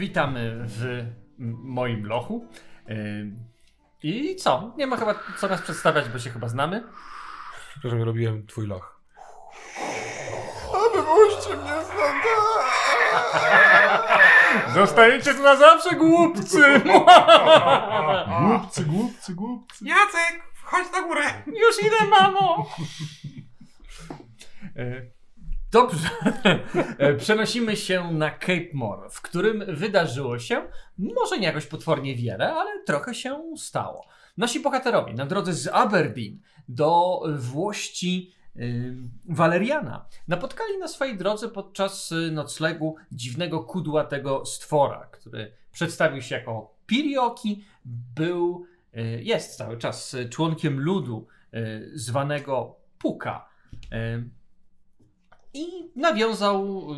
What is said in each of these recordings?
Witamy w moim lochu. Yy, I co? Nie ma chyba co nas przedstawiać, bo się chyba znamy. Przepraszam, robiłem twój loch. A wypuśćcie mnie stąd! Zostajecie tu na zawsze, głupcy! Głupcy, głupcy, głupcy. Jacek, chodź na górę! Już idę, mamo! Dobrze. E, Przenosimy się na Cape More, w którym wydarzyło się może nie jakoś potwornie wiele, ale trochę się stało. Nasi bohaterowie na drodze z Aberdeen do włości y, Waleriana napotkali na swojej drodze podczas y, noclegu dziwnego kudłatego stwora, który przedstawił się jako Pirioki, był, y, jest cały czas y, członkiem ludu y, zwanego Puka. I nawiązał y,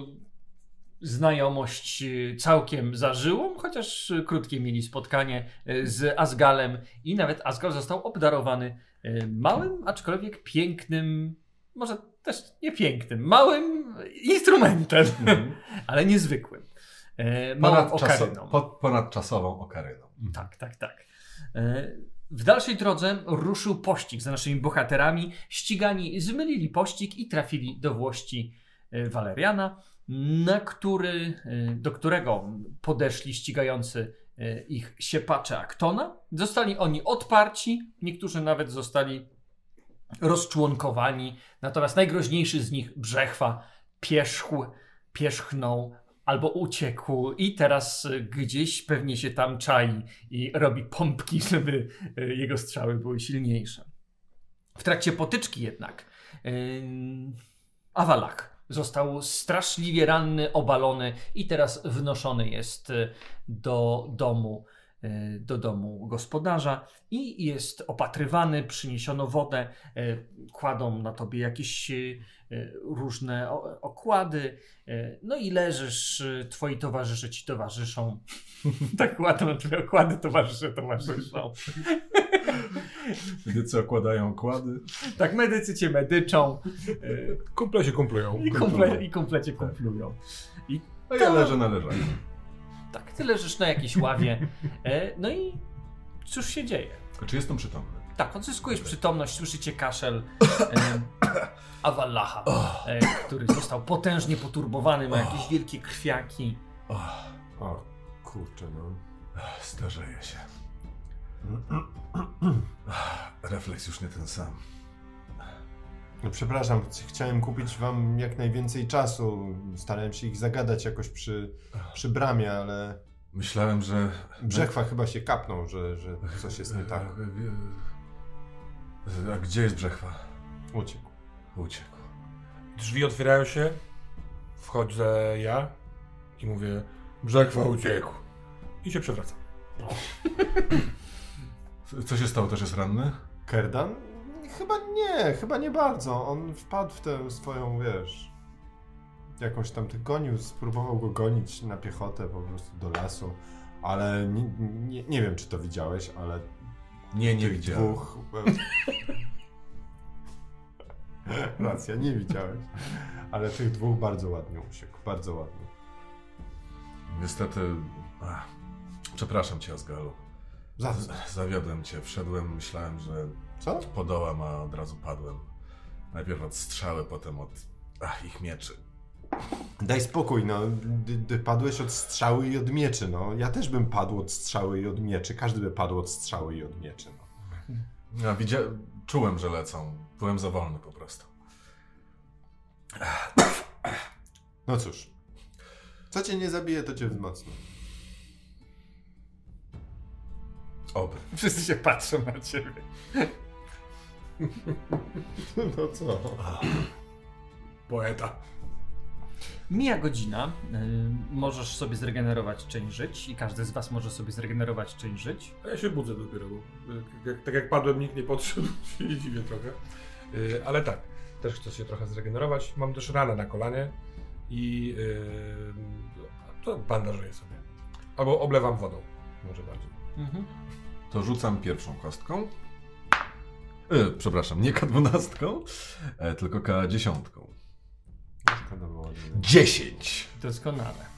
znajomość y, całkiem zażyłą, chociaż y, krótkie mieli spotkanie z Asgalem i nawet Asgal został obdarowany małym, aczkolwiek pięknym, może też nie pięknym, małym instrumentem, ale niezwykłym. E, Małą Ponadczaso- okaryną. po, ponadczasową okaryną. Tak, tak, tak. W dalszej drodze ruszył pościg za naszymi bohaterami. Ścigani zmylili pościg i trafili do włości e, Waleriana, na który, e, do którego podeszli ścigający e, ich siepacze Aktona. Zostali oni odparci, niektórzy nawet zostali rozczłonkowani. Natomiast najgroźniejszy z nich, Brzechwa, pierzchł, pierzchnął albo uciekł i teraz y, gdzieś pewnie się tam czai i robi pompki, żeby y, jego strzały były silniejsze. W trakcie potyczki jednak yy, Awalach został straszliwie ranny, obalony i teraz wnoszony jest y, do domu, do domu gospodarza i jest opatrywany, przyniesiono wodę, y, kładą na tobie jakieś y, różne okłady, no i leżysz, twoi towarzysze ci towarzyszą. tak kładą na twoje okłady, towarzysze towarzyszą. Gdy co okładają okłady. tak, medycy cię medyczą Kumple się kumplują. i, komple, i komplecie kumplują. A ja leżę na leżaniu. Tak, ty leżysz na jakiejś ławie, e, no i cóż się dzieje? Czy jestem przytomny? Tak, odzyskujesz przytomność, słyszycie kaszel e, Awallaha, e, który został potężnie poturbowany, ma jakieś wielkie krwiaki. O, kurczę, no. starzeję się. Refleks już nie ten sam. No przepraszam, ch- chciałem kupić wam jak najwięcej czasu. Starałem się ich zagadać jakoś przy, przy bramie, ale Myślałem, że... Brzechwa chyba się kapnął, że, że coś jest nie tak. A gdzie jest Brzechwa? Uciekł. Uciekł. Drzwi otwierają się, wchodzę ja i mówię Brzechwa uciekł. I się przewracam. Co się stało? Też jest ranny? Kerdan? Chyba nie, chyba nie bardzo. On wpadł w tę swoją, wiesz... Jakąś tam tych gonił, spróbował go gonić na piechotę po prostu do lasu. Ale nie, nie, nie wiem, czy to widziałeś, ale Nie, nie widziałem. dwóch... Racja, nie widziałeś. Ale tych dwóch bardzo ładnie uciekł, bardzo ładnie. Niestety... Ach, przepraszam cię, Asgalu. Zawiodłem cię. Wszedłem, myślałem, że Co? podołam, a od razu padłem. Najpierw od strzały, potem od ach, ich mieczy. Daj spokój, no. Ty, ty padłeś od strzały i od mieczy, no. Ja też bym padł od strzały i od mieczy. Każdy by padł od strzały i od mieczy, no. Ja widzia... Czułem, że lecą. Byłem za wolny po prostu. No cóż. Co cię nie zabije, to cię wzmocni. Oby. Wszyscy się patrzą na ciebie. No co? Poeta. Mija godzina, y, możesz sobie zregenerować część żyć i każdy z was może sobie zregenerować część żyć. A ja się budzę dopiero, bo jak, tak jak padłem, nikt nie podszedł, się nie dziwię trochę. Yy, ale tak, też chcę się trochę zregenerować. Mam też ranę na kolanie i yy, to bandażuję sobie. Albo oblewam wodą, może bardziej. Mhm. To rzucam pierwszą kostką. E, przepraszam, nie K12, e, tylko K10. Szkoda było. że- 10! Doskonale.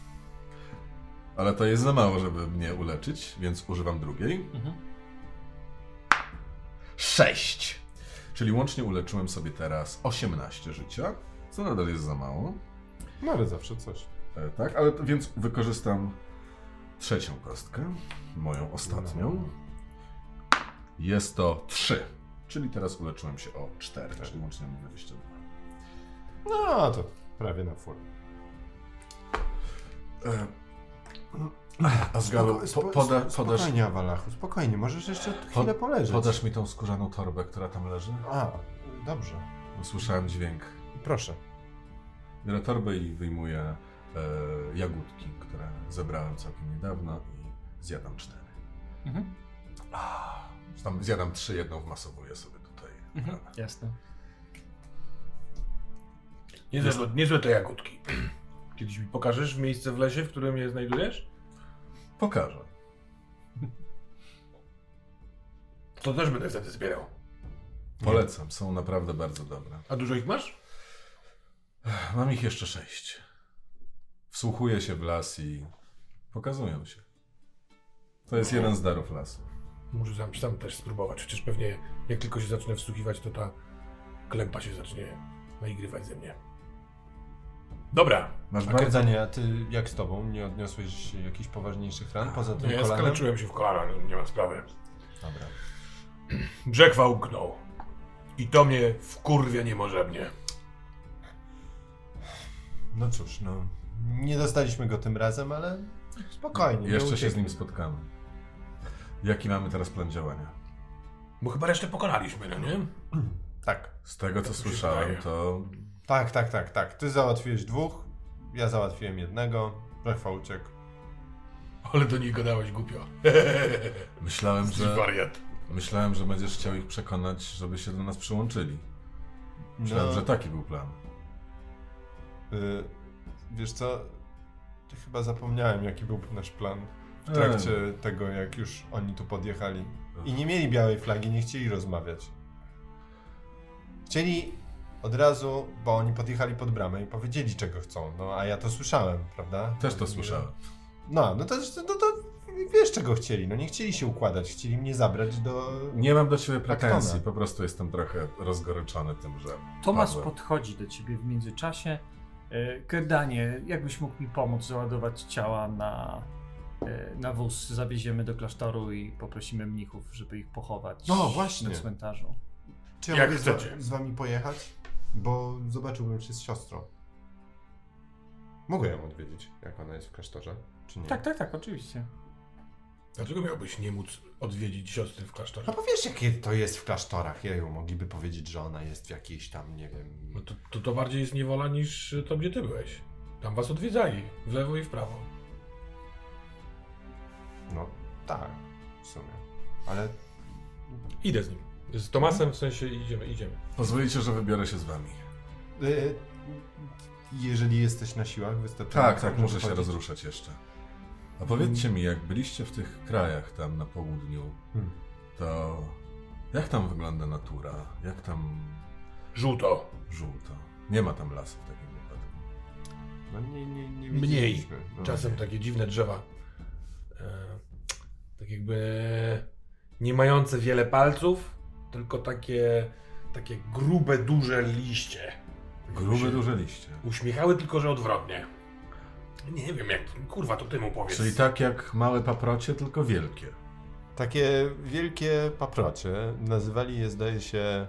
Ale to jest za mało, żeby mnie uleczyć, więc używam drugiej. Mhm. Sześć. Czyli łącznie uleczyłem sobie teraz 18 życia, co nadal jest za mało. No ale zawsze coś. E, tak, ale to, więc wykorzystam trzecią kostkę, moją ostatnią. Jest to 3. Czyli teraz uleczyłem się o 4, czyli łącznie mam 22. No to prawie na full. E, Asgalu, po, poda, podasz, Spokojnie, Awalachu, spokojnie. Możesz jeszcze chwilę poleżeć. podasz mi tą skórzaną torbę, która tam leży? A, dobrze. Usłyszałem dźwięk. Proszę. Biorę torbę i wyjmuję e, jagódki, które zebrałem całkiem niedawno i zjadam cztery. Mhm. Ah, tam zjadam trzy, jedną wmasowuję sobie tutaj. Mhm. Jasne. Niezłe, niezłe te jagódki. Kiedyś mi pokażesz miejsce w lesie, w którym je znajdujesz? Pokażę. To też będę wtedy zbierał. Polecam, są naprawdę bardzo dobre. A dużo ich masz? Mam ich jeszcze sześć. Wsłuchuję się w las i pokazują się. To jest jeden z darów lasu. Może sam, sam też spróbować, przecież pewnie jak tylko się zacznę wsłuchiwać, to ta klempa się zacznie naigrywać ze mnie. Dobra. Masz A bardzo... Kardanie, a ty jak z tobą? Nie odniosłeś jakichś poważniejszych ran poza tym ja kolanem? skaleczyłem się w kolana, no nie ma sprawy. Dobra. Brzechwa umknął. I to mnie wkurwia niemożebnie. No cóż, no. Nie dostaliśmy go tym razem, ale spokojnie. nie Jeszcze się z nim spotkamy. Jaki mamy teraz plan działania? Bo chyba resztę pokonaliśmy, no nie? Tak. Z tego co Tak słyszałem, wydaje. to Tak, tak, tak, tak. Ty załatwiłeś dwóch, ja załatwiłem jednego, Brechwa uciekł. Ale do nich gadałeś głupio. myślałem, Jesteś że wariat. myślałem, że będziesz chciał ich przekonać, żeby się do nas przyłączyli. Myślałem, No. że taki był plan. Y, wiesz co? To chyba zapomniałem, jaki był nasz plan w trakcie tego, jak już oni tu podjechali. I nie mieli białej flagi, nie chcieli rozmawiać. Chcieli od razu, bo oni podjechali pod bramę i powiedzieli, czego chcą. No, a ja to słyszałem, prawda? Też to słyszałem. No, no to, no to wiesz, czego chcieli. No nie chcieli się układać, chcieli mnie zabrać do... Nie mam do ciebie pretensji, Aktona. po prostu jestem trochę rozgoryczony tym, że. Tomasz padłem. podchodzi do ciebie w międzyczasie. E, Kerdanie, jakbyś mógł mi pomóc załadować ciała na, na wóz? Zawieziemy do klasztoru i poprosimy mnichów, żeby ich pochować No, właśnie. na cmentarzu. Czy ja Jak mogę chcecie. Z, wami pojechać? Bo zobaczyłbym się z siostrą. Mogę ją odwiedzić, jak ona jest w klasztorze, czy nie? Tak, tak, tak, oczywiście. Dlaczego miałbyś nie móc odwiedzić siostry w klasztorze? No bo wiesz, jakie to jest w klasztorach. Jeju, mogliby powiedzieć, że ona jest w jakiejś tam, nie wiem... No to, to, to bardziej jest niewola niż to, gdzie ty byłeś. Tam was odwiedzali, w lewo i w prawo. No, tak, w sumie. Ale Idę z nim. Z Tomasem w sensie idziemy, idziemy. Pozwolicie, że wybiorę się z wami. y, jeżeli jesteś na siłach wystarczająco... Tak, tak, muszę się rozruszać jeszcze. A powiedzcie mi, jak byliście w tych krajach tam na południu, Hmm. to jak tam wygląda natura? Jak tam Żółto. żółto? Nie ma tam lasu w takim wypadku. No nie, nie, nie Mniej. No. Czasem takie dziwne drzewa. E, tak jakby nie mające wiele palców, tylko takie, takie grube, duże liście. Grube, duże liście. Uśmiechały tylko, że odwrotnie. Nie wiem jak, kurwa, to ty mu powiedz. Czyli tak jak małe paprocie, tylko wielkie. Takie wielkie paprocie, nazywali je zdaje się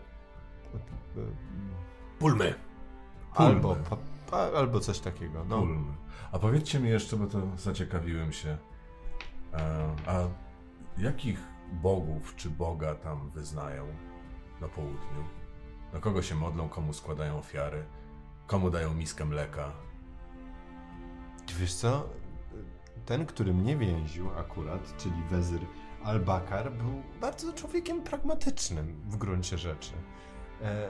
Pulmy. Pulmy. albo, pa, pa, albo coś takiego. No. Ulmy. A powiedzcie mi jeszcze, bo to zaciekawiłem się, a jakich bogów czy Boga tam wyznają na południu? Na kogo się modlą, komu składają ofiary, komu dają miskę mleka? Wiesz co, ten, który mnie więził akurat, czyli wezyr Al-Bakar, był bardzo człowiekiem pragmatycznym w gruncie rzeczy. E,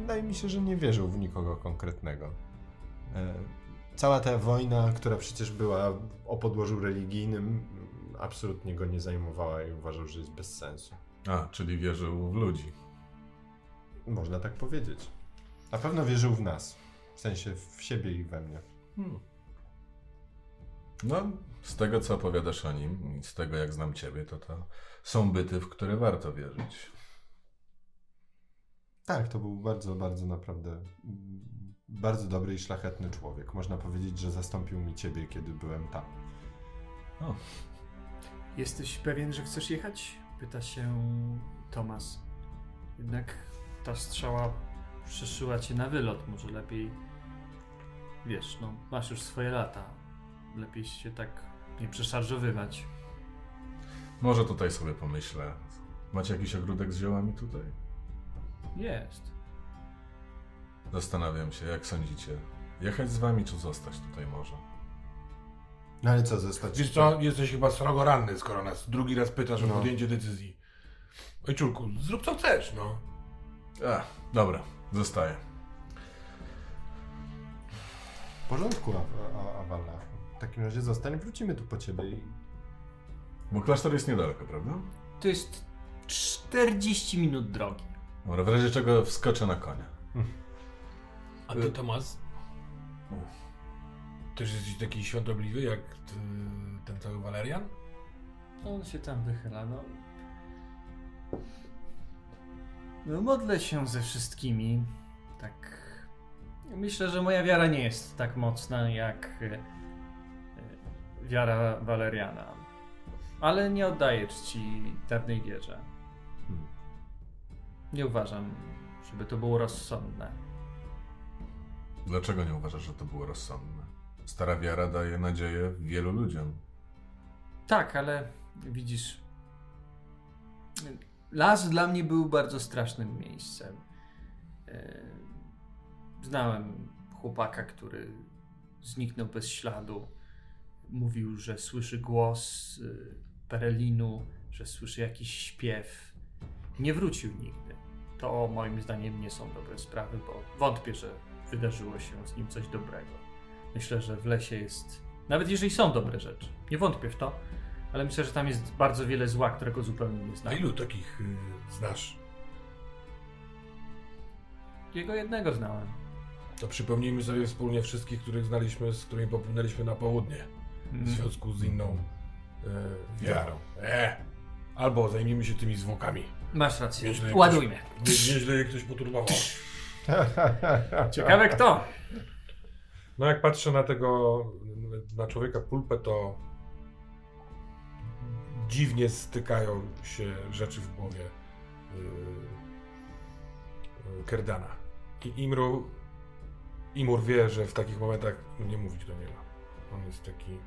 wydaje mi się, że nie wierzył w nikogo konkretnego. E, cała ta wojna, która przecież była o podłożu religijnym, absolutnie go nie zajmowała i uważał, że jest bez sensu. A, czyli wierzył w ludzi. Można tak powiedzieć. Na pewno wierzył w nas. W sensie w siebie i we mnie. Hmm. No, Z tego, co opowiadasz o nim i z tego, jak znam ciebie, to to są byty, w które warto wierzyć. Tak, to był bardzo, bardzo naprawdę bardzo dobry i szlachetny człowiek. Można powiedzieć, że zastąpił mi ciebie, kiedy byłem tam. Jesteś pewien, że chcesz jechać? Pyta się Tomas. Jednak ta strzała przeszyła cię na wylot. Może lepiej. Wiesz, no, masz już swoje lata. Lepiej się tak nie przeszarżowywać. Może tutaj sobie pomyślę. Macie jakiś ogródek z ziołami tutaj? Jest. Zastanawiam się, jak sądzicie. Jechać z wami, czy zostać tutaj może? No ale co, zostać? Wiesz co, jesteś chyba srogo ranny, skoro nas drugi raz pytasz o No. podjęcie decyzji. Ojczulku, zrób co chcesz, no. A, dobra, zostaję. W porządku, a, a, Awalla. W takim razie zostań, wrócimy tu po ciebie i... Bo klasztor jest niedaleko, prawda? To jest 40 minut drogi. Dobra, w razie czego wskoczę na konia. A ty, Tomas? Też jesteś taki świątobliwy jak ty, ten cały Walerian? On się tam wychyla, no. No modlę się ze wszystkimi. Tak. Myślę, że moja wiara nie jest tak mocna jak e, e, wiara Waleriana. Ale nie oddaję czci dawnej wierze. Hmm. Nie uważam, żeby to było rozsądne. Dlaczego nie uważasz, że to było rozsądne? Stara wiara daje nadzieję wielu ludziom. Tak, ale widzisz. Las dla mnie był bardzo strasznym miejscem. E, Znałem chłopaka, który zniknął bez śladu. Mówił, że słyszy głos y, Perelinu, że słyszy jakiś śpiew. Nie wrócił nigdy. To moim zdaniem nie są dobre sprawy, bo wątpię, że wydarzyło się z nim coś dobrego. Myślę, że w lesie jest. Nawet jeżeli są dobre rzeczy, nie wątpię w to, ale myślę, że tam jest bardzo wiele zła, którego zupełnie nie A znam. ilu takich y, znasz? Jego jednego znałem. To przypomnijmy sobie wspólnie wszystkich, których znaliśmy, z którymi popłynęliśmy na południe. W związku z inną y, wiarą. E. Albo zajmijmy się tymi zwłokami. Masz rację. Nieźle Ładujmy. Nie, nieźle je ktoś poturbował. Ciekawe kto. No jak patrzę na tego, na człowieka pulpę, to dziwnie stykają się rzeczy w głowie yy, Kerdana. I Imru, Imur wie, że w takich momentach nie mówić do niego. On jest taki,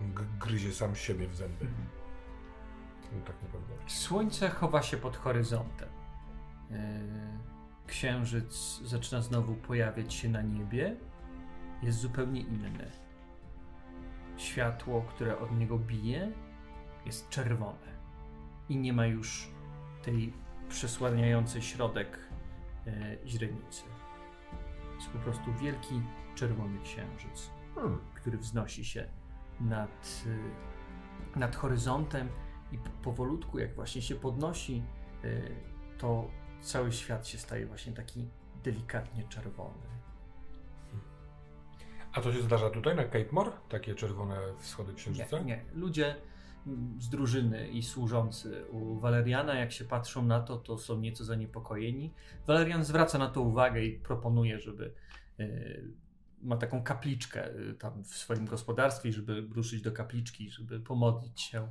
g- gryzie sam siebie w zęby. No, tak. Słońce chowa się pod horyzontem. Yy, Księżyc zaczyna znowu pojawiać się na niebie. Jest zupełnie inny. Światło, które od niego bije, jest czerwone. I nie ma już tej przesłaniającej środek yy, źrenicy. Jest po prostu wielki czerwony księżyc. Hmm. który wznosi się nad, y, nad horyzontem i powolutku, jak właśnie się podnosi, y, to cały świat się staje właśnie taki delikatnie czerwony. A to się zdarza tutaj na Cape More? Takie czerwone wschody Nie, księżyca? nie. Ludzie mm, z drużyny i służący u Waleriana, jak się patrzą na to, to są nieco zaniepokojeni. Walerian zwraca na to uwagę i proponuje, żeby y, ma taką kapliczkę y, tam w swoim gospodarstwie, żeby ruszyć do kapliczki, żeby pomodlić się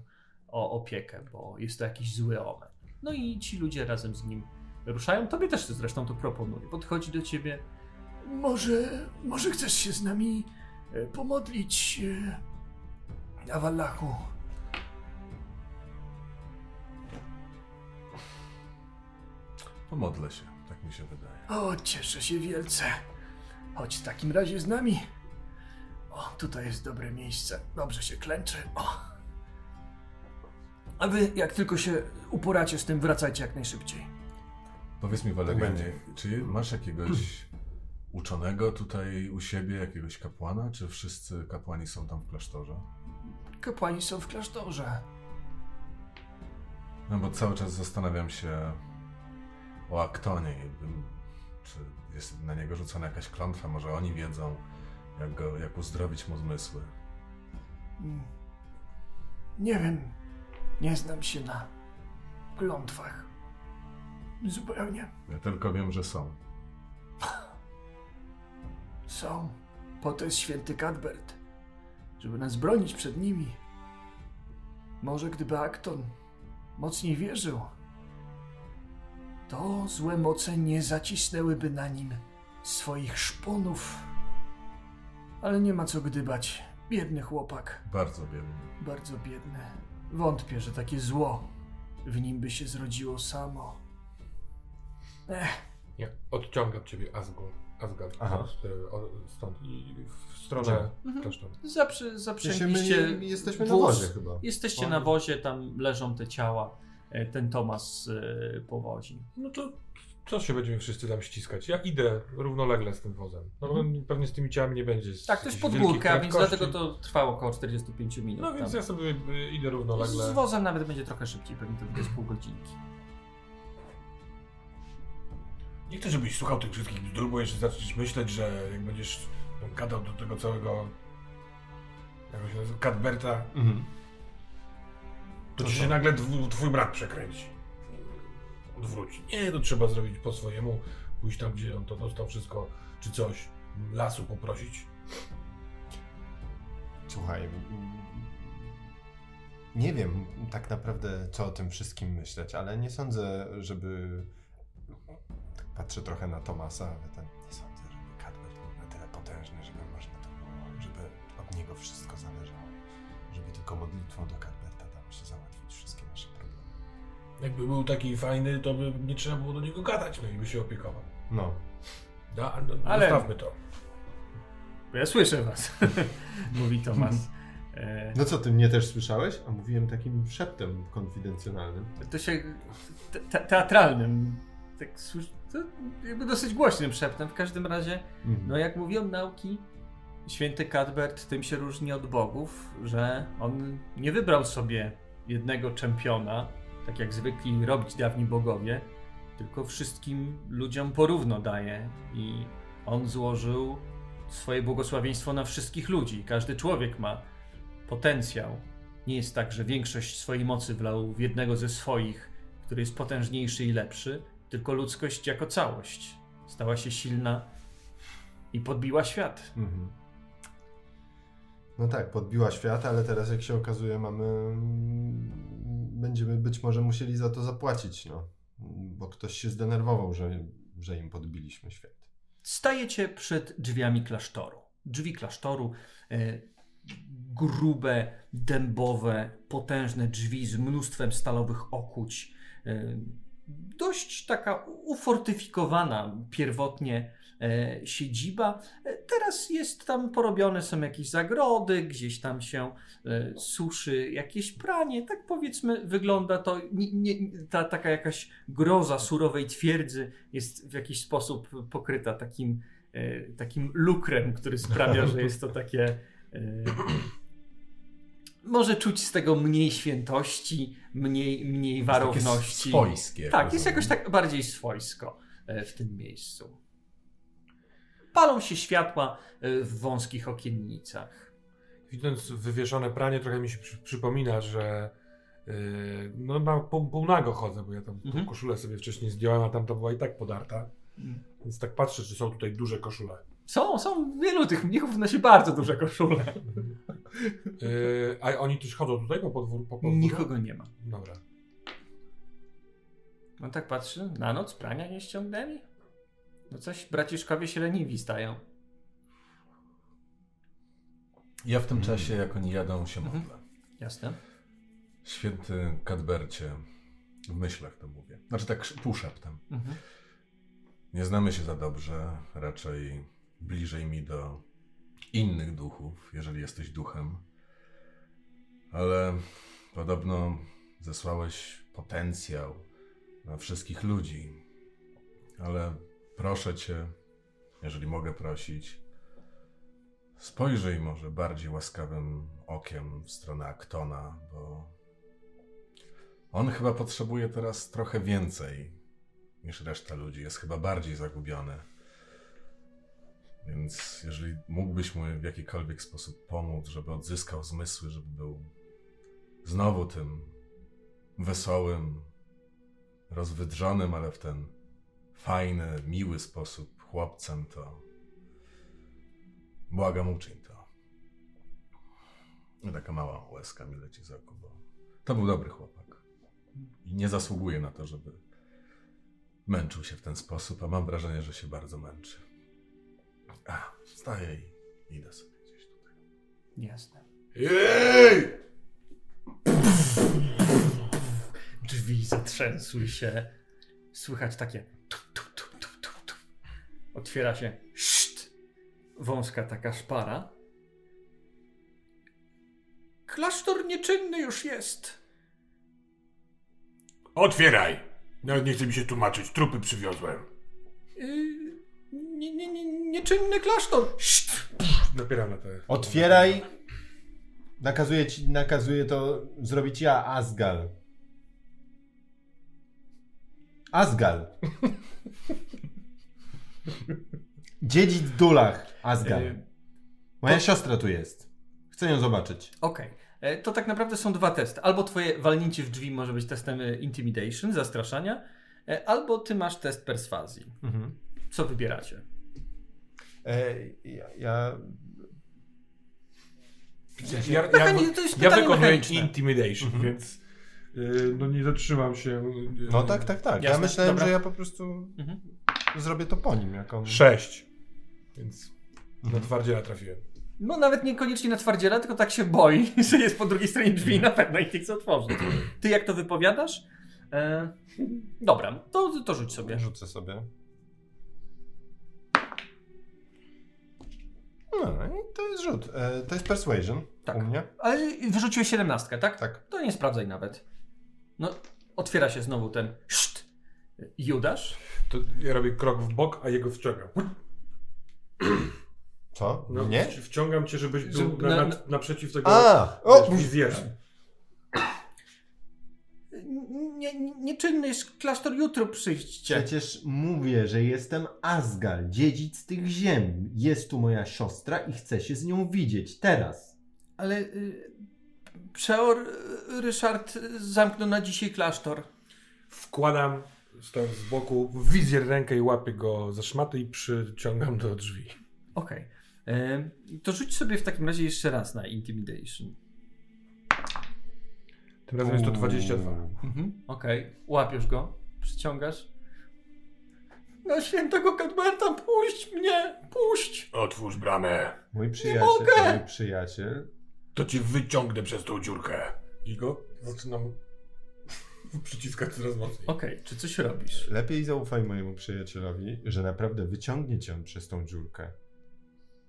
o opiekę, bo jest to jakiś zły omen. No i ci ludzie razem z nim ruszają. Tobie też zresztą to proponuje. Podchodzi do ciebie. Może, może chcesz się z nami e, pomodlić e, na Wallachu? Pomodlę się, tak mi się wydaje. O, cieszę się wielce. Chodź w takim razie z nami. O, tutaj jest dobre miejsce. Dobrze się klęczy. O. A wy, jak tylko się uporacie z tym, wracajcie jak najszybciej. Powiedz mi, Walerianie, będzie. czy masz jakiegoś uczonego tutaj u siebie, jakiegoś kapłana, czy wszyscy kapłani są tam w klasztorze? Kapłani są w klasztorze. No bo cały czas zastanawiam się o Aktonie. Czy jest na niego rzucona jakaś klątwa? Może oni wiedzą, jak, go, jak uzdrowić mu zmysły. Mm. Nie wiem. Nie znam się na klątwach. Zupełnie. Ja tylko wiem, że są. Są. Po to jest święty Cadbert. Żeby nas bronić przed nimi. Może gdyby Akton mocniej wierzył, to złe moce nie zacisnęłyby na nim swoich szponów. Ale nie ma co gdybać. Biedny chłopak. Bardzo biedny. Bardzo biedny. Wątpię, że takie zło w nim by się zrodziło samo. Ech, Nie, odciąga od ciebie Asgard. Asgard Aha. z- e, stąd i w stronę klasztoru. Zaprzy, my zaprzęgliście nie, jesteśmy na wozie chyba. Jesteście na wozie, tam leżą te ciała. E, Ten Tomas e, powozi. No to co się będziemy wszyscy tam ściskać? Ja idę równolegle z tym wozem. No Mhm. pewnie z tymi ciałami nie będzie. z- Tak, to jest pod górkę, a więc dlatego to trwało około 45 minut. No więc tam. ja sobie y, idę równolegle. Z wozem nawet będzie trochę szybciej, pewnie to jest pół godzinki. Nie chcę, żebyś słuchał tych wszystkich bzdur, bo jeszcze zaczniesz myśleć, że jak będziesz gadał do tego całego jak się nazywa, Cadberta, Mhm. to ci się nagle twój brat przekręci. Odwróci. Nie, to trzeba zrobić po swojemu, pójść tam, gdzie on to dostał wszystko, czy coś, lasu poprosić. Słuchaj, nie wiem tak naprawdę, co o tym wszystkim myśleć, ale nie sądzę, żeby. Patrzę trochę na Tomasa, ale ten, nie sądzę, żeby Cadbert był na tyle potężny, żeby można to było, żeby od niego wszystko zależało. Żeby tylko modlitwą do Cadberta dało się załatwić wszystkie nasze problemy. Jakby był taki fajny, to by nie trzeba było do niego gadać, no i by się opiekował. No. Da, no, Ale- Zostawmy to. Bo ja słyszę was, mówi Tomas. E, No co, ty mnie też słyszałeś? A mówiłem takim szeptem konfidencjonalnym. To się te, te, teatralnym, tak to jakby dosyć głośnym szeptem. W każdym razie, Mhm. no jak mówią nauki, święty Cadbert tym się różni od bogów, że on nie wybrał sobie jednego czempiona, tak jak zwykli robić dawni bogowie, tylko wszystkim ludziom porówno daje i on złożył swoje błogosławieństwo na wszystkich ludzi. Każdy człowiek ma potencjał. Nie jest tak, że większość swojej mocy wlał w jednego ze swoich, który jest potężniejszy i lepszy, tylko ludzkość jako całość stała się silna i podbiła świat. Mhm. No tak, podbiła świat, ale teraz jak się okazuje mamy... Będziemy być może musieli za to zapłacić, no. Bo ktoś się zdenerwował, że, że im podbiliśmy świat. Stajecie przed drzwiami klasztoru. Drzwi klasztoru, e, grube, dębowe, potężne drzwi z mnóstwem stalowych okuć. E, dość taka ufortyfikowana pierwotnie e, siedziba. E, teraz jest tam porobione, są jakieś zagrody, gdzieś tam się e, suszy jakieś pranie. Tak powiedzmy, wygląda to, nie, nie, ta taka jakaś groza surowej twierdzy jest w jakiś sposób pokryta takim, takim lukrem, który sprawia, że jest to takie. Może czuć z tego mniej świętości, mniej, mniej warowności. Swojskie. Tak, jest rozumiem. jakoś tak bardziej swojsko e, w tym miejscu. Palą się światła e, w wąskich okiennicach. Widząc wywieszone pranie, trochę mi się przy, przypomina, że yy, no mam pół, pół nago chodzę, bo ja tam Mhm. tą koszulę sobie wcześniej zdjąłem, a tam to była i tak podarta. Więc tak patrzę, czy są tutaj duże koszule. Są, są wielu tych mnichów nosi bardzo duże koszule. Yy, a oni też chodzą tutaj po podwórku? Po podwórku? Nikogo nie ma. Dobra. No tak patrzy, na noc prania nie ściągnęli? No coś, braciszkowie się leniwi stają. Ja w tym czasie, jak oni jadą, się Mhm. modlę. Jasne. Święty Kadbercie, w myślach to mówię. Znaczy tak sz- półszeptem. Mhm. Nie znamy się za dobrze, raczej bliżej mi do innych duchów, jeżeli jesteś duchem. Ale podobno zesłałeś potencjał na wszystkich ludzi. Ale proszę cię, jeżeli mogę prosić, spojrzyj może bardziej łaskawym okiem w stronę Aktona, bo on chyba potrzebuje teraz trochę więcej niż reszta ludzi. Jest chyba bardziej zagubiony. Więc jeżeli mógłbyś mu w jakikolwiek sposób pomóc, żeby odzyskał zmysły, żeby był znowu tym wesołym, rozwydrzonym, ale w ten fajny, miły sposób chłopcem, to błagam uczyń to. I taka mała łezka mi leci z oku, bo to był dobry chłopak. I nie zasługuje na to, żeby męczył się w ten sposób, a mam wrażenie, że się bardzo męczy. A, wstaję i idę sobie gdzieś tutaj. Jasne. Jej! Drzwi zatrzęsły się. Słychać takie. Tu, tu, tu, tu, tu, tu. Otwiera się. Szt. Wąska taka szpara. Klasztor nieczynny już jest. Otwieraj! Nawet nie chce mi się tłumaczyć, trupy przywiozłem. Yy, nie, nie, nie, nieczynny klasztor. Szt. Napieram na te... Otwieraj. Nakazuję ci, nakazuję to zrobić ja, Asgal. Asgal. Dziedzic Dulach, Asgal. Yy, Moja siostra tu jest. Chcę ją zobaczyć. Okej. E, To tak naprawdę są dwa testy. Albo twoje walnięcie w drzwi może być testem e, intimidation, zastraszania, e, albo ty masz test perswazji. Mhm. Co wybieracie? E, ja, ja... Ja, ja, ja pytanie wykonuję intimidation, Mhm. więc y, no nie zatrzymam się. y, No tak, tak, tak. Ja Jasne, myślałem, dobra. że ja po prostu Mhm. zrobię to po nim, jak on... Sześć. Więc na Mhm. twardziela trafiłem. No nawet niekoniecznie na twardziela, tylko tak się boi, że jest po drugiej stronie drzwi i na pewno ich nie chce otworzyć. Ty jak to wypowiadasz? E, dobra, to, to rzuć sobie. Rzucę sobie. No i to jest rzut. E, to jest persuasion Tak. u mnie. Ale wyrzuciłeś siedemnastkę, tak? Tak. To nie sprawdzaj nawet. No, otwiera się znowu ten szt. Judasz? To ja robię krok w bok, a jego wciągam. Co? No, nie? Wciągam cię, żebyś był na, na- na, naprzeciw tego A! O! wiesz. Nie, nie, nieczynny jest klasztor jutro przyjście. Przecież mówię, że jestem Asgal, dziedzic tych ziem. Jest tu moja siostra i chcę się z nią widzieć. Teraz. Ale y, przeor y, Ryszard zamknął na dzisiaj klasztor. Wkładam, stojąc z boku, w wizjer rękę i łapię go za szmaty i przyciągam do drzwi. Okej. Y, To rzuć sobie w takim razie jeszcze raz na Intimidation. Tym razem jest to 22. Mhm. Okej. Łapiesz go, przyciągasz. Na świętego Cadberta, puść mnie! Puść! Otwórz bramę. Mój przyjaciel, mogę! mój przyjaciel. To cię wyciągnę przez tą dziurkę. I go zaczynam przyciskać coraz mocniej. Okej, czy coś robisz? Lepiej zaufaj mojemu przyjacielowi, że naprawdę wyciągnie cię on przez tą dziurkę.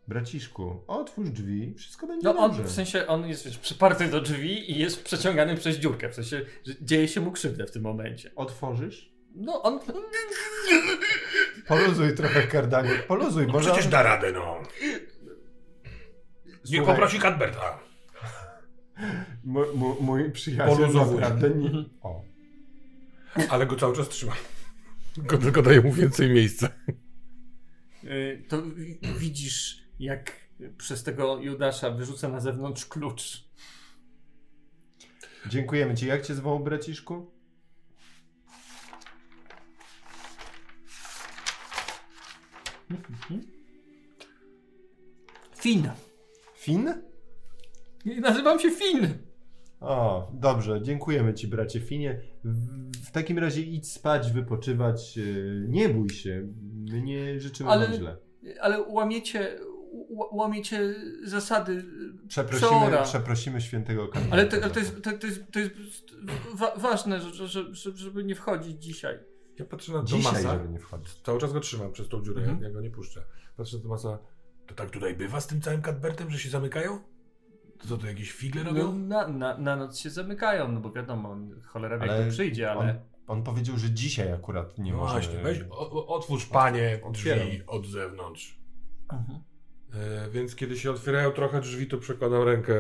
Braciszku, otwórz drzwi, wszystko będzie No on, dobrze. w sensie, on jest wiesz, przyparty do drzwi i jest przeciągany przez dziurkę. W sensie, że dzieje się mu krzywdę w tym momencie. Otworzysz? No on... Poluzuj trochę kardanie, poluzuj, No może przecież on... da radę, no. Słuchaj, poprosi Cadberta. Mój, przyjaciel Poluzowuj. naprawdę nie... Mhm. O. Ale go cały czas trzymam. Tylko, tylko daję mu więcej miejsca. y, to wi- widzisz, jak przez tego Judasza wyrzuca na zewnątrz klucz. Dziękujemy ci. Jak cię zwoł, braciszku? Fin. Fin? Nazywam się Fin. O, dobrze, dziękujemy ci, bracie Finie. W, takim razie idź spać, wypoczywać. Nie bój się. My nie życzymy Ale- wam źle. Ale łamiecie, łamiecie zasady Przeprosimy, Przeora. przeprosimy świętego Karmela. Ale to, ale to, jest, to, to, jest, to jest wa ważne, że, że, że, żeby nie wchodzić dzisiaj. Ja patrzę na Dzisiaj, Tomasa. żeby nie wchodzić. Cały czas go trzymam przez tą dziurę, Mhm. ja, go nie puszczę. Patrzę na Tomasa. To tak tutaj bywa z tym całym Cadbertem, że się zamykają? To co, to jakieś figle No, robią? na, na, na noc się zamykają, no bo wiadomo, on cholera wie, Ale jak to przyjdzie, ale... On, on powiedział, że dzisiaj akurat nie no może. właśnie, weź, otwórz panie Otwieram. drzwi od zewnątrz. Mhm. E, więc kiedy się otwierają trochę drzwi, to przekładam rękę,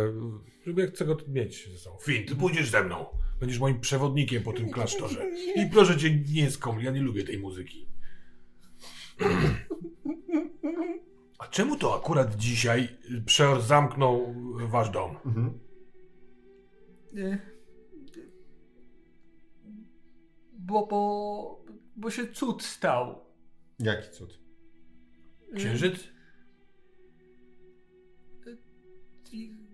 żeby jak chcę go mieć ze sobą. Fin, ty pójdziesz ze mną. Będziesz moim przewodnikiem po tym klasztorze. I proszę cię, nie skoml, ja nie lubię tej muzyki. A czemu to akurat dzisiaj przeor zamknął wasz dom? Mhm. Bo, bo, bo się cud stał. Jaki cud? Y, Księżyc?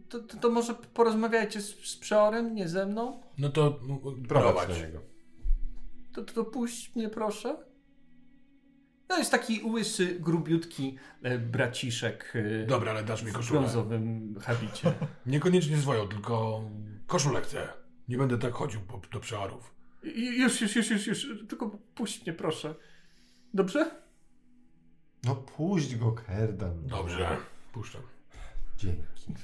To, to, to może porozmawiajcie z, z przeorem, nie ze mną? No to Prowadź prowadź. do niego. To, to, to puść mnie proszę. To jest taki łysy, grubiutki e, braciszek e, Dobra, ale dasz mi w koszulę. brązowym habicie. Niekoniecznie swoją, tylko koszulę chcę. Nie będę tak chodził po, do przeorów. I- Już, już, już, już, już, tylko puść mnie proszę. Dobrze? No puść go, Kerdan. Dobrze, puszczam. Dzięki.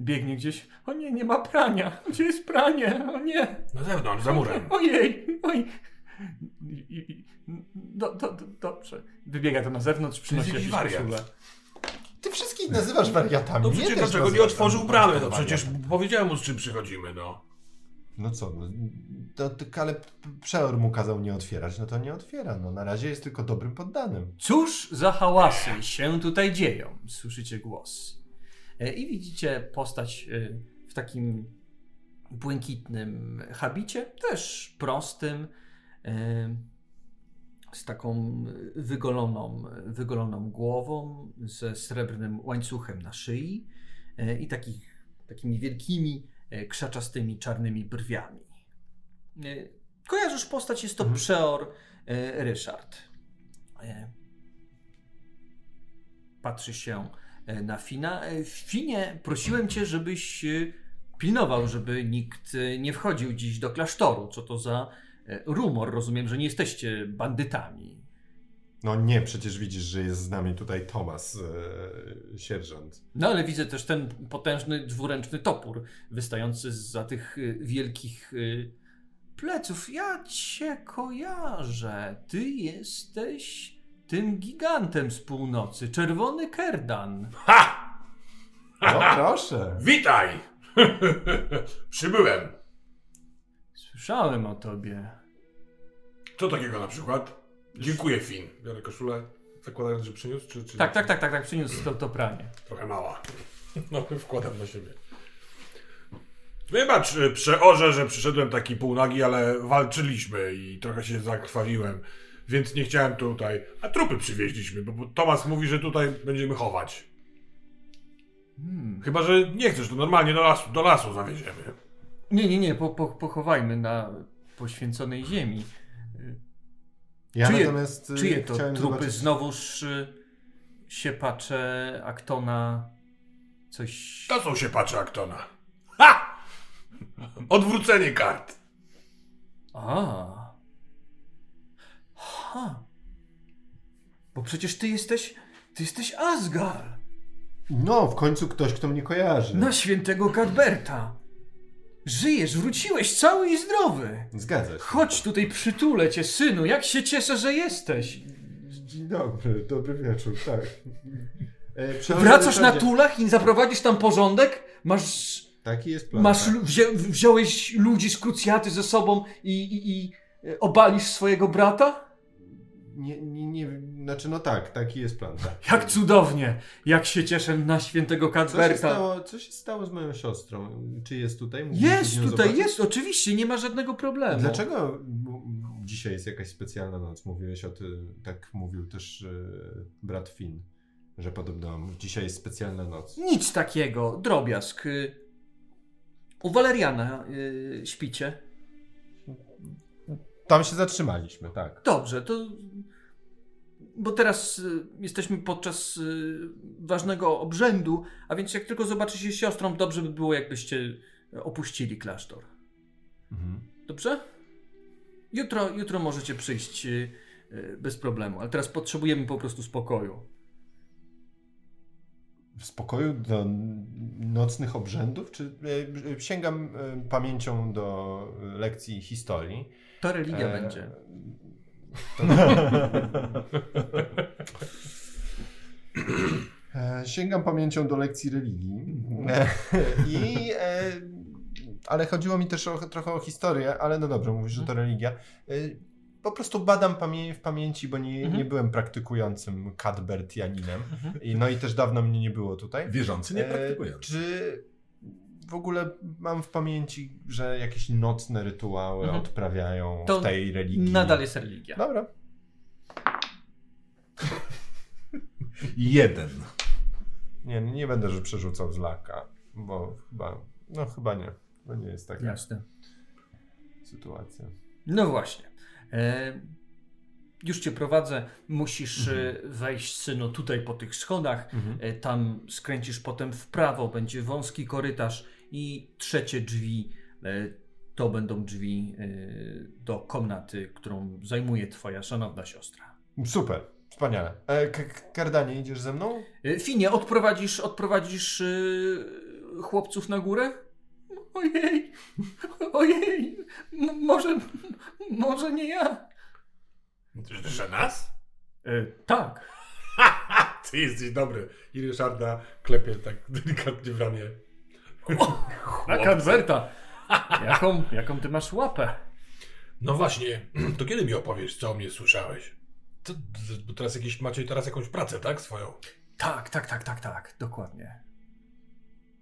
Biegnie gdzieś. O nie, nie ma prania. Gdzie jest pranie? O nie. Na zewnątrz, za murem. Ojej, oj. Do, do, do, dobrze. Wybiega to na zewnątrz, przynosi jakiś koszulę. Ty wszystkich nazywasz wariatami. No przecież dlaczego nie otworzył bramy? No przecież powiedziałem mu z czym przychodzimy, no. No co, no, to, to, przeor mu kazał nie otwierać, no to nie otwiera. No na razie jest tylko dobrym poddanym. Cóż za hałasy się tutaj dzieją? Słyszycie głos. E, I widzicie postać e, w takim błękitnym habicie, też prostym, e, z taką wygoloną, wygoloną głową, ze srebrnym łańcuchem na szyi i takich, takimi wielkimi, krzaczastymi, czarnymi brwiami. Kojarzysz postać, jest to Mhm. przeor Ryszard. Patrzy się na Fina. E, Finie, prosiłem cię, żebyś e, pilnował, żeby nikt e, nie wchodził dziś do klasztoru. Co to za e, rumor? Rozumiem, że nie jesteście bandytami. No nie, przecież widzisz, że jest z nami tutaj Tomas, e, sierżant. No ale widzę też ten potężny dwuręczny topór wystający za tych wielkich pleców. Ja cię kojarzę. Ty jesteś tym gigantem z północy, czerwony Kerdan. Ha! No proszę. Witaj! Przybyłem. Słyszałem o tobie. Co takiego na przykład? Dziękuję, Fin. Biorę koszulę, zakładając, że przyniósł, czy... czy Tak, tak, tak, tak, tak, przyniósł to, to pranie. Trochę mała. No, wkładam na siebie. Wybacz, y, przeorze, że przyszedłem taki półnagi, ale walczyliśmy i trochę się zakrwawiłem, więc nie chciałem tutaj... A trupy przywieźliśmy, bo, bo Tomas mówi, że tutaj będziemy chować. Hmm. Chyba, że nie chcesz, to normalnie do lasu, do lasu zawieziemy. Nie, nie, nie, po, po, pochowajmy na poświęconej ziemi. Ja Czyje- natomiast e, Czyje to trupy? zobaczyć... Znowuż y, siepacze Aktona coś... To są się patrzy Aktona. Ha! Odwrócenie kart. A. Ha. Bo przecież ty jesteś. Ty jesteś Asgar. No, w końcu ktoś, kto mnie kojarzy. Na świętego Cadberta. Żyjesz, wróciłeś cały i zdrowy. Zgadza się. Chodź tutaj, przytulę cię, synu. Jak się cieszę, że jesteś. Dzień dobry, dobry wieczór, tak. E, Wracasz na tulach i zaprowadzisz tam porządek? Masz. Taki jest plan. Masz tak. wziąłeś ludzi z krucjaty ze sobą i, i, i obalisz swojego brata? Nie, nie, nie, znaczy no tak, taki jest plan, tak. Jak cudownie! Jak się cieszę na świętego Co się, stało, co się stało z moją siostrą? Czy jest tutaj? Jest tutaj, zobaczyć? jest, oczywiście, nie ma żadnego problemu. Dlaczego dzisiaj jest jakaś specjalna noc? Mówiłeś o tym, tak mówił też e, brat Finn, że podobno dzisiaj jest specjalna noc. Nic takiego, drobiazg. Y, U Waleriana y, śpicie. Tam się zatrzymaliśmy, tak. Dobrze, to. Bo teraz y, jesteśmy podczas y, ważnego obrzędu, a więc jak tylko zobaczy się z siostrą, dobrze by było, jakbyście opuścili klasztor. Mhm. Dobrze? Jutro, jutro możecie przyjść y, y, bez problemu, ale teraz potrzebujemy po prostu spokoju. W spokoju do nocnych obrzędów? Czy sięgam pamięcią do lekcji historii? To religia E, będzie. E, Sięgam pamięcią do lekcji religii. E, I, e, ale chodziło mi też o, trochę o historię, ale no dobrze, mówisz, że to religia. Po prostu badam pamię w pamięci, bo nie, Mhm. nie byłem praktykującym Cadbertianinem. I, no i też dawno mnie nie było tutaj. Wierzący nie praktykują. czy w ogóle mam w pamięci, że jakieś nocne rytuały Mhm. odprawiają To w tej religii? Nadal jest religia. Dobra. Jeden. Nie, nie będę, że przerzucał z laka, bo chyba, no chyba nie. To nie jest taka Jasne. sytuacja. No właśnie. E, już cię prowadzę. Musisz e, wejść, synu, tutaj po tych schodach. Mhm. E, tam skręcisz potem w prawo, będzie wąski korytarz i trzecie drzwi. E, to będą drzwi e, do komnaty, którą zajmuje twoja szanowna siostra. Super, wspaniale. E, Kardanie, idziesz ze mną? E, Finie, odprowadzisz, odprowadzisz chłopców na górę? Ojej, ojej, M- może, może nie ja. Że nas? E, tak. Ty jesteś dobry. I Ryszarda klepie tak delikatnie w ramię. Na Cadberta. Jaką, jaką ty masz łapę? No właśnie, to kiedy mi opowiesz, co o mnie słyszałeś? To, bo teraz jakieś, macie teraz jakąś pracę, tak? Swoją. Tak, tak, tak, tak, tak, dokładnie.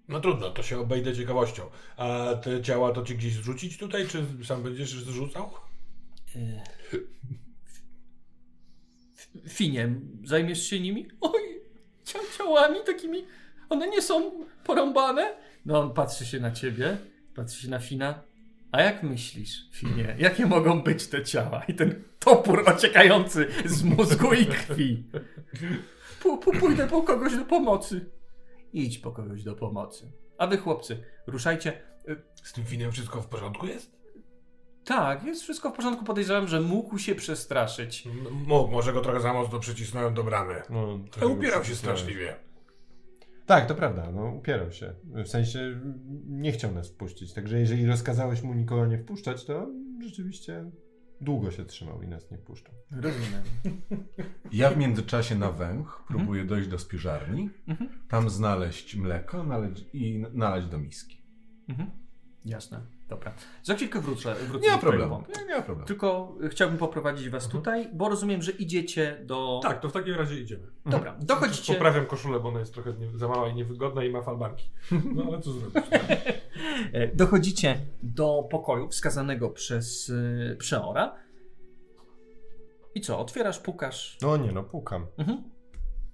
No trudno, to się obejdę ciekawością. A te ciała to ci gdzieś zrzucić tutaj, czy sam będziesz zrzucał? E, F- Finie, zajmiesz się nimi? Oj, cia- ciałami takimi, one nie są porąbane? No on patrzy się na ciebie, patrzy się na Fina. A jak myślisz, Finie, jakie mogą być te ciała? I ten topór ociekający z mózgu i krwi. P- p- pójdę po kogoś do pomocy. Idź po kogoś do pomocy. A wy chłopcy, ruszajcie. E, Z tym finem wszystko w porządku jest? Tak, jest wszystko w porządku. Podejrzewam, że mógł się przestraszyć. M- Mógł, może go trochę za mocno przycisnąłem do bramy. No, Ale upierał się straszliwie. Tak, to prawda, no upierał się. W sensie nie chciał nas wpuścić, także jeżeli rozkazałeś mu nikogo nie wpuszczać, to rzeczywiście długo się trzymał i nas nie wpuszczał. Rozumiem. Ja w międzyczasie na węch próbuję dojść do spiżarni, Mhm. tam znaleźć mleko naleć, i nalać do miski. Mhm. Jasne, dobra. Za chwilkę wrócę. wrócę Nie ma problemu. Nie, ma problemu. Tylko y, chciałbym poprowadzić was tutaj, bo rozumiem, że idziecie do... Tak, to w takim razie idziemy. Dobra, dochodzicie... Poprawiam koszulę, bo ona jest trochę nie, za mała i niewygodna i ma falbanki. No ale co zrobić? E, Dochodzicie do pokoju wskazanego przez y, przeora. I co, otwierasz, pukasz. No nie, no pukam. Mhm. Puk,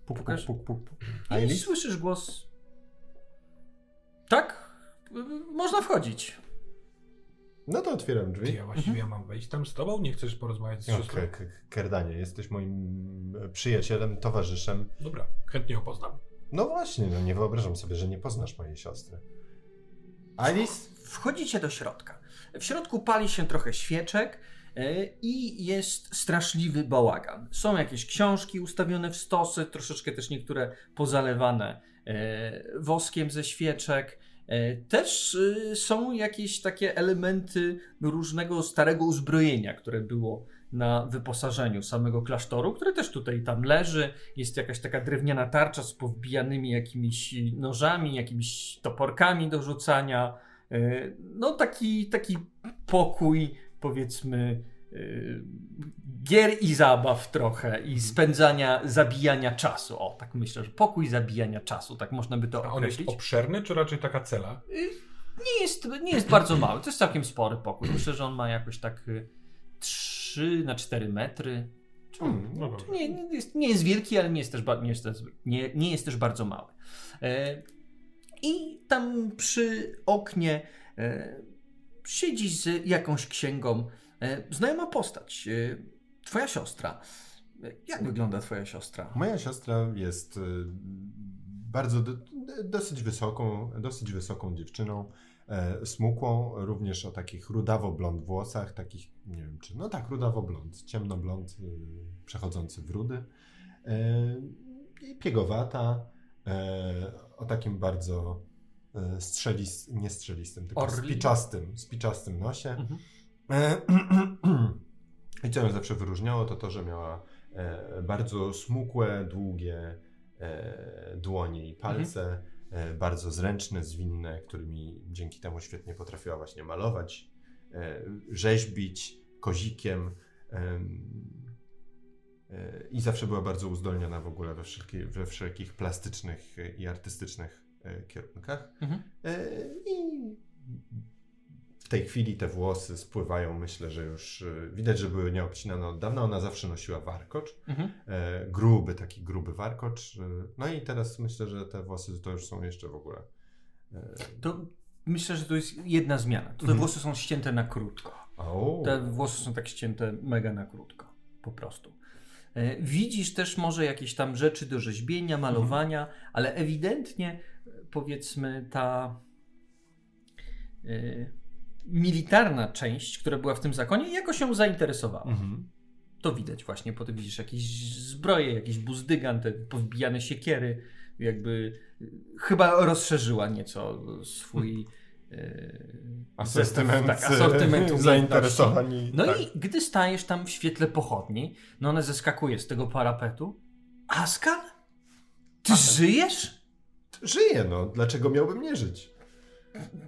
puk, Pukasz? puk, puk, puk. I Aileen? słyszysz głos. Tak? Można wchodzić. No to otwieram Ty, drzwi. ja właściwie ja mam wejść tam z tobą? Nie chcesz porozmawiać z siostrą? K- Kerdanie, jesteś moim e, przyjacielem, towarzyszem. Dobra, chętnie ją poznam. No właśnie, no nie wyobrażam sobie, że nie poznasz mojej siostry. Alice? Wchodzicie do środka. W środku pali się trochę świeczek e, i jest straszliwy bałagan. Są jakieś książki ustawione w stosy, troszeczkę też niektóre pozalewane e, woskiem ze świeczek. E, Też e, są jakieś takie elementy różnego starego uzbrojenia, które było na wyposażeniu samego klasztoru, które też tutaj tam leży. Jest jakaś taka drewniana tarcza z powbijanymi jakimiś nożami, jakimiś toporkami do rzucania. E, No taki, taki pokój, powiedzmy, gier i zabaw trochę i spędzania, zabijania czasu. O, tak myślę, że pokój zabijania czasu, tak można by to A on jest określić. obszerny, czy raczej taka cela? Nie jest, nie jest bardzo mały, to jest całkiem spory pokój. Myślę, że on ma jakoś tak y, 3 na 4 metry. Hmm, No nie, nie, jest, nie jest wielki, ale nie jest też, nie jest też, nie, nie jest też bardzo mały. E, I tam przy oknie e, siedzi z jakąś księgą znajoma postać. E, twoja siostra. E, Jak wygląda twoja siostra? Moja siostra jest bardzo do, dosyć wysoką, dosyć wysoką dziewczyną, e, smukłą, również o takich rudawo-blond włosach, takich, nie wiem czy, no tak, rudawo-blond, ciemno-blond, przechodzący w rudy. E, i piegowata, e, o takim bardzo e, strzelis, nie strzelistym, tylko Orli. spiczastym, spiczastym nosie. Mhm. E, I co ją zawsze wyróżniało, to to, że miała e, bardzo smukłe, długie e, dłonie i palce, e, bardzo zręczne, zwinne, którymi dzięki temu świetnie potrafiła właśnie malować, rzeźbić kozikiem, Em, I zawsze była bardzo uzdolniona w ogóle we, wszelki, we wszelkich plastycznych i artystycznych kierunkach. Mhm. I w tej chwili te włosy spływają, myślę, że już e, widać, że były nieobcinane od dawna. Ona zawsze nosiła warkocz, Mhm. e, gruby, taki gruby warkocz. e, No i teraz myślę, że te włosy to już są jeszcze w ogóle. e, To myślę, że to jest jedna zmiana. Te Mhm. włosy są ścięte na krótko. O, Te włosy są tak ścięte mega na krótko. Po prostu. E, Widzisz też może jakieś tam rzeczy do rzeźbienia, malowania, ale ewidentnie powiedzmy ta militarna część, która była w tym zakonie, jakoś ją zainteresowała. Mhm. To widać właśnie, potem widzisz jakieś zbroje, jakiś buzdygan, te powbijane siekiery, jakby y, chyba rozszerzyła nieco swój y, Asortyment, tak, asortyment umiejętności. zainteresowań. i- No tak. i gdy stajesz tam w świetle pochodni, no ona zeskakuje z tego parapetu. Askan? Ty żyjesz? Żyję, no. Dlaczego miałbym nie żyć?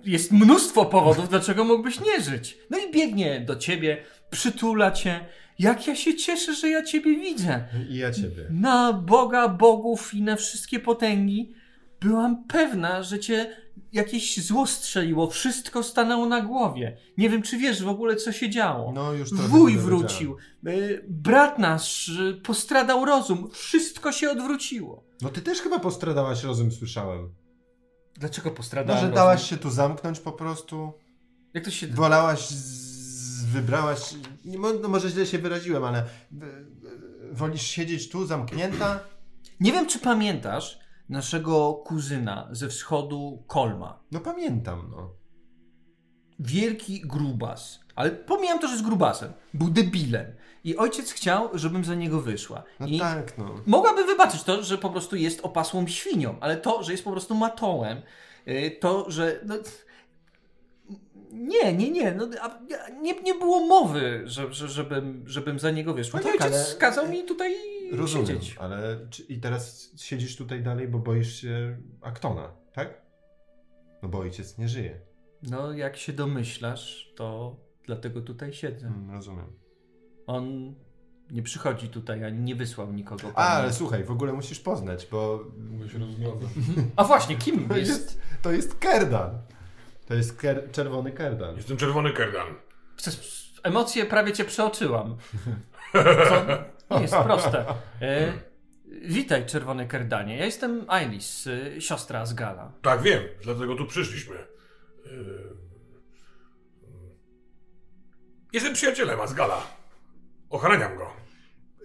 Jest mnóstwo powodów, dlaczego mógłbyś nie żyć. No i biegnie do ciebie, przytula cię. Jak ja się cieszę, że ja ciebie widzę. I ja ciebie. Na Boga bogów i na wszystkie potęgi byłam pewna, że cię jakieś zło strzeliło. Wszystko stanęło na głowie. Nie wiem, czy wiesz w ogóle, co się działo. No już Wuj wrócił. y, Brat nasz y, postradał rozum. Wszystko się odwróciło. No ty też chyba postradałaś rozum, słyszałem. Dlaczego No, postradałem że rozum? dałaś się tu zamknąć po prostu. Jak to się... Wolałaś, z, wybrałaś. No może źle się wyraziłem, ale. y, y, Wolisz siedzieć tu zamknięta? Nie wiem, czy pamiętasz naszego kuzyna ze wschodu Kolma. No pamiętam, no. Wielki grubas. Ale pomijam to, że jest grubasem. Był debilem. I ojciec chciał, żebym za niego wyszła. No I tak, no. mogłaby wybaczyć to, że po prostu jest opasłą świnią, ale to, że jest po prostu matołem, y, to, że... No, nie, nie, nie, no, nie, nie było mowy, że, że, żebym, żebym za niego wyszła. No I tak, ojciec ale- kazał mi tutaj Rozumiem, siedzieć. ale czy, i teraz siedzisz tutaj dalej, bo boisz się Aktona, tak? No bo ojciec nie żyje. No, jak się domyślasz, to dlatego tutaj siedzę. Mm, rozumiem. On nie przychodzi tutaj, ani nie wysłał nikogo. A, ale słuchaj, w ogóle musisz poznać, bo się rozgląda. A właśnie, kim to jest? jest, to jest Kerdan. To jest ker, czerwony Kerdan. Jestem czerwony Kerdan. Przez emocje prawie cię przeoczyłam. Co nie jest proste. E, witaj, czerwony kerdanie. Ja jestem Ailis, e, siostra Asgala. Tak, wiem, dlatego tu przyszliśmy. Yy... Jestem przyjacielem Asgala. Ochraniam go.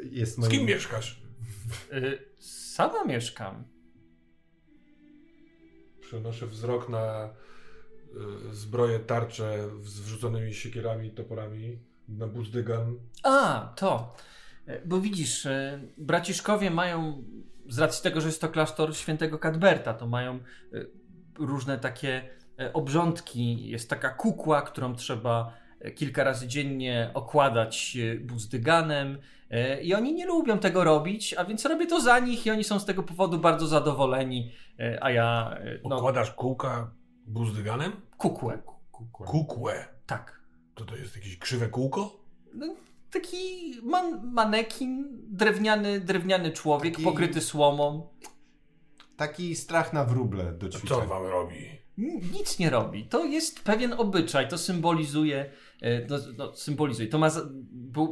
Jest Z moim... kim mieszkasz? E, sama mieszkam. Przenoszę wzrok na y, zbroję, tarcze z wrzuconymi siekierami, toporami, na buzdygan. A, to. E, Bo widzisz, e, braciszkowie mają, z racji tego, że jest to klasztor świętego Cadberta, to mają e, różne takie obrządki. Jest taka kukła, którą trzeba e, kilka razy dziennie okładać e, buzdyganem. E, I oni nie lubią tego robić, a więc robię to za nich i oni są z tego powodu bardzo zadowoleni. E, A ja, e, no, Okładasz kółka buzdyganem? kukłę. Kukła. Kukłę. Tak. To to jest jakieś krzywe kółko? No, taki man, manekin, drewniany, drewniany człowiek Taki- pokryty słomą. Taki strach na wróble do A co wam robi? Nic nie robi. To jest pewien obyczaj, to symbolizuje. e, No, no, symbolizuje. To ma,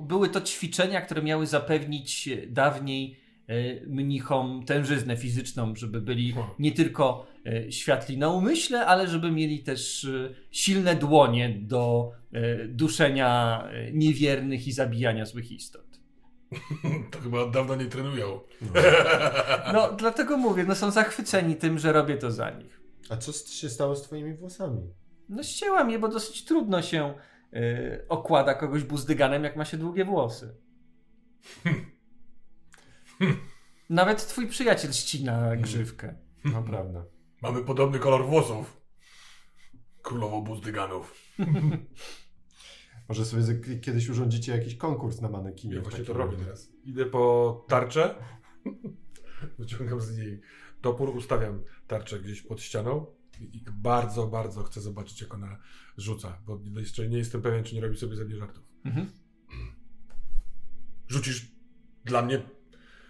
były to ćwiczenia, które miały zapewnić dawniej e, mnichom tężyznę fizyczną, żeby byli nie tylko e, światli na umyśle, ale żeby mieli też silne dłonie do duszenia niewiernych i zabijania złych istot. To chyba od dawna nie trenują. No, dlatego mówię, no są zachwyceni tym, że robię to za nich. A co z- się stało z twoimi włosami? No ścięłam je, bo dosyć trudno się y, okłada kogoś buzdyganem, jak ma się długie włosy. Nawet twój przyjaciel ścina grzywkę. No prawda. Mamy podobny kolor włosów. Królowo buzdyganów. Może sobie kiedyś urządzicie jakiś konkurs na manekinie. Ja właśnie to robię teraz. Idę po tarczę. Wyciągam z niej topór, ustawiam tarczę gdzieś pod ścianą i bardzo, bardzo chcę zobaczyć, jak ona rzuca, bo jeszcze nie jestem pewien, czy nie robi sobie ze mnie żartów. Mhm. Rzucisz dla mnie,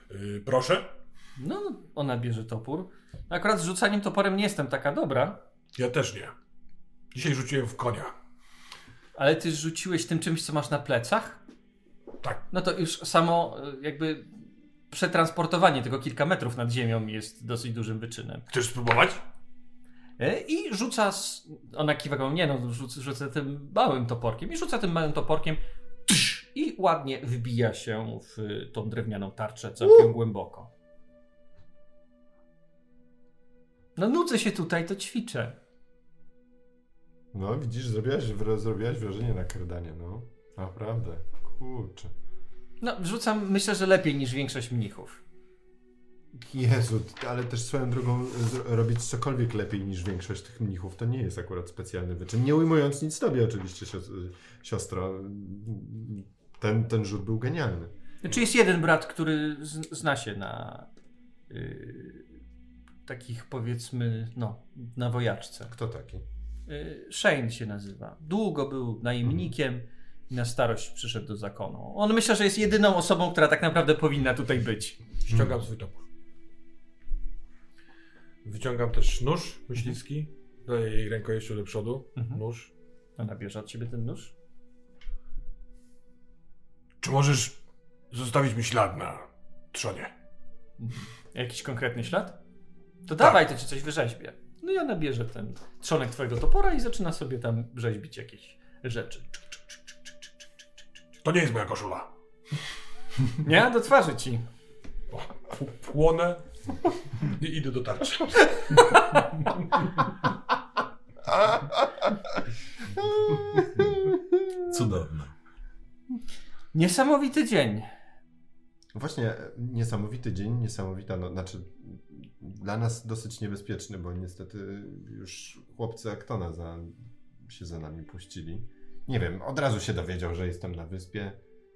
yy, proszę? No, ona bierze topór. Akurat z rzucaniem toporem nie jestem taka dobra, Ja też nie. Dzisiaj rzuciłem w konia. ale ty rzuciłeś tym czymś, co masz na plecach? Tak. No to już samo y, jakby przetransportowanie tego kilka metrów nad ziemią jest dosyć dużym wyczynem. Chcesz spróbować? E, I rzuca, ona kiwa głową, nie no, rzucę, rzucę tym małym toporkiem i rzuca tym małym toporkiem tsz, i ładnie wbija się w y, tą drewnianą tarczę całkiem głęboko. No nudzę się tutaj, to ćwiczę. No widzisz, zrobiłaś, zrobiłaś wrażenie na kardanie, no. Naprawdę. Kurczę. No, rzucam, myślę, że lepiej niż większość mnichów. Jezu, ale też swoją drogą z- robić cokolwiek lepiej niż większość tych mnichów to nie jest akurat specjalny wyczyn. Nie ujmując nic tobie oczywiście, sios- siostro. Ten, ten rzut był genialny. Znaczy jest jeden brat, który zna się na y, takich powiedzmy, no, na wojaczce. Kto taki? Y, Shane się nazywa. Długo był najemnikiem i na starość przyszedł do zakonu. On myślę, że jest jedyną osobą, która tak naprawdę powinna tutaj być. Ściągam swój topór. Wyciągam też nóż myśliwski. Daję jej rękojeścią do przodu. Mhm. Nóż. Ona bierze od ciebie ten nóż? Czy możesz zostawić mi ślad na trzonie? Jakiś konkretny ślad? To dawaj, to ci coś wyrzeźbię. No i ona bierze ten trzonek twojego topora i zaczyna sobie tam rzeźbić jakieś rzeczy. To nie jest moja koszula. Nie? Do twarzy ci. O, pu- Płonę i idę do tarczy. Cudowne. Niesamowity dzień. Właśnie e, niesamowity dzień, niesamowita, no, znaczy dla nas dosyć niebezpieczny, bo niestety już chłopcy Aktona za, się za nami puścili. Nie wiem, od razu się dowiedział, że jestem na wyspie.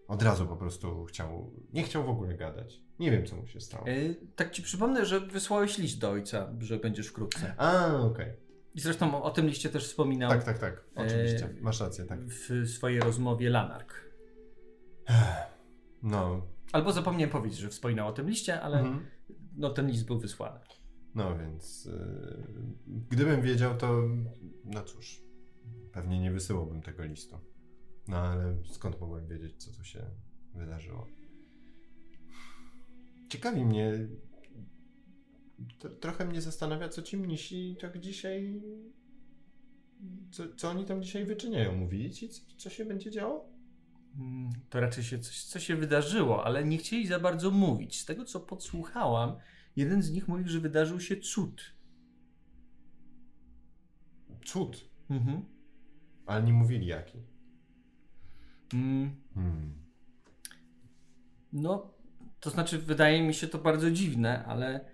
Od razu po prostu chciał, nie chciał w ogóle gadać. Nie wiem, co mu się stało. Y, tak ci przypomnę, że wysłałeś list do ojca, że będziesz wkrótce. A, okej. I zresztą o, tym liście też wspominał Tak, tak, tak. Oczywiście. E, Masz rację, tak. w swojej rozmowie Lanark. No. Albo zapomniałem powiedzieć, że wspominał o tym liście, ale Mhm. no, ten list był wysłany. No więc yy, gdybym wiedział, to no cóż, pewnie nie wysyłałbym tego listu. No ale skąd mogłem wiedzieć, co tu się wydarzyło? Ciekawi mnie, trochę mnie zastanawia, co ci mnisi tak dzisiaj, co, co oni tam dzisiaj wyczyniają. Mówili ci, co, co się będzie działo? Mm, To raczej się coś, co się wydarzyło, ale nie chcieli za bardzo mówić. Z tego, co podsłuchałam, jeden z nich mówił, że wydarzył się cud. Cud, Mhm. Ale nie mówili jaki. Mm, Hmm. No, to znaczy, wydaje mi się to bardzo dziwne, ale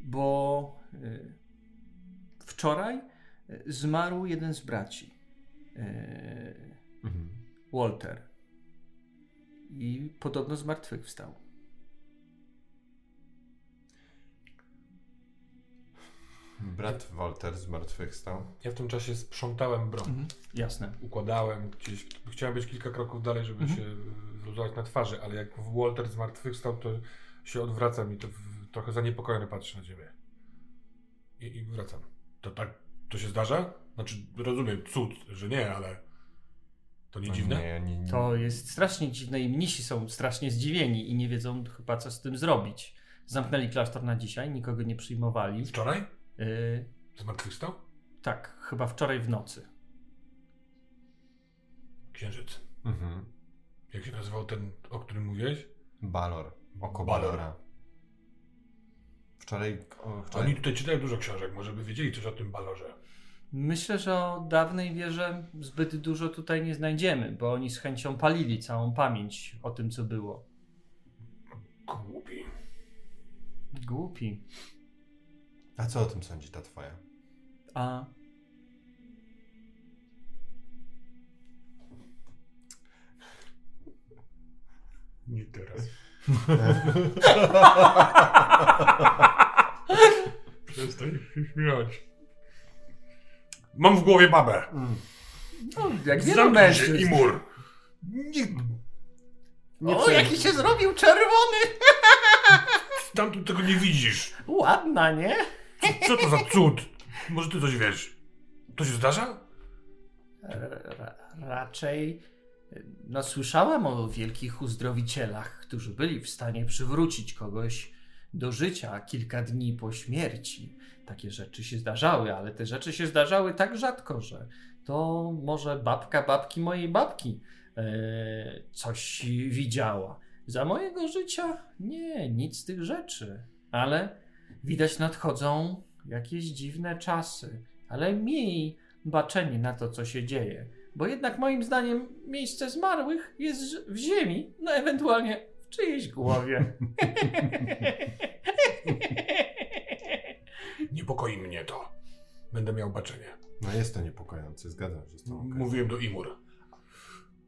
bo y, wczoraj y, zmarł jeden z braci, y, Mhm. Walter, i podobno zmartwychwstał. Brat Walter zmartwychwstał. Ja w tym czasie sprzątałem broń. Mhm. Jasne. Układałem gdzieś. Chciałem być kilka kroków dalej, żeby Mhm. się zluzować na twarzy, ale jak Walter zmartwychwstał, to się odwracam i to w, trochę zaniepokojony patrzę na ciebie. I, I wracam. To tak, to się zdarza? Znaczy, rozumiem, cud, że nie, ale to nie dziwne? Nie, nie, nie. To jest strasznie dziwne i mnisi są strasznie zdziwieni i nie wiedzą chyba co z tym zrobić. Zamknęli klasztor na dzisiaj, nikogo nie przyjmowali. Wczoraj? Y, Zmartwychwstał? tak, chyba wczoraj w nocy. Księżyc. Mhm. Jak się nazywał ten, o którym mówiłeś? Balor. Oko Balor. Balora. Wczoraj, o, wczoraj Oni tutaj czytają dużo książek, może by wiedzieli coś o tym balorze. Myślę, że o dawnej wierze zbyt dużo tutaj nie znajdziemy, bo oni z chęcią palili całą pamięć o tym, co było. Głupi. Głupi. A co o tym sądzi ta twoja? A Nie teraz. Przestań się śmiać. Mam w głowie babę. no, jak wielu mężczyzn. i mur. Nie... Nie o, jaki się zrobił czerwony! Tam tu tego nie widzisz. Ładna, nie? Co to za cud? Może ty coś wiesz? To się zdarza? Ra- raczej. No, słyszałem o wielkich uzdrowicielach, którzy byli w stanie przywrócić kogoś do życia kilka dni po śmierci. Takie rzeczy się zdarzały, ale te rzeczy się zdarzały tak rzadko, że to może babka babki mojej babki e, coś widziała. Za mojego życia nie, nic z tych rzeczy. Ale widać nadchodzą jakieś dziwne czasy. Ale miej baczenie na to, co się dzieje. Bo jednak moim zdaniem miejsce zmarłych jest w ziemi, no ewentualnie w czyjejś głowie. Niepokoi mnie to. Będę miał baczenie. No jest to niepokojące, zgadzam się z tą Mówiłem do Imur.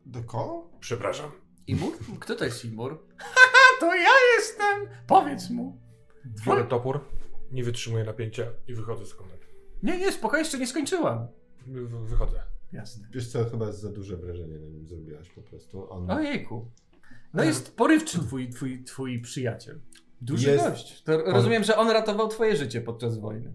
Do kogo? Przepraszam. Imur? Kto to jest Imur? to ja jestem! Powiedz mu. Biorę topór, nie wytrzymuję napięcia i wychodzę z komnaty. Nie, nie, spokojnie, jeszcze nie skończyłam. Wy- wy- Wychodzę. Jasne. Wiesz co, chyba za duże wrażenie na nim zrobiłaś po prostu. On... Ojejku. No jest porywczy twój, twój, twój przyjaciel. Duży Jest- gość. To rozumiem, że on ratował twoje życie podczas wojny.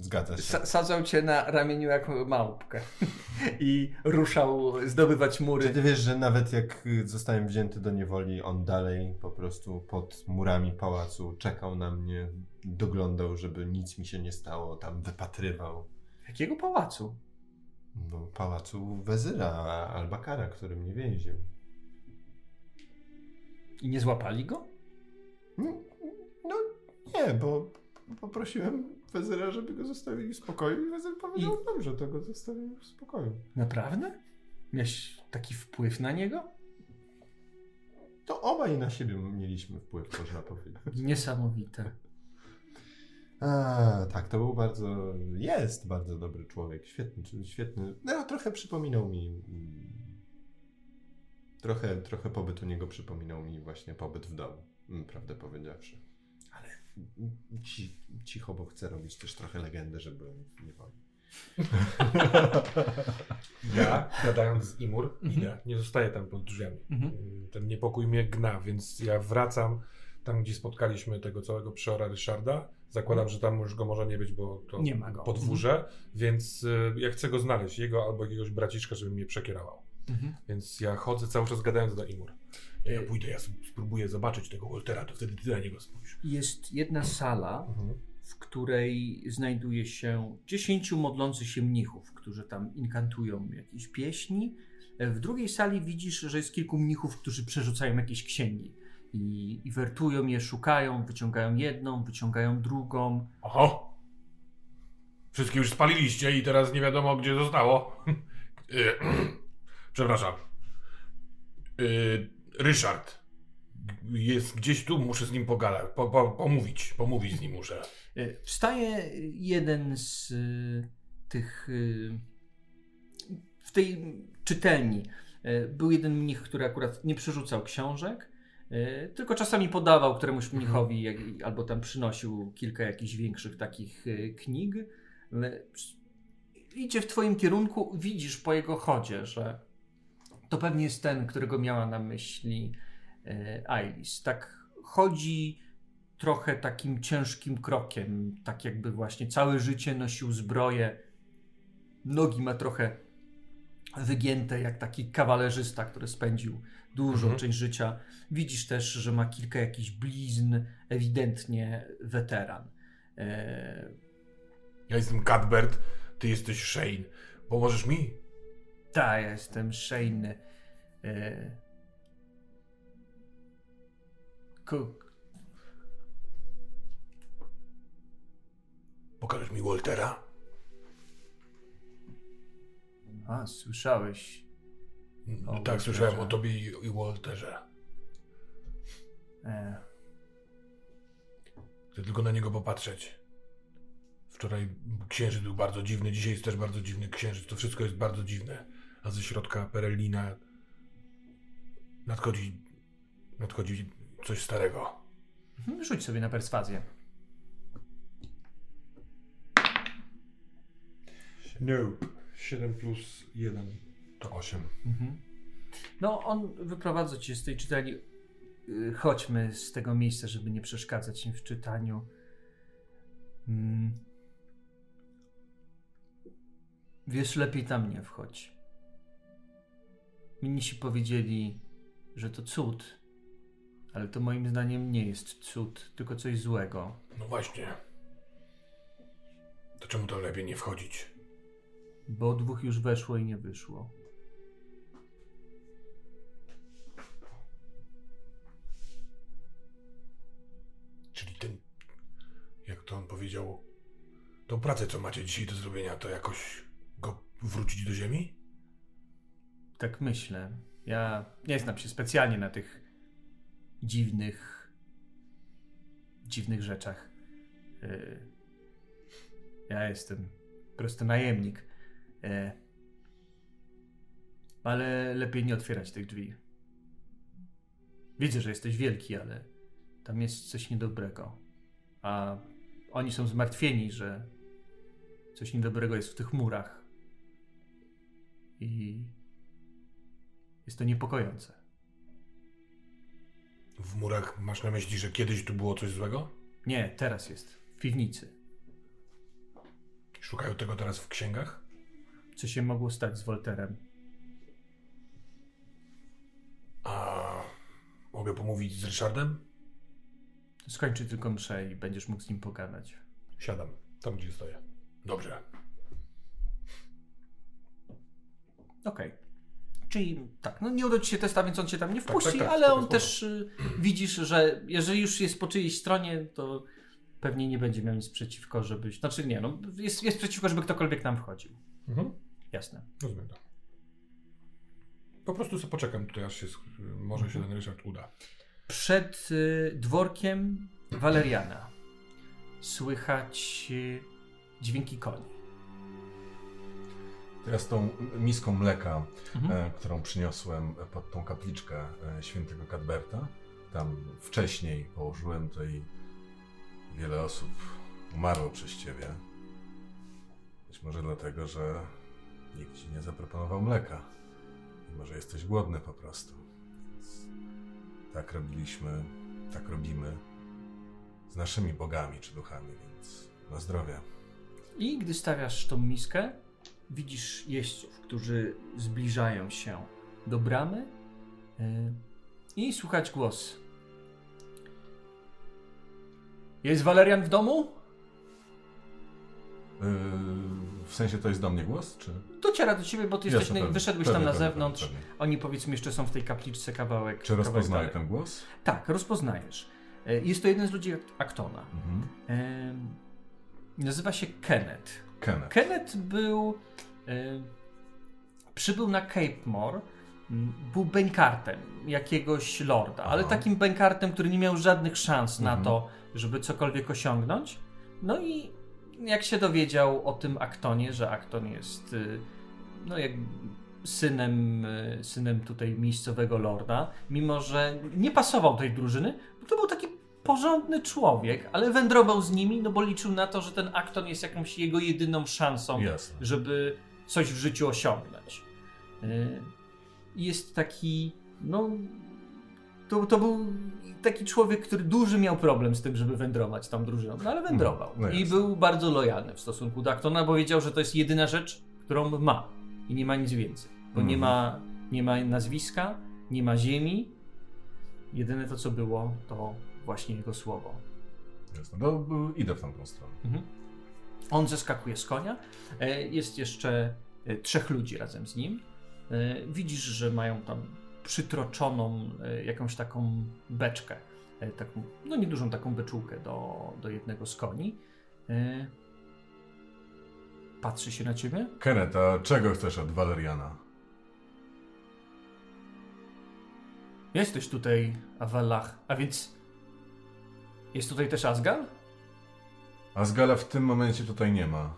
Zgadza się. Sa- sadzał cię na ramieniu jak małpkę i ruszał zdobywać Czy mury. ty wiesz, że nawet jak zostałem wzięty do niewoli, on dalej po prostu pod murami pałacu czekał na mnie, doglądał, żeby nic mi się nie stało, tam wypatrywał. Jakiego pałacu? No, pałacu wezyra Albakara, który mnie więził. I nie złapali go? No nie, bo poprosiłem wezyra, żeby go zostawili w spokoju i wezyr powiedział, dobrze, to go zostawimy w spokoju. Naprawdę? Miałeś taki wpływ na niego? To obaj na siebie mieliśmy wpływ, można powiedzieć. Niesamowite. A, tak, to był bardzo, jest bardzo dobry człowiek, świetny, świetny. No, trochę przypominał mi, trochę, trochę pobyt u niego przypominał mi właśnie pobyt w domu, prawdę powiedziawszy. Cicho, bo chcę robić też trochę legendę, że byłem w niewoli. Ja, gadając z Imur, Mhm. idę. Nie zostaję tam pod drzwiami. Mhm. Ten niepokój mnie gna, więc ja wracam tam, gdzie spotkaliśmy tego całego przeora Ryszarda. Zakładam, że tam już go może nie być, bo to Nie ma go. podwórze, więc y, ja chcę go znaleźć, jego albo jakiegoś braciszka, żeby mnie przekierował. Mhm. Więc ja chodzę cały czas gadając do Imur. Ja, ja pójdę, ja sp- spróbuję zobaczyć tego Waltera, to wtedy ty na niego spójrz. Jest jedna sala, w której znajduje się dziesięciu modlących się mnichów, którzy tam inkantują jakieś pieśni. W drugiej sali widzisz, że jest kilku mnichów, którzy przerzucają jakieś księgi i, i wertują je, szukają, wyciągają jedną, wyciągają drugą. Oho! Wszystkie już spaliliście i teraz nie wiadomo, gdzie zostało. Y, Przepraszam. Y, Ryszard. Jest gdzieś tu, muszę z nim pogadać, po, po, pomówić, pomówić z nim muszę. E, Wstaje jeden z y, tych. y, W tej czytelni e, był jeden mnich, który akurat nie przerzucał książek, e, tylko czasami podawał któremuś mnichowi jak, albo tam przynosił kilka jakichś większych takich e, knig. Idzie w twoim kierunku, widzisz po jego chodzie, że to pewnie jest ten, którego miała na myśli e, Ailis. Tak chodzi trochę takim ciężkim krokiem, tak jakby właśnie całe życie nosił zbroję. Nogi ma trochę wygięte, jak taki kawalerzysta, który spędził dużą Mhm. część życia. Widzisz też, że ma kilka jakichś blizn, ewidentnie weteran. E, Ja jestem Cadbert, ty jesteś Shane. Pomożesz mi? Tak, ja jestem Shane. E, ku, Pokażesz mi Waltera? a, słyszałeś. No, O, tak, Walterze. słyszałem o tobie i, i Walterze. E, Chcę tylko na niego popatrzeć. Wczoraj księżyc był bardzo dziwny, dzisiaj jest też bardzo dziwny księżyc. To wszystko jest bardzo dziwne. A ze środka Perelina nadchodzi, nadchodzi coś starego. mhm, rzuć sobie na perswazję. Nope. 7 plus 1 to 8. Mhm. No, on wyprowadza cię z tej czytelni. Y, Chodźmy z tego miejsca, żeby nie przeszkadzać im w czytaniu. Mm. Wiesz, lepiej tam nie wchodź. Inni się powiedzieli, że to cud, ale to moim zdaniem nie jest cud, tylko coś złego. No właśnie. To czemu to lepiej nie wchodzić? Bo dwóch już weszło i nie wyszło. Czyli ten, jak to on powiedział, tą pracę, co macie dzisiaj do zrobienia, to jakoś go wrócić do ziemi? Tak myślę. Ja nie znam się specjalnie na tych dziwnych, dziwnych rzeczach. Yy, Ja jestem po prostu najemnik. Yy, Ale lepiej nie otwierać tych drzwi. Widzę, że jesteś wielki, ale tam jest coś niedobrego. A oni są zmartwieni, że coś niedobrego jest w tych murach. I jest to niepokojące. W murach masz na myśli, że kiedyś tu było coś złego? Nie, teraz jest. W piwnicy. Szukają tego teraz w księgach? Co się mogło stać z Wolterem? A mogę pomówić z Ryszardem? Skończy tylko mszę i będziesz mógł z nim pogadać. Siadam, tam gdzie stoję. Dobrze. Okej. Czyli tak, no nie uda ci się testa, więc on cię tam nie tak, wpuści, tak, ale on też y, widzisz, że jeżeli już jest po czyjejś stronie, to pewnie nie będzie miał nic przeciwko, żebyś. Znaczy nie, no jest, jest przeciwko, żeby ktokolwiek tam wchodził. Mhm. Jasne. Rozumiem to. Po prostu sobie poczekam tutaj, aż się, może się ten Ryszard uda. Przed y, dworkiem Waleriana słychać y, dźwięki koni. Teraz tą miską mleka, Mhm. e, którą przyniosłem pod tą kapliczkę e, świętego Cadberta, tam wcześniej położyłem to i wiele osób umarło przez ciebie. Być może dlatego, że nikt ci nie zaproponował mleka. I może jesteś głodny po prostu. Więc tak robiliśmy, tak robimy z naszymi bogami czy duchami, więc na zdrowie. I gdy stawiasz tą miskę, widzisz jeźdźców, którzy zbliżają się do bramy y, i słychać głos. Jest Walerian w domu? Yy, w sensie to jest do mnie głos, czy? Dociera do ciebie, bo ty jesteś, pewnie, wyszedłeś pewnie, tam na pewnie, zewnątrz. Oni powiedzmy jeszcze są w tej kapliczce kawałek. Czy kawałek rozpoznaję dalej. ten głos? Tak, rozpoznajesz. Y, Jest to jeden z ludzi Ak- Aktona. Mhm. Ym, Nazywa się Kenneth. Kenneth. Kenneth był. y, przybył na Cape More. Był bękartem jakiegoś lorda, ale Aha. takim bękartem, który nie miał żadnych szans na Mhm. to, żeby cokolwiek osiągnąć. No i jak się dowiedział o tym Aktonie, że Akton jest y, no jak synem, y, synem tutaj miejscowego lorda, mimo że nie pasował tej drużyny, to był taki porządny człowiek, ale wędrował z nimi, no bo liczył na to, że ten Akton jest jakąś jego jedyną szansą, Jasne. żeby coś w życiu osiągnąć. Y, Jest taki, no, to, to był taki człowiek, który duży miał problem z tym, żeby wędrować tą drużyną, no ale wędrował. No, no I był bardzo lojalny w stosunku do Aktona, bo wiedział, że to jest jedyna rzecz, którą ma i nie ma nic więcej, bo nie, Mhm. ma, nie ma nazwiska, nie ma ziemi. Jedyne to, co było, to właśnie jego słowo. Jasne. No, idę w tamtą stronę. Mhm. On zeskakuje z konia. E, Jest jeszcze e, trzech ludzi razem z nim. E, Widzisz, że mają tam przytroczoną jakąś taką beczkę. Taką, no niedużą taką beczułkę do, do jednego z koni. Patrzy się na ciebie. Kenneth, a czego chcesz od Waleriana? Jesteś tutaj, Avalach, a więc jest tutaj też Asgal? A Zgala w tym momencie tutaj nie ma.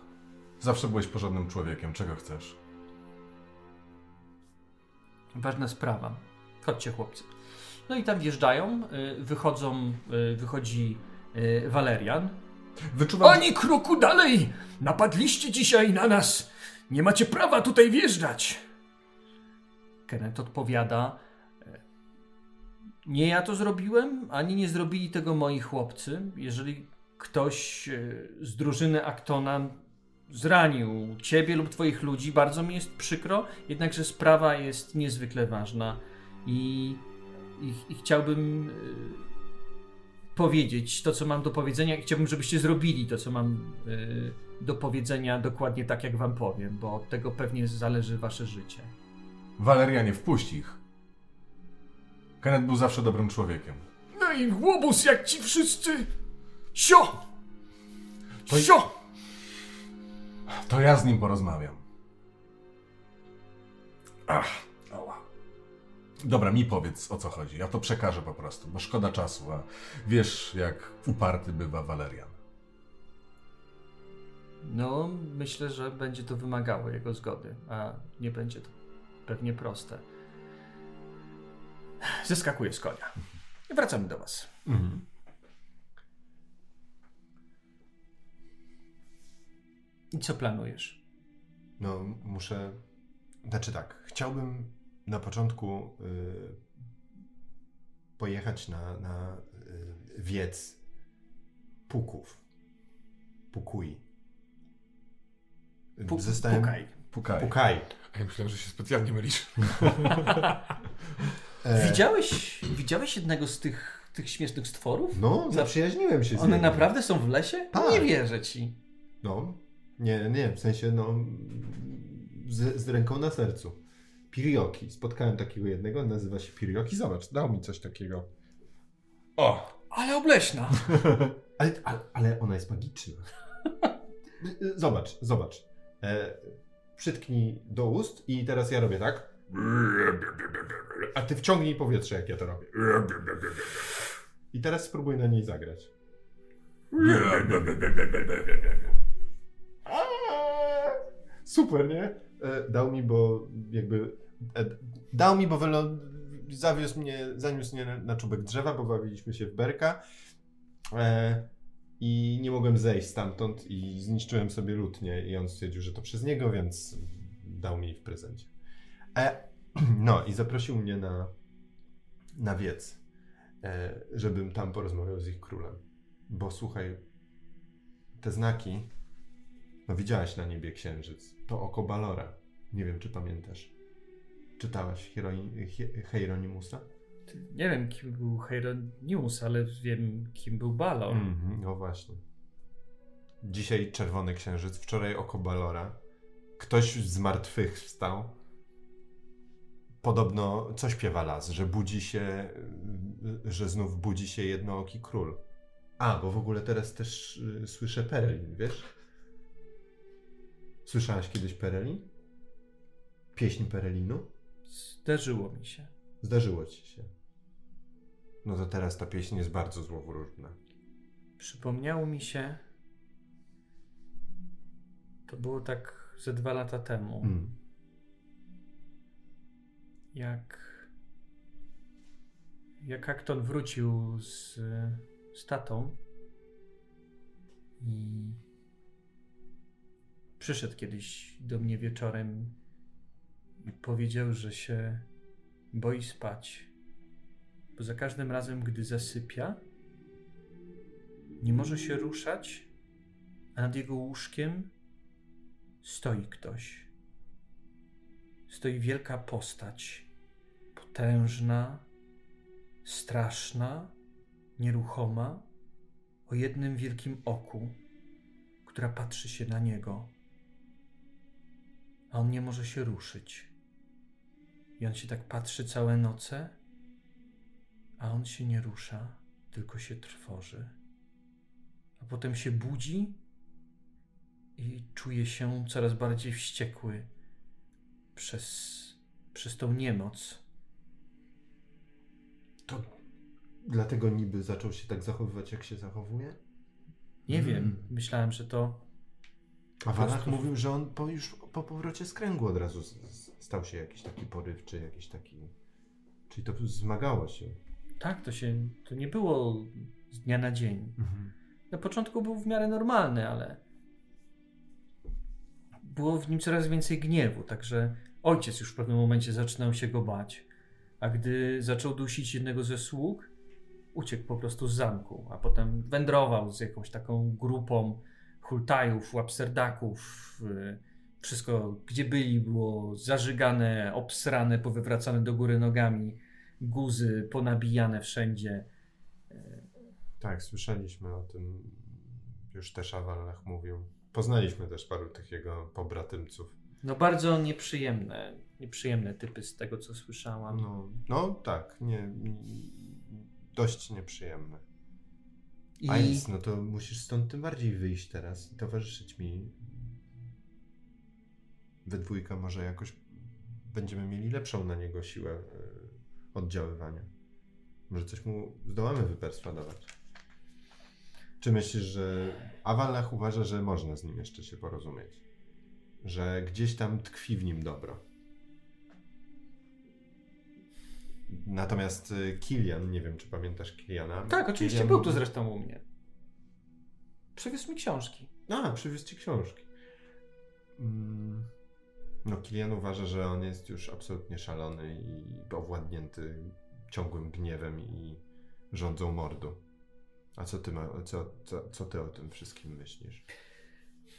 Zawsze byłeś porządnym człowiekiem. Czego chcesz? Ważna sprawa. Chodźcie, chłopcy. No i tam wjeżdżają, y, wychodzą, y, wychodzi y, Walerian. Wyczuwam... Ani kroku dalej! Napadliście dzisiaj na nas! Nie macie prawa tutaj wjeżdżać! Kenneth odpowiada: Nie ja to zrobiłem, ani nie zrobili tego moi chłopcy. Jeżeli ktoś e, z drużyny Aktona zranił ciebie lub twoich ludzi, bardzo mi jest przykro, jednakże sprawa jest niezwykle ważna i, i, i chciałbym e, powiedzieć to, co mam do powiedzenia i chciałbym, żebyście zrobili to, co mam e, do powiedzenia dokładnie tak, jak wam powiem, bo od tego pewnie zależy wasze życie. Walerianie, wpuść ich. Kenneth był zawsze dobrym człowiekiem. No i łobuz jak ci wszyscy. Sio! To- Sio! To ja z nim porozmawiam. Ach, Dobra, mi powiedz o co chodzi. Ja to przekażę po prostu, bo szkoda czasu, a wiesz jak uparty bywa Walerian. No, myślę, że będzie to wymagało jego zgody, a nie będzie to pewnie proste. Zeskakuję z konia. I wracamy do was. Mhm. I co planujesz? No, muszę. Znaczy tak, chciałbym na początku y, pojechać na, na y, wiec puków. Pukui. Pu- Zostałem- Pukaj. Pukaj. Pukaj. a ja myślałem, że się specjalnie mylisz. E, Widziałeś, widziałeś jednego z tych, tych śmiesznych stworów? No, zaprzyjaźniłem się z One naprawdę są w lesie? Tak. Nie wierzę ci. No, nie, nie, w sensie, no, z, z ręką na sercu. Pirioki. Spotkałem takiego jednego, nazywa się Pirioki. Zobacz, dał mi coś takiego. O! Ale obleśna. Ale, ale, ale ona jest magiczna. Zobacz, zobacz. E, przytknij do ust i teraz ja robię tak. A ty wciągnij powietrze, jak ja to robię. I teraz spróbuj na niej zagrać. Super, nie? E, dał mi, bo jakby. E, dał mi, bo wylo, zawiózł mnie, zaniósł mnie na, czubek drzewa, bo bawiliśmy się w berka. E, I nie mogłem zejść stamtąd i zniszczyłem sobie lutnię. I on stwierdził, że to przez niego, więc dał mi w prezencie. E, no i zaprosił mnie na, na wiec, e, żebym tam porozmawiał z ich królem. Bo słuchaj, te znaki, no widziałaś na niebie księżyc, to oko Balora. Nie wiem, czy pamiętasz. Czytałaś Hieroni- Hi- Hieronimusa? Nie wiem, kim był Hieronymus, ale wiem, kim był Balor. Mhm, no właśnie. Dzisiaj czerwony księżyc, wczoraj oko Balora. Ktoś z martwych wstał. Podobno co śpiewa las, że budzi się, że znów budzi się jednooki król. A, bo w ogóle teraz też y, słyszę Perelin, wiesz? Słyszałaś kiedyś Perelin? Pieśń Perelinu? Zdarzyło mi się. Zdarzyło ci się. No to teraz ta pieśń jest bardzo złowróżna. Przypomniało mi się. To było tak ze dwa lata temu. Mm. Jak. Jak Akton wrócił z, z tatą i przyszedł kiedyś do mnie wieczorem i powiedział, że się boi spać, bo za każdym razem, gdy zasypia, nie może się ruszać, a nad jego łóżkiem stoi ktoś. Stoi wielka postać, potężna, straszna, nieruchoma, o jednym wielkim oku, która patrzy się na niego. A on nie może się ruszyć. I on się tak patrzy całe noce, a on się nie rusza, tylko się trwoży. A potem się budzi i czuje się coraz bardziej wściekły przez, przez tą niemoc. To dlatego niby zaczął się tak zachowywać, jak się zachowuje? Nie Mm. wiem, myślałem, że to A Walach prostu- mówił, że on po, już po powrocie z kręgu od razu stał się jakiś taki porywczy, jakiś taki... Czyli to zmagało się. tak, to się, to nie było z dnia na dzień. Na początku był w miarę normalny, ale było w nim coraz więcej gniewu, także Ojciec już w pewnym momencie zaczynał się go bać, a gdy zaczął dusić jednego ze sług, uciekł po prostu z zamku, a potem wędrował z jakąś taką grupą hultajów, łapserdaków. y, Wszystko, gdzie byli, było zażygane, obsrane, powywracane do góry nogami, guzy ponabijane wszędzie. Tak, słyszeliśmy o tym. Już też Awallach mówił. Poznaliśmy też paru tych jego pobratymców. No bardzo nieprzyjemne, nieprzyjemne typy z tego, co słyszałam. No, no tak, nie, dość nieprzyjemne. I Ailis, no to musisz stąd tym bardziej wyjść teraz i towarzyszyć mi. We dwójkę może jakoś będziemy mieli lepszą na niego siłę y, oddziaływania. Może coś mu zdołamy wyperswadować. Czy myślisz, że Awalach uważa, że można z nim jeszcze się porozumieć? Że gdzieś tam tkwi w nim dobro. Natomiast y, Kilian, nie wiem czy pamiętasz Kiliana. tak, oczywiście Kilian był tu zresztą u mnie. Przywiózł mi książki. A, przywiózł ci książki. Mm, No, Kilian uważa, że on jest już absolutnie szalony i owładnięty ciągłym gniewem i rządzą mordu. A co ty, ma, co, co, co ty o tym wszystkim myślisz?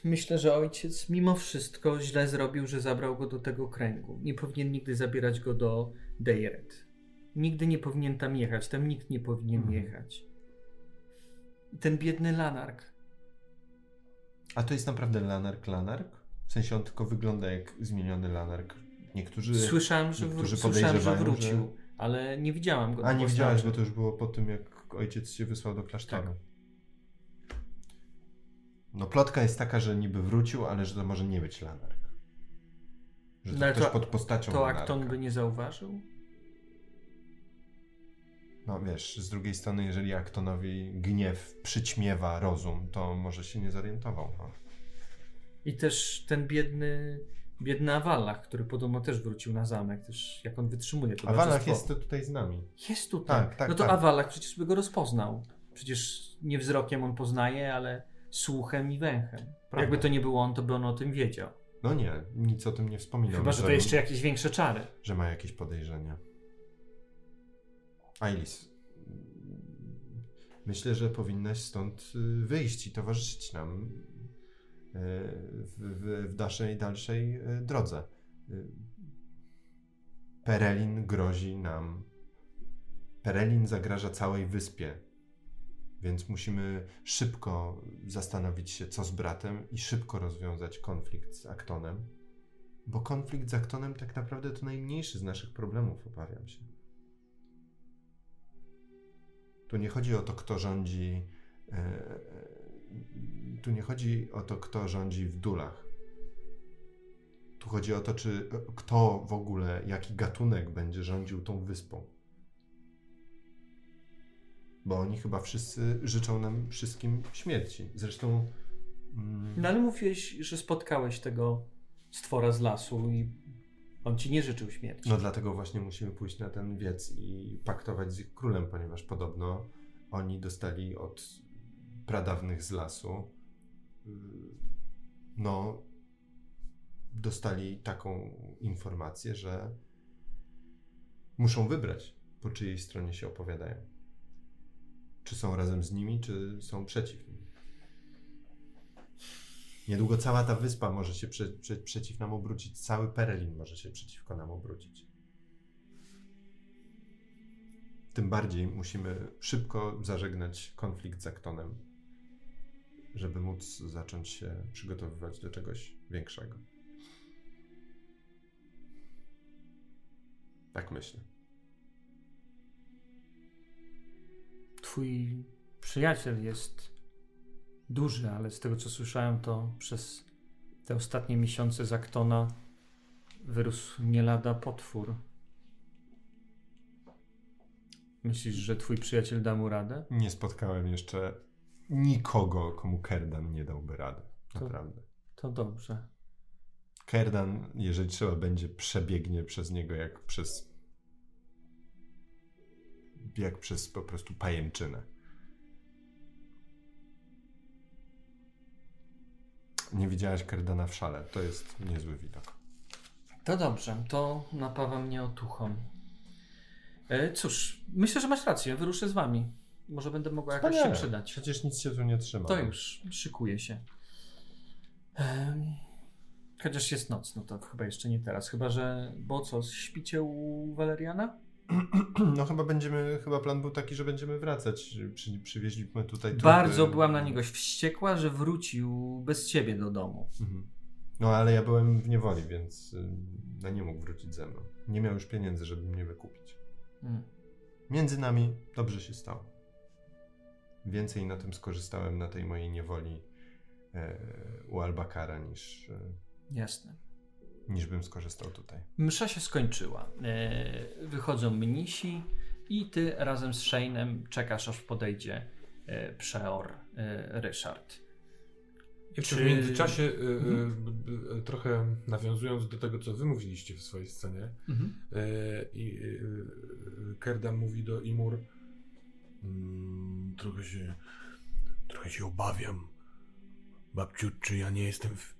Myślę, że ojciec mimo wszystko źle zrobił, że zabrał go do tego kręgu. Nie powinien nigdy zabierać go do Dejret. Nigdy nie powinien tam jechać. Tam nikt nie powinien Mhm. jechać. I ten biedny Lanark. A to jest naprawdę Lanark Lanark? W sensie on tylko wygląda jak zmieniony Lanark. Niektórzy... Słyszałem, że, niektórzy wró- słyszałem, że wrócił, ale nie widziałam go. A nie widziałeś, postaci. bo to już było po tym, jak ojciec się wysłał do klasztoru. Tak. No plotka jest taka, że niby wrócił, ale że to może nie być Lanark. Że to No ktoś to- pod postacią To Lanarka. Akton by nie zauważył? No wiesz, z drugiej strony, jeżeli Aktonowi gniew przyćmiewa rozum, to może się nie zorientował. No. I też ten biedny, biedny Awallach, który podobno też wrócił na zamek. Też jak on wytrzymuje to A Walach towarzystwo. jest to tutaj z nami. Jest tutaj. Tak, tak, no to tak. Awallach przecież by go rozpoznał. Przecież nie wzrokiem on poznaje, ale słuchem i węchem. Prawda. Jakby to nie było on, to by on o tym wiedział. No nie, nic o tym nie wspominał. Chyba, że to jeszcze jakieś większe czary. że ma jakieś podejrzenia. Ailis, myślę, że powinnaś stąd y, wyjść i towarzyszyć nam y, w, w, w naszej dalszej y, drodze. Perelin grozi nam. Perelin zagraża całej wyspie, więc musimy szybko zastanowić się, co z bratem i szybko rozwiązać konflikt z Aktonem. Bo konflikt z Aktonem tak naprawdę to najmniejszy z naszych problemów, obawiam się. Tu nie chodzi o to, kto rządzi. e, e, tu nie chodzi o to, kto rządzi w dulach. Tu chodzi o to, czy e, kto w ogóle, jaki gatunek będzie rządził tą wyspą. Bo oni chyba wszyscy życzą nam wszystkim śmierci. Zresztą. mm, No ale mówiłeś, że spotkałeś tego stwora z lasu i on ci nie życzył śmierci. No dlatego właśnie musimy pójść na ten wiec i paktować z ich królem, ponieważ podobno oni dostali od pradawnych z lasu yy, no dostali taką informację, że muszą wybrać, po czyjej stronie się opowiadają. Czy są razem z nimi, czy są przeciw nim. Niedługo cała ta wyspa może się prze, prze, przeciw nam obrócić. Cały Perelin może się przeciwko nam obrócić. Tym bardziej musimy szybko zażegnać konflikt z Aktonem, żeby móc zacząć się przygotowywać do czegoś większego. Tak myślę. Twój przyjaciel jest duży, ale z tego co słyszałem, to przez te ostatnie miesiące z Aktona wyrósł nie lada potwór. Myślisz, że twój przyjaciel da mu radę? Nie spotkałem jeszcze nikogo, komu Kerdan nie dałby rady. To- Naprawdę. To dobrze. Kerdan, jeżeli trzeba będzie, przebiegnie przez niego jak przez. Jak przez po prostu pajęczynę. Nie widziałaś Kerdana w szale. To jest niezły widok. To dobrze, to napawa mnie otuchą. E, cóż, myślę, że masz rację, wyruszę z wami. Może będę mogła jakoś się przydać. Przecież nic się tu nie trzyma. To już, szykuję się. Chociaż jest noc, no to chyba jeszcze nie teraz. Chyba, że. Bo co, śpicie u Waleriana? No chyba będziemy, chyba plan był taki, że będziemy wracać. Przy, przywieźliśmy tutaj trupy. Bardzo byłam na niego wściekła, że wrócił bez ciebie do domu. Mhm. No ale ja byłem w niewoli, więc y, no, nie mógł wrócić ze mną. Nie miał już pieniędzy, żeby mnie wykupić. Mm. Między nami dobrze się stało. Więcej na tym skorzystałem, na tej mojej niewoli e, u Albakara, niż, e, Jasne. Niż bym skorzystał tutaj. Msza się skończyła. E, wychodzą mnisi i ty razem z Shane'em czekasz, aż podejdzie e, przeor e, Ryszard. Jeszcze Czy- w międzyczasie, y, y, Mhm. y, trochę nawiązując do tego, co wy mówiliście w swojej scenie, Mhm. i Kerda mówi do Imur, mm, trochę się, trochę się obawiam, babciu, czy ja nie jestem w...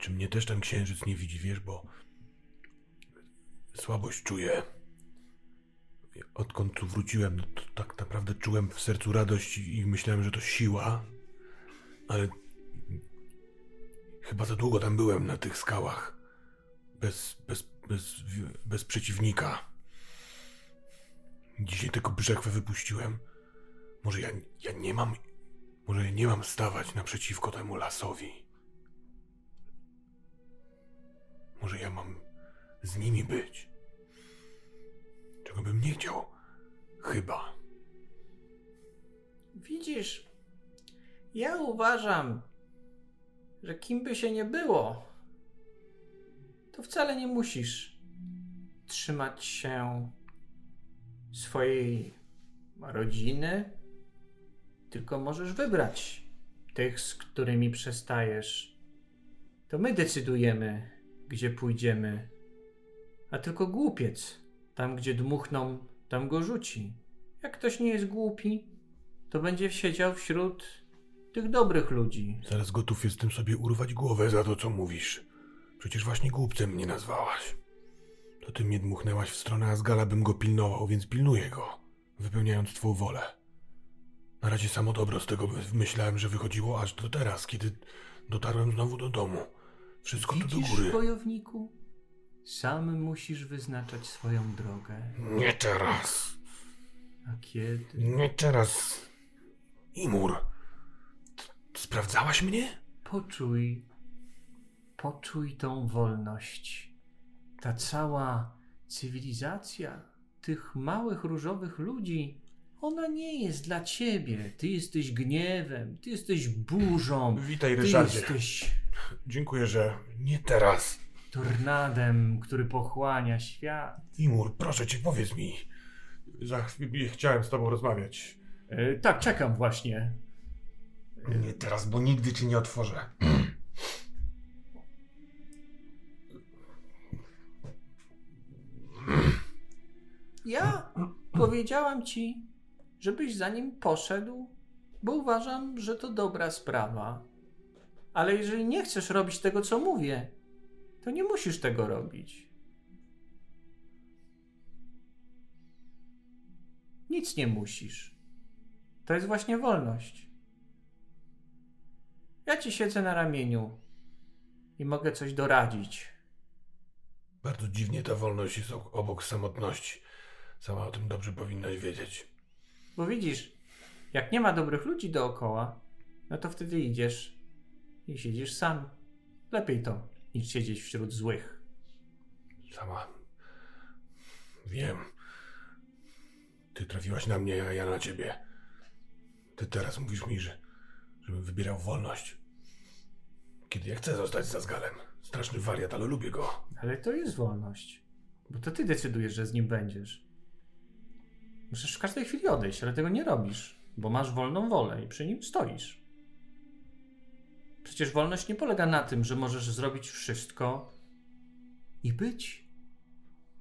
Czy mnie też ten księżyc nie widzi, wiesz, bo słabość czuję. Odkąd tu wróciłem, no to tak naprawdę czułem w sercu radość i myślałem, że to siła, ale chyba za długo tam byłem na tych skałach. Bez, bez, bez, bez przeciwnika. Dzisiaj tylko brzechwę wypuściłem. Może ja, ja nie mam. Może ja nie mam stawać naprzeciwko temu lasowi. Może ja mam z nimi być. Czego bym nie chciał. Chyba. Widzisz, ja uważam, że kim by się nie było, to wcale nie musisz trzymać się swojej rodziny, tylko możesz wybrać tych, z którymi przestajesz. To my decydujemy, gdzie pójdziemy, a tylko głupiec, tam gdzie dmuchną, tam go rzuci. Jak ktoś nie jest głupi, to będzie siedział wśród tych dobrych ludzi. Zaraz gotów jestem sobie urwać głowę za to, co mówisz. Przecież właśnie głupcem mnie nazwałaś. To ty mnie dmuchnęłaś w stronę Asgala, bym go pilnował, więc pilnuję go, wypełniając twą wolę. Na razie samo dobro z tego myślałem, że wychodziło aż do teraz, kiedy dotarłem znowu do domu. Wszystko tu do Widzisz, góry. wojowniku? Sam musisz wyznaczać swoją drogę. Nie teraz. A kiedy? Nie teraz. Imur. Sprawdzałaś mnie? Poczuj, poczuj tą wolność. Ta cała cywilizacja tych małych różowych ludzi, ona nie jest dla ciebie. Ty jesteś gniewem, ty jesteś burzą, Witaj, ty Ryszardzie. jesteś Dziękuję, że nie teraz. tornadem, który pochłania świat. Imur, proszę cię, powiedz mi. Za chwilę chciałem z tobą rozmawiać. E, tak, czekam właśnie. Nie teraz, bo nigdy ci nie otworzę. Ja powiedziałam ci, żebyś za nim poszedł, bo uważam, że to dobra sprawa. Ale jeżeli nie chcesz robić tego, co mówię, to nie musisz tego robić. Nic nie musisz. To jest właśnie wolność. Ja ci siedzę na ramieniu i mogę coś doradzić. Bardzo dziwnie ta wolność jest obok samotności. Sama o tym dobrze powinnaś wiedzieć. Bo widzisz, jak nie ma dobrych ludzi dookoła, no to wtedy idziesz i siedzisz sam. Lepiej to, niż siedzieć wśród złych. Sama. Wiem. Ty trafiłaś na mnie, a ja na ciebie. Ty teraz mówisz mi, że żebym wybierał wolność. Kiedy ja chcę zostać za zgalem. Straszny wariat, ale lubię go. Ale to jest wolność. Bo to ty decydujesz, że z nim będziesz. Możesz w każdej chwili odejść, ale tego nie robisz, bo masz wolną wolę i przy nim stoisz. Przecież wolność nie polega na tym, że możesz zrobić wszystko i być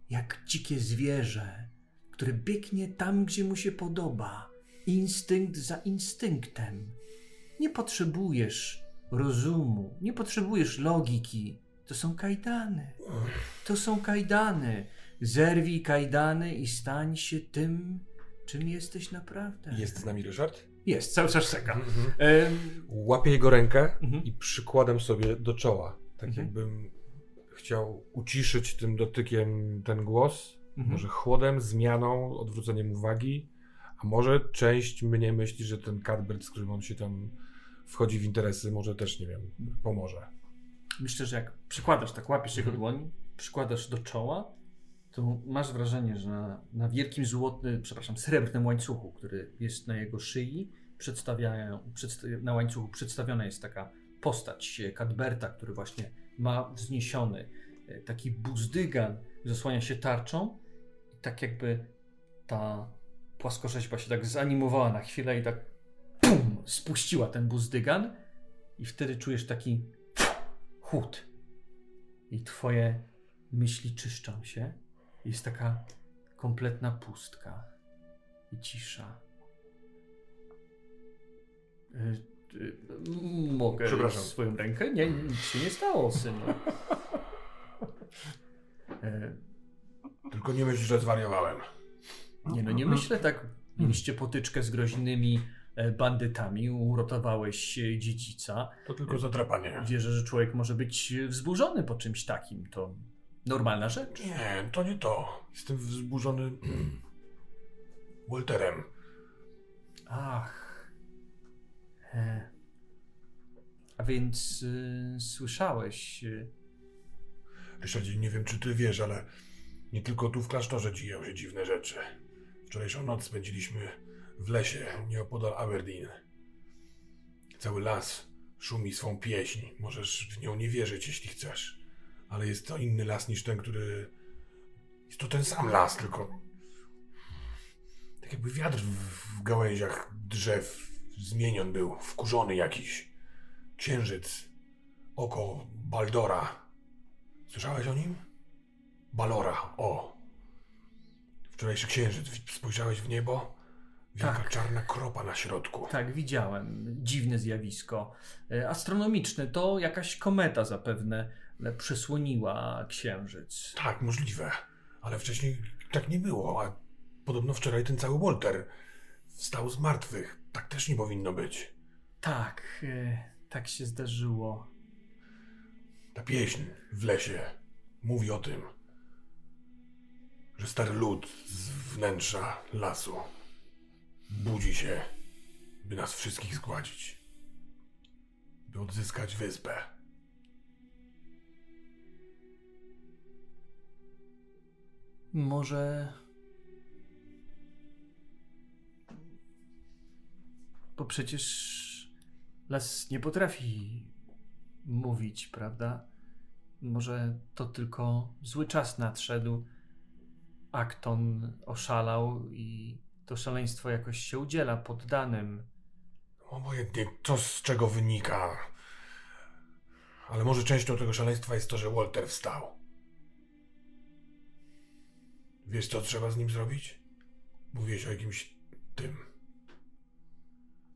jak dzikie zwierzę, które biegnie tam, gdzie mu się podoba, instynkt za instynktem. Nie potrzebujesz rozumu, nie potrzebujesz logiki. To są kajdany. To są kajdany. Zerwij kajdany i stań się tym, czym jesteś naprawdę. Jest z nami Ryszard? Jest, cały czas czeka. Mhm. Em, Łapię jego rękę Mhm. i przykładam sobie do czoła. Tak Mhm. jakbym chciał uciszyć tym dotykiem ten głos. Mhm. Może chłodem, zmianą, odwróceniem uwagi. A może część mnie myśli, że ten Cadbert, z którym on się tam wchodzi w interesy, może też, nie wiem, pomoże. Myślę, że jak przykładasz, tak łapiesz jego dłoń, przykładasz do czoła, to masz wrażenie, że na, na wielkim złotym, przepraszam, srebrnym łańcuchu, który jest na jego szyi, przedstawiają, przedsta na łańcuchu przedstawiona jest taka postać e, Cadberta, który właśnie ma wzniesiony e, taki buzdygan, zasłania się tarczą i tak jakby ta płaskorzeźba się tak zanimowała na chwilę i tak pum, spuściła ten buzdygan i wtedy czujesz taki chłód. I twoje myśli czyszczą się. Jest taka kompletna pustka i cisza. Y, Mogę Przepraszam. swoją rękę? Nie, nic się nie stało, synu. E, Tylko nie myśl, że zwariowałem. Nie no, nie myślę tak. Mieliście potyczkę z groźnymi e, bandytami, uratowałeś e, dziedzica. To tylko zatrapanie. Wierzę, że człowiek może być wzburzony po czymś takim. To normalna rzecz. Nie, to nie to. Jestem wzburzony Walterem. Ach. E. A więc y, słyszałeś. Y, Ryszardzie, nie wiem, czy ty wiesz, ale nie tylko tu w klasztorze dzieją się dziwne rzeczy. Wczorajszą noc spędziliśmy w lesie nieopodal Aberdeen. Cały las szumi swą pieśń. Możesz w nią nie wierzyć, jeśli chcesz. Ale jest to inny las niż ten, który... Jest to ten sam las, tylko... Tak jakby wiatr w, w gałęziach drzew zmienion był, wkurzony jakiś. Księżyc, oko Baldora. Słyszałeś o nim? Balora, o. Wczorajszy księżyc, spojrzałeś w niebo? Wielka Tak. czarna kropa na środku. tak, widziałem. Dziwne zjawisko. E, astronomiczne. To jakaś kometa zapewne e, przesłoniła księżyc. Tak, możliwe. Ale wcześniej tak nie było, a podobno wczoraj ten cały Walter wstał z martwych. Tak też nie powinno być. Tak, e, tak się zdarzyło. Ta pieśń w lesie mówi o tym, że stary lud z wnętrza lasu budzi się, by nas wszystkich zgładzić, by odzyskać wyspę. Może. Bo przecież las nie potrafi mówić, prawda? Może to tylko zły czas nadszedł. Akton oszalał i to szaleństwo jakoś się udziela poddanym. Obojętnie to z czego wynika. Ale może częścią tego szaleństwa jest to, że Walter wstał. Wiesz, co trzeba z nim zrobić? Mówiłeś o jakimś tym.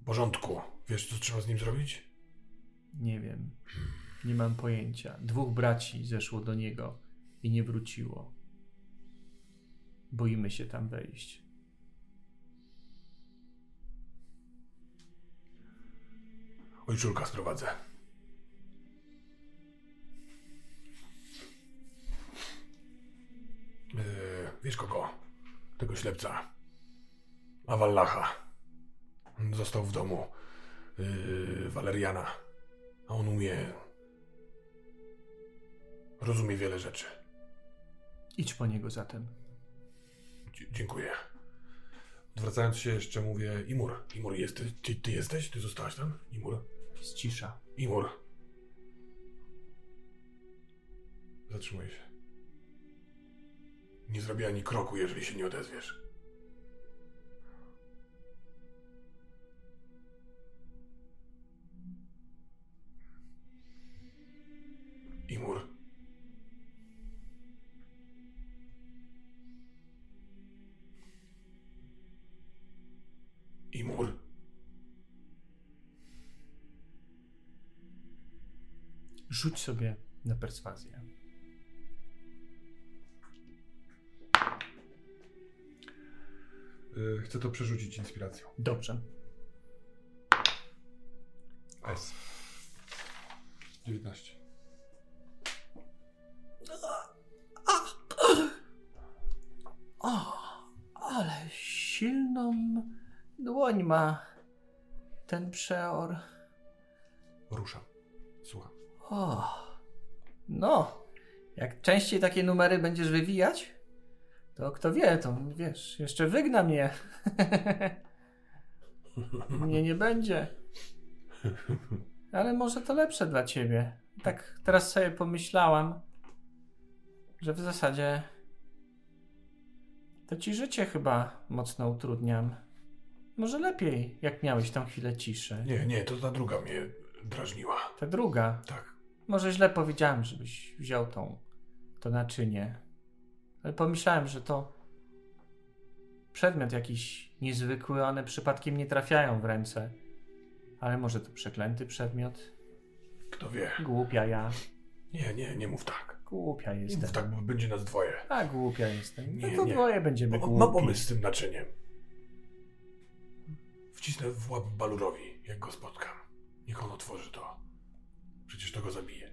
Porządku. Wiesz, co trzeba z nim zrobić? Nie wiem. Nie mam pojęcia. Dwóch braci zeszło do niego i nie wróciło. Boimy się tam wejść. Ojczulka sprowadzę. Yy, wiesz kogo? Tego ślepca. Awallacha. Został w domu yy, Waleriana. A on umie... Rozumie wiele rzeczy. Idź po niego zatem. Dzie- dziękuję. Odwracając się jeszcze mówię Imur. Imur, jesteś? Ty, ty jesteś? Ty zostałaś tam? Imur? Jest cisza. Imur. Zatrzymuj się. Nie zrobię ani kroku, jeżeli się nie odezwiesz. Imur. Imur. Rzuć sobie na perswazję. Y, chcę to przerzucić inspiracją. Dobrze. S. 19. O, ale silną dłoń ma ten przeor. Ruszam. Słucham. O, no, jak częściej takie numery będziesz wywijać, to kto wie, to wiesz, jeszcze wygna mnie. mnie nie będzie. Ale może to lepsze dla ciebie. Tak teraz sobie pomyślałam, że w zasadzie to ci życie chyba mocno utrudniam. Może lepiej, jak miałeś tą chwilę ciszy. Nie, nie, to ta druga mnie drażniła. Ta druga. Tak. Może źle powiedziałem, żebyś wziął tą, to naczynie. Ale pomyślałem, że to przedmiot jakiś niezwykły, one przypadkiem nie trafiają w ręce. Ale może to przeklęty przedmiot? Kto wie. Głupia ja. Nie, nie, nie mów tak. Głupia jestem. tak, bo będzie nas dwoje. A głupia jestem. No Nie, to nie. dwoje będziemy głupi. ma pomysł z tym naczyniem. Wcisnę w łap Balurowi, jak go spotkam. Niech on otworzy to. Przecież to go zabije.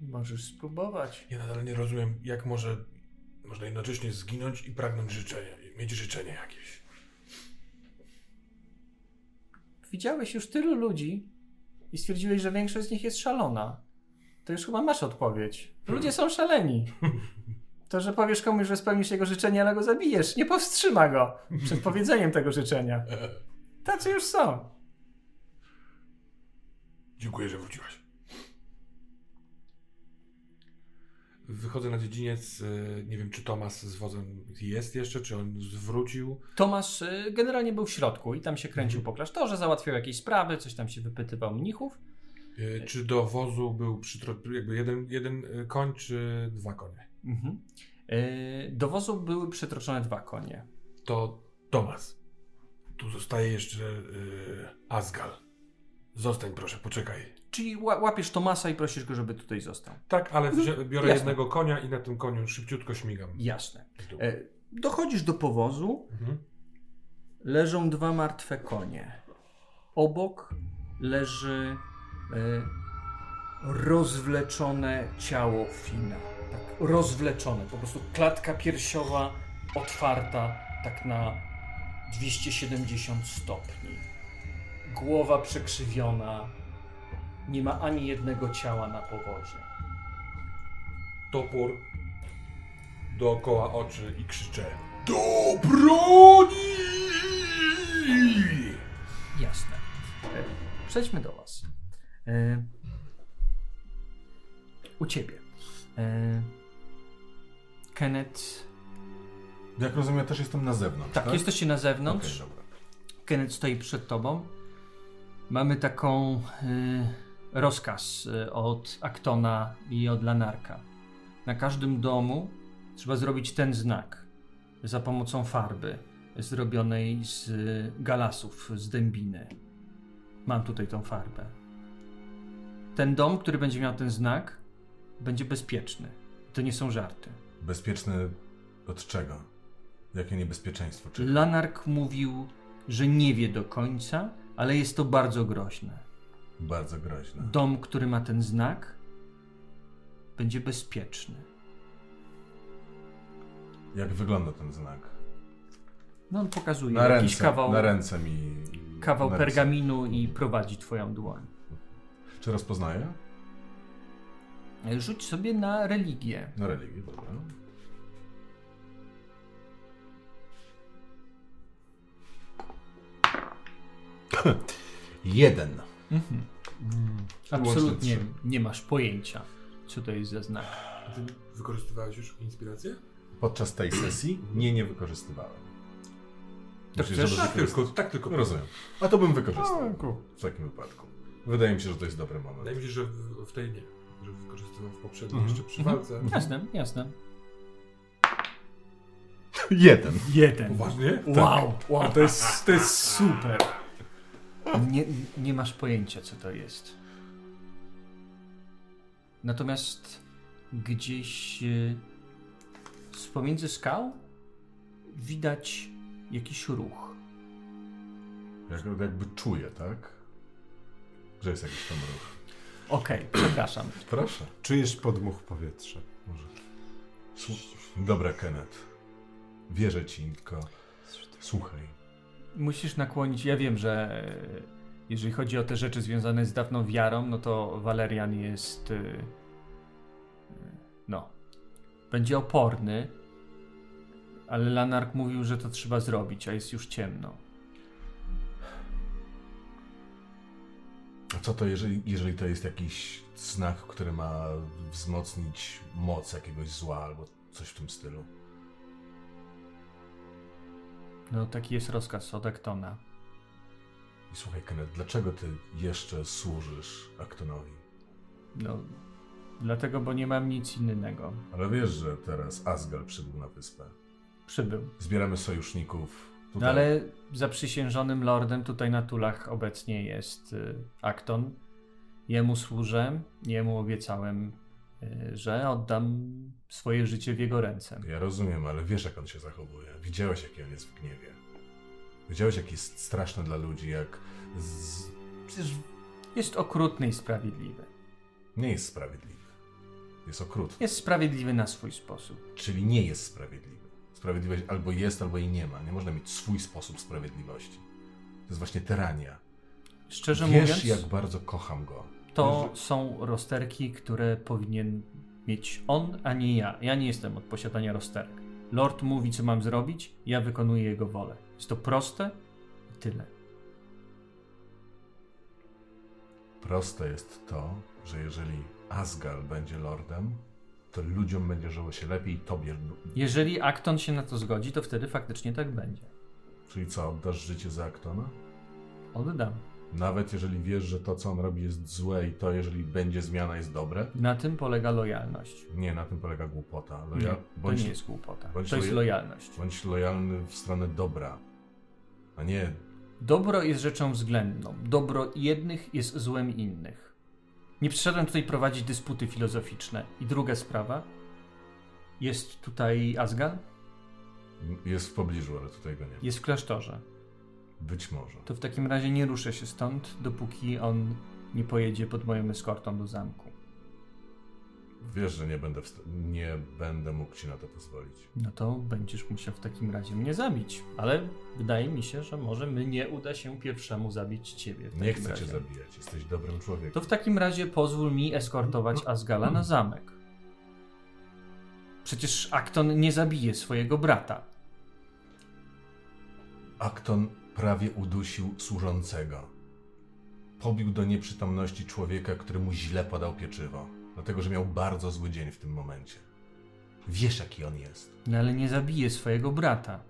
Możesz spróbować. Ja nadal nie rozumiem, jak może można jednocześnie zginąć i pragnąć życzenia, mieć życzenie jakieś. Widziałeś już tylu ludzi i stwierdziłeś, że większość z nich jest szalona. To już chyba masz odpowiedź. Ludzie są szaleni. To, że powiesz komuś, że spełnisz jego życzenie, ale go zabijesz, nie powstrzyma go przed powiedzeniem tego życzenia. Tacy już są. Dziękuję, że wróciłaś. Wychodzę na dziedziniec. e, Nie wiem, czy Tomas z wozem jest jeszcze, czy on zwrócił. Tomasz y, generalnie był w środku i tam się kręcił po klasztorze, załatwiał jakieś sprawy, coś tam się wypytywał mnichów. E, Czy do wozu był przytro... jakby jeden, jeden e, koń, czy dwa konie? Mhm. Y, Do wozu były przytroczone dwa konie. To Tomas. Tu zostaje jeszcze e, Asgal. Zostań proszę, poczekaj. Czyli ła- łapiesz Tomasa i prosisz go, żeby tutaj został. Tak, ale wzię- biorę Jasne. jednego konia i na tym koniu szybciutko śmigam. Jasne. E, Dochodzisz do powozu, Mhm. leżą dwa martwe konie. Obok leży e, rozwleczone ciało Fina. Tak, rozwleczone, po prostu klatka piersiowa otwarta, tak na 270 stopni. Głowa przekrzywiona. Nie ma ani jednego ciała na powozie. Topór dookoła oczy i krzyczę Do broni! Jasne. E, Przejdźmy do Was. E, u Ciebie. E, Kenneth. Jak rozumiem, ja też jestem na zewnątrz. Tak, Tak, jesteście na zewnątrz. dobra. Kenneth stoi przed Tobą. Mamy taką e, rozkaz e, od Aktona i od Lanarka. Na każdym domu trzeba zrobić ten znak za pomocą farby zrobionej z galasów, z dębiny. Mam tutaj tą farbę. Ten dom, który będzie miał ten znak, będzie bezpieczny. To nie są żarty. Bezpieczny od czego? Jakie niebezpieczeństwo? Lanark mówił, że nie wie do końca, ale jest to bardzo groźne. Bardzo groźne. Dom, który ma ten znak, będzie bezpieczny. Jak wygląda ten znak? No on pokazuje Na jakiś ręce, kawał, na ręce mi. kawał na ręce. pergaminu i prowadzi twoją dłoń. Czy rozpoznaję? Rzuć sobie na religię. Na religię, dobra. Jeden. Absolutnie trzy. nie masz pojęcia, co to jest za znak. Ty wykorzystywałeś już inspirację? Podczas tej sesji nie, nie wykorzystywałem. To Myślisz, chcesz? żeby Tak tylko, tak tylko. Rozumiem. A to bym wykorzystał Ojku. w takim wypadku. Wydaje mi się, że to jest dobry moment. Wydaje mi się, że w, w tej nie. Że wykorzystywał w poprzedniej Mhm. jeszcze przy walce. Jasne, jasne. Jeden. Jeden. Poważnie? Wow, wow, to jest, to jest super. Nie, nie masz pojęcia, co to jest. Natomiast gdzieś e, z pomiędzy skał widać jakiś ruch. Jak, jakby czuję, tak? Że jest jakiś tam ruch. Okej, przepraszam. Proszę. Czujesz podmuch powietrza. Może. Słu- Dobra, Kenneth. Wierzę ci, tylko słuchaj. Musisz nakłonić. Ja wiem, że e, jeżeli chodzi o te rzeczy związane z dawną wiarą, no to Valerian jest. e, e, No. Będzie oporny. Ale Lanark mówił, że to trzeba zrobić, a jest już ciemno. Co to, jeżeli, jeżeli to jest jakiś znak, który ma wzmocnić moc jakiegoś zła albo coś w tym stylu? No, taki jest rozkaz od Aktona. I słuchaj, Kenneth, dlaczego ty jeszcze służysz Aktonowi? No, dlatego, bo nie mam nic innego. Ale wiesz, że teraz Asgal przybył na wyspę. Przybył. Zbieramy sojuszników. No ale zaprzysiężonym lordem tutaj na Tulach obecnie jest y, Akton. Jemu służę, jemu obiecałem, y, że oddam swoje życie w jego ręce. Ja rozumiem, ale wiesz, jak on się zachowuje. Widziałeś, jaki on jest w gniewie. Widziałeś, jak jest straszny dla ludzi, jak. Z... Przecież Jest okrutny i sprawiedliwy. nie jest sprawiedliwy. Jest okrutny. Jest sprawiedliwy na swój sposób. Czyli nie jest sprawiedliwy. Sprawiedliwość albo jest, albo jej nie ma. Nie można mieć swój sposób sprawiedliwości. To jest właśnie tyrania. Szczerze Wiesz, mówiąc, jak bardzo kocham go. to są rozterki, które powinien mieć on, a nie ja. Ja nie jestem od posiadania rozterek. Lord mówi, co mam zrobić, ja wykonuję jego wolę. Jest to proste i tyle. Proste jest to, że jeżeli Asgal będzie lordem, to ludziom będzie żyło się lepiej i tobie. Jeżeli Akton się na to zgodzi, to wtedy faktycznie tak będzie. Czyli co, oddasz życie za Aktona? Oddam. Nawet jeżeli wiesz, że to, co on robi, jest złe i to, jeżeli będzie zmiana, jest dobre? Na tym polega lojalność. Nie, na tym polega głupota. Nie, Loja... to bądź, nie jest głupota. bądź To jest loja- lojalność. bądź lojalny w stronę dobra, a nie Dobro jest rzeczą względną. Dobro jednych jest złem innych. Nie przyszedłem tutaj prowadzić dysputy filozoficzne. I druga sprawa. Jest tutaj Asgal? jest w pobliżu, ale tutaj go nie. Jest w klasztorze. Być może. To w takim razie nie ruszę się stąd, dopóki on nie pojedzie pod moją eskortą do zamku. Wiesz, że nie będę, nie będę mógł ci na to pozwolić. No to będziesz musiał w takim razie mnie zabić. Ale wydaje mi się, że może mnie uda się pierwszemu zabić ciebie. Nie chcę cię razie. zabijać, jesteś dobrym człowiekiem. To w takim razie pozwól mi eskortować Asgala na zamek. Przecież Akton nie zabije swojego brata. Akton prawie udusił służącego. Pobił do nieprzytomności człowieka, który mu źle podał pieczywo. Dlatego, że miał bardzo zły dzień w tym momencie. Wiesz, jaki on jest. No ale nie zabije swojego brata.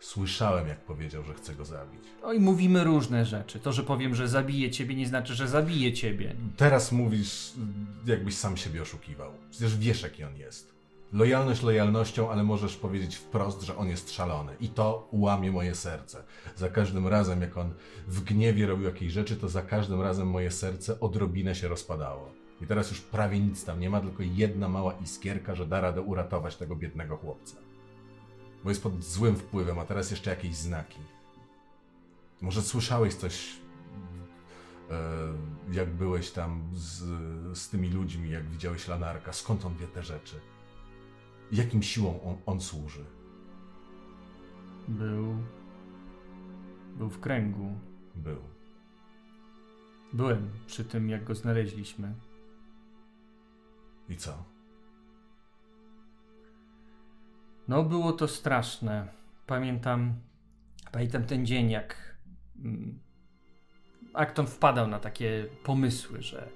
Słyszałem, jak powiedział, że chce go zabić. No i mówimy różne rzeczy. To, że powiem, że zabiję ciebie, nie znaczy, że zabiję ciebie. Teraz mówisz, jakbyś sam siebie oszukiwał. Przecież wiesz, jaki on jest. Lojalność lojalnością, ale możesz powiedzieć wprost, że on jest szalony. I to łamie moje serce. Za każdym razem, jak on w gniewie robił jakieś rzeczy, to za każdym razem moje serce odrobinę się rozpadało. I teraz już prawie nic tam nie ma, tylko jedna mała iskierka, że da radę uratować tego biednego chłopca. Bo jest pod złym wpływem, a teraz jeszcze jakieś znaki. Może słyszałeś coś, e, jak byłeś tam z, z tymi ludźmi, jak widziałeś Lanarka, skąd on wie te rzeczy? Jakim siłom on, on służy? Był. Był w kręgu. Był. Byłem przy tym, jak go znaleźliśmy. I co? No, było to straszne. Pamiętam, pamiętam ten dzień, jak mm, Akton wpadał na takie pomysły, że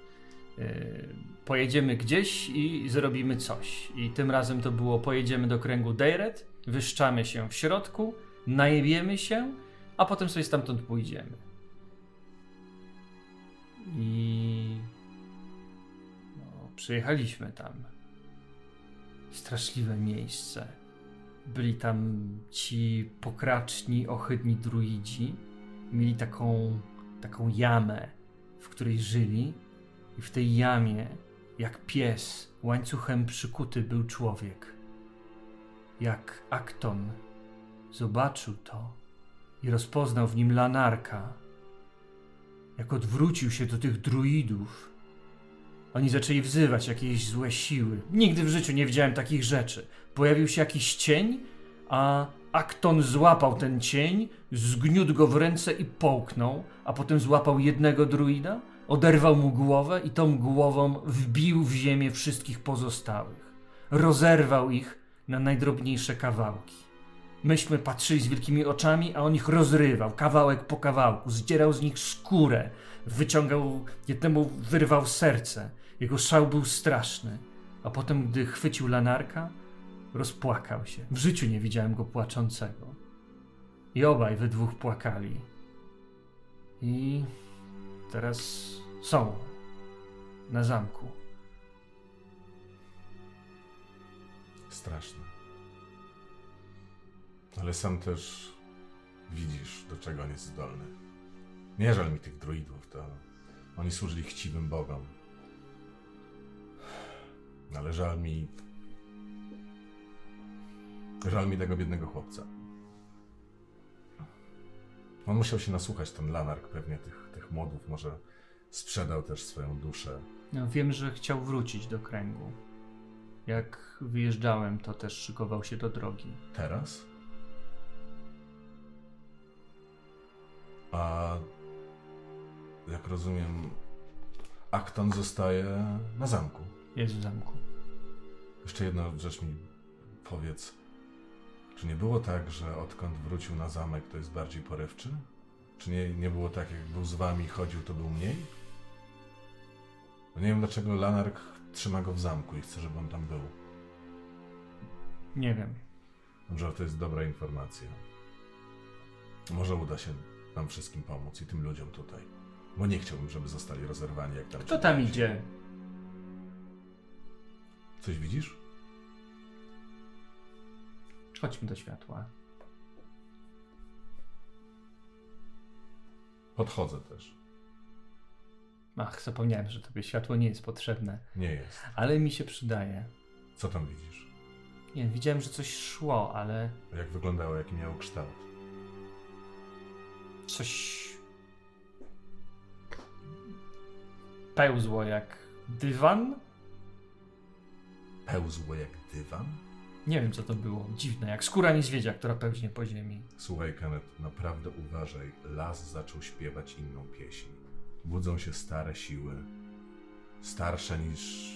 y, pojedziemy gdzieś i zrobimy coś. I tym razem to było pojedziemy do kręgu Dejret, wyszczamy się w środku, najebiemy się, a potem sobie stamtąd pójdziemy. I przyjechaliśmy tam. Straszliwe miejsce. Byli tam ci pokraczni, ohydni druidzi. Mieli taką, taką jamę, w której żyli. I w tej jamie jak pies łańcuchem przykuty był człowiek. Jak Akton zobaczył to i rozpoznał w nim Lanarka, jak odwrócił się do tych druidów, oni zaczęli wzywać jakieś złe siły. Nigdy w życiu nie widziałem takich rzeczy. Pojawił się jakiś cień, a Akton złapał ten cień, zgniótł go w ręce i połknął, a potem złapał jednego druida, oderwał mu głowę i tą głową wbił w ziemię wszystkich pozostałych. Rozerwał ich na najdrobniejsze kawałki. Myśmy patrzyli z wielkimi oczami, a on ich rozrywał, kawałek po kawałku, zdzierał z nich skórę, wyciągał, jednemu wyrwał serce. Jego szał był straszny. A potem, gdy chwycił lanarka, rozpłakał się. W życiu nie widziałem go płaczącego. I obaj we dwóch płakali. I teraz są na zamku. Straszne. Ale sam też widzisz, do czego on jest zdolny. Nie żal mi tych druidów, to oni służyli chciwym bogom. Ale żal mi... Żal mi tego biednego chłopca. On musiał się nasłuchać, ten Lanark, pewnie tych, tych młodów, może sprzedał też swoją duszę. No, wiem, że chciał wrócić do kręgu. Jak wyjeżdżałem, to też szykował się do drogi. Teraz? A jak rozumiem, Akton zostaje na zamku. Jest w zamku. Jeszcze jedna rzecz mi powiedz. Czy nie było tak, że odkąd wrócił na zamek, to jest bardziej porywczy? Czy nie, nie było tak, jak był z wami chodził, to był mniej? Bo nie wiem, dlaczego Lanark trzyma go w zamku i chce, żeby on tam był. Nie wiem. Może to jest dobra informacja. Może uda się nam wszystkim pomóc i tym ludziom tutaj. Bo nie chciałbym, żeby zostali rozerwani jak tam. Kto tam idzie? Coś widzisz? Chodźmy do światła. Podchodzę też. Ach, zapomniałem, że tobie światło nie jest potrzebne. Nie jest. Ale mi się przydaje. Co tam widzisz? Nie, widziałem, że coś szło, ale Jak wyglądało, jaki miał kształt? coś pełzło jak dywan. Pełzło jak dywan? Nie wiem, co to było. Dziwne, jak skóra niedźwiedzia, która pełznie po ziemi. Słuchaj, Kenneth, naprawdę uważaj. Las zaczął śpiewać inną pieśń. Budzą się stare siły. Starsze niż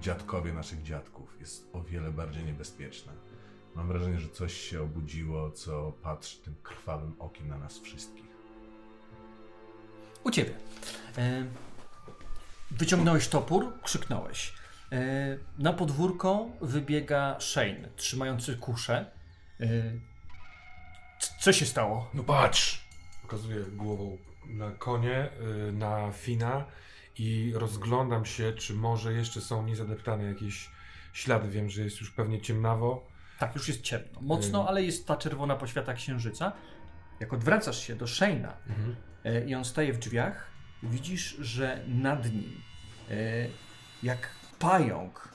dziadkowie naszych dziadków. Jest o wiele bardziej niebezpieczne. Mam wrażenie, że coś się obudziło, co patrzy tym krwawym okiem na nas wszystkich. U ciebie. E, wyciągnąłeś topór, krzyknąłeś. E, na podwórko wybiega Shane, trzymający kuszę. E, co się stało? No patrz! Pokazuję głową na konie, y, na Fina i rozglądam się, czy może jeszcze są niezadeptane jakieś ślady. Wiem, że jest już pewnie ciemnawo. Tak, już jest ciemno. Mocno, ale jest ta czerwona poświata księżyca. Jak odwracasz się do Shane'a e, i on staje w drzwiach, widzisz, że nad nim, e, jak pająk,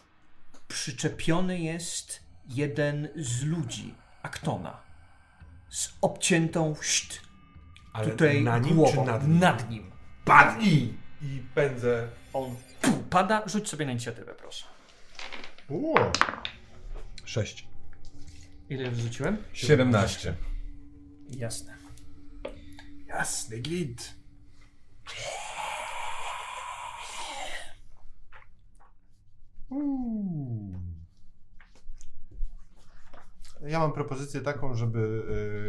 przyczepiony jest jeden z ludzi, Aktona, z obciętą wść, Ale tutaj na nim głową. czy nad nim? Nad nim. Padnij! I pędzę. On pada. Rzuć sobie na inicjatywę, proszę. Uuu, Sześć. Ile wrzuciłem? 17. Jasne. jasny glint. Ja mam propozycję taką, żeby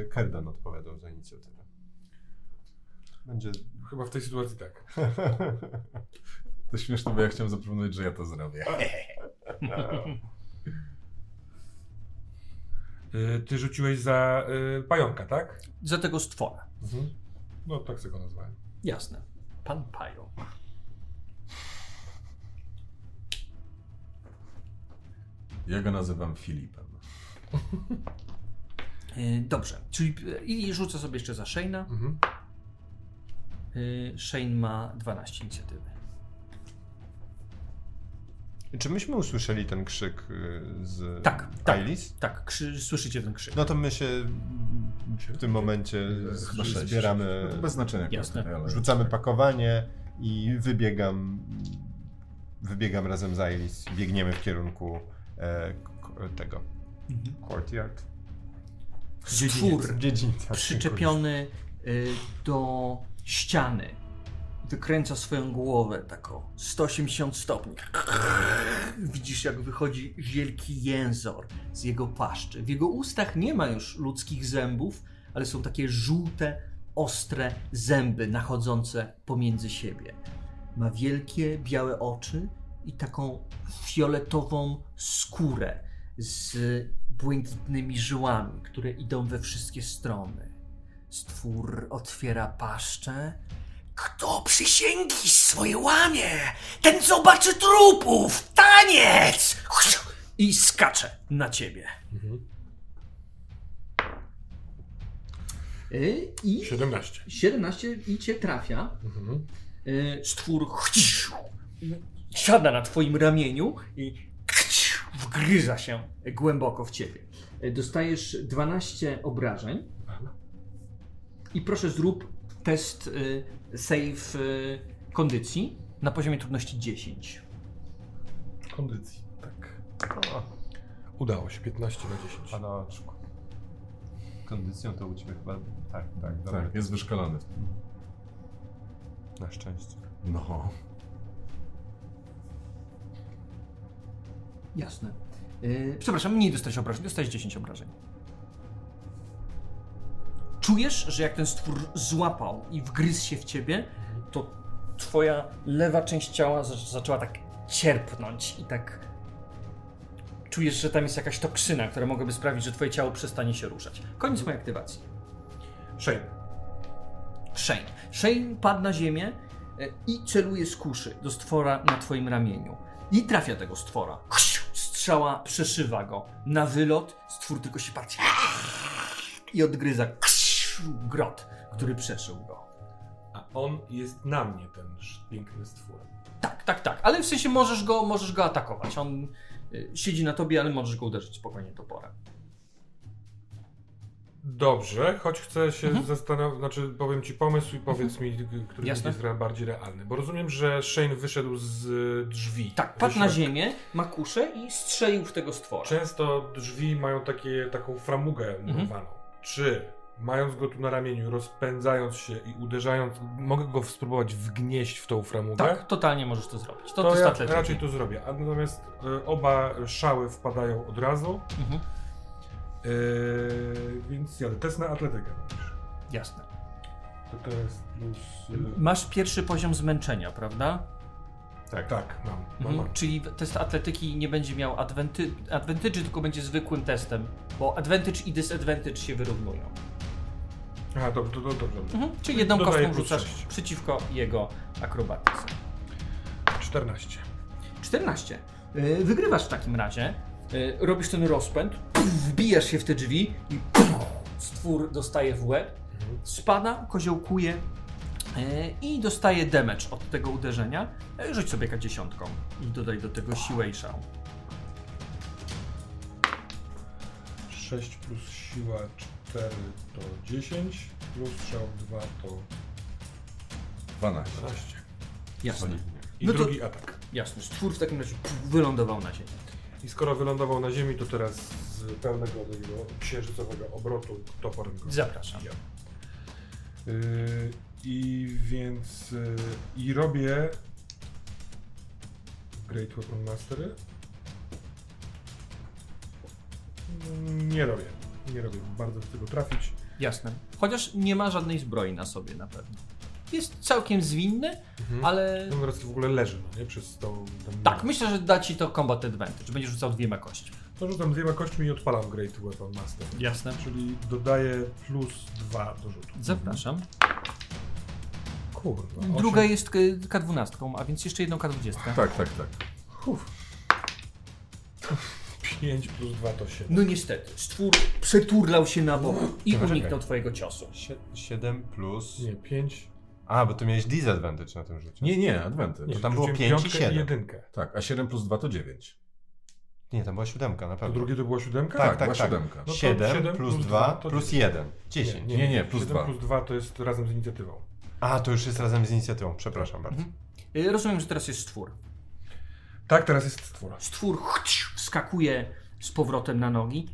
y, Kerdan odpowiadał za inicjatywę. Będzie. Chyba w tej sytuacji tak. To śmieszne, bo ja chciałem zaproponować, że ja to zrobię. Y, ty rzuciłeś za y, pająka, tak? Za tego stwora. Mhm. No tak sobie go nazwałem. Jasne. Pan Pajo. Ja go nazywam Filipem. Yy, dobrze. Czyli yy, i rzucę sobie jeszcze za Shane'a. Mhm. Yy, Shane ma 12 inicjatywy. Czy myśmy usłyszeli ten krzyk y, z Tak, tak. Ailis? Tak, krzy, słyszycie ten krzyk. No to my się w tym momencie zbieramy, Bez znaczenia. Jasne. rzucamy pakowanie i wybiegam, wybiegam razem z Ailis. Biegniemy w kierunku e, tego courtyard. Stwór Dziedzińca. przyczepiony y, do ściany. Wykręca swoją głowę tak o 180 stopni. Widzisz, jak wychodzi wielki jęzor z jego paszczy. W jego ustach nie ma już ludzkich zębów, ale są takie żółte, ostre zęby nachodzące pomiędzy siebie. Ma wielkie, białe oczy i taką fioletową skórę z błękitnymi żyłami, które idą we wszystkie strony. Stwór otwiera paszczę. Kto przysięgi swoje łamie, ten zobaczy trupów! Taniec! I skacze na ciebie. Y, I 17. 17 i cię trafia. Mhm. Y, Stwór siada na twoim ramieniu i wgryza się głęboko w ciebie. Dostajesz 12 obrażeń. I proszę zrób test y, save y, kondycji na poziomie trudności 10. Kondycji. Tak. Udało się, 15 na 10. Panoczku. Kondycją to u ciebie chyba... Tak, tak, dobra. Tak, jest wyszkolony. Na szczęście. No. Jasne. Y, przepraszam, mniej dostałeś obrażeń, dostałeś 10 obrażeń. Czujesz, że jak ten stwór złapał i wgryzł się w ciebie, to twoja lewa część ciała za- zaczęła tak cierpnąć i tak. Czujesz, że tam jest jakaś toksyna, która mogłaby sprawić, że twoje ciało przestanie się ruszać. Koniec mojej aktywacji. Shane. Shane. Shane padł na ziemię e, i celuje z kuszy do stwora na twoim ramieniu. I trafia tego stwora. Strzała przeszywa go. Na wylot stwór tylko się patrzy i odgryza grot, który przeszył go. A on jest na mnie, ten piękny stwór. Tak, tak, tak. Ale w sensie możesz go, możesz go atakować. On y, siedzi na tobie, ale możesz go uderzyć spokojnie toporem. Dobrze, choć chcę się Mhm. zastanowić, znaczy powiem ci pomysł i powiedz mi, k- który Jasne. jest bardziej realny. Bo rozumiem, że Shane wyszedł z drzwi. Tak, padł na ziemię, ma kuszę i strzelił w tego stwora. Często drzwi mają takie, taką framugę Mhm. murowaną. Czy mając go tu na ramieniu, rozpędzając się i uderzając, mogę go spróbować wgnieść w tą framugę? Tak, totalnie możesz to zrobić. To, To, to ja raczej to zrobię. Natomiast y, oba szały wpadają od razu, Mhm. Y, więc jadę. Test na atletykę. Jasne. To teraz plus... y, Masz pierwszy poziom zmęczenia, prawda? Tak. Tak, mam. mam, Mhm. mam. Czyli test atletyki nie będzie miał advantage, advantage, tylko będzie zwykłym testem, bo advantage i disadvantage się wyrównują. Aha, dobrze, to, to, dobrze. Mhm. Czyli jedną Dodaję kostką rzucasz sześć. przeciwko jego akrobatyce. 14. 14. Yy, Wygrywasz w takim razie. Yy, Robisz ten rozpęd, wbijasz się w te drzwi i stwór dostaje w łeb, spada, koziołkuje yy, i dostaje damage od tego uderzenia. Yy, Rzuć sobie dziesiątką i dodaj do tego siłę i szał. 6 plus siła 4 to 10, plus szał 2 to 12. 12. Jasne. I No to- drugi atak. Jasne, stwór w takim razie wylądował na ziemi. I skoro wylądował na ziemi, to teraz z pełnego takiego księżycowego obrotu toporem go Zapraszam. Ja. Yy, I więc. Yy, I robię. Great Weapon Mastery. Mm, Nie robię. Nie robię. Bardzo chcę go trafić. Jasne. Chociaż nie ma żadnej zbroi na sobie na pewno. Jest całkiem zwinny, ale... On teraz w ogóle leży, no nie? Przez tą. Tam Tak, myślę, że da ci to combat advantage. Będziesz rzucał dwiema kośćmi. To rzucam dwiema kośćmi i odpalam Great Weapon Master. Jasne. Czyli dodaję plus dwa do rzutu. Zapraszam. Kurwa. Druga osiem- jest y, K12, a więc jeszcze jedną K20. Tak, tak, tak. 5 plus 2 to 7. No niestety, stwór przeturlał się na bok i Czekaj, uniknął czekaj. twojego ciosu. 7 plus... Nie, 5. A, bo ty miałeś disadvantage na tym rzucie. Nie, nie, advantage. Nie, tam było rzuciłem pięć i piątkę siedem. jedynkę. Tak, a 7 plus 2 to 9. Nie, tam była siódemka, na A pewno. drugie to była siódemka? Tak, Tak, tak, była tak. siódemka. No to 7 siedem plus plus 2 dwa to plus dziewięć. 1. 10. Nie, nie, plus 7 dwa. plus 2 to jest razem z inicjatywą. A, to już jest razem z inicjatywą, przepraszam bardzo. Y, Rozumiem, że teraz jest stwór. Tak, teraz jest stwór. Stwór wskakuje z powrotem na nogi.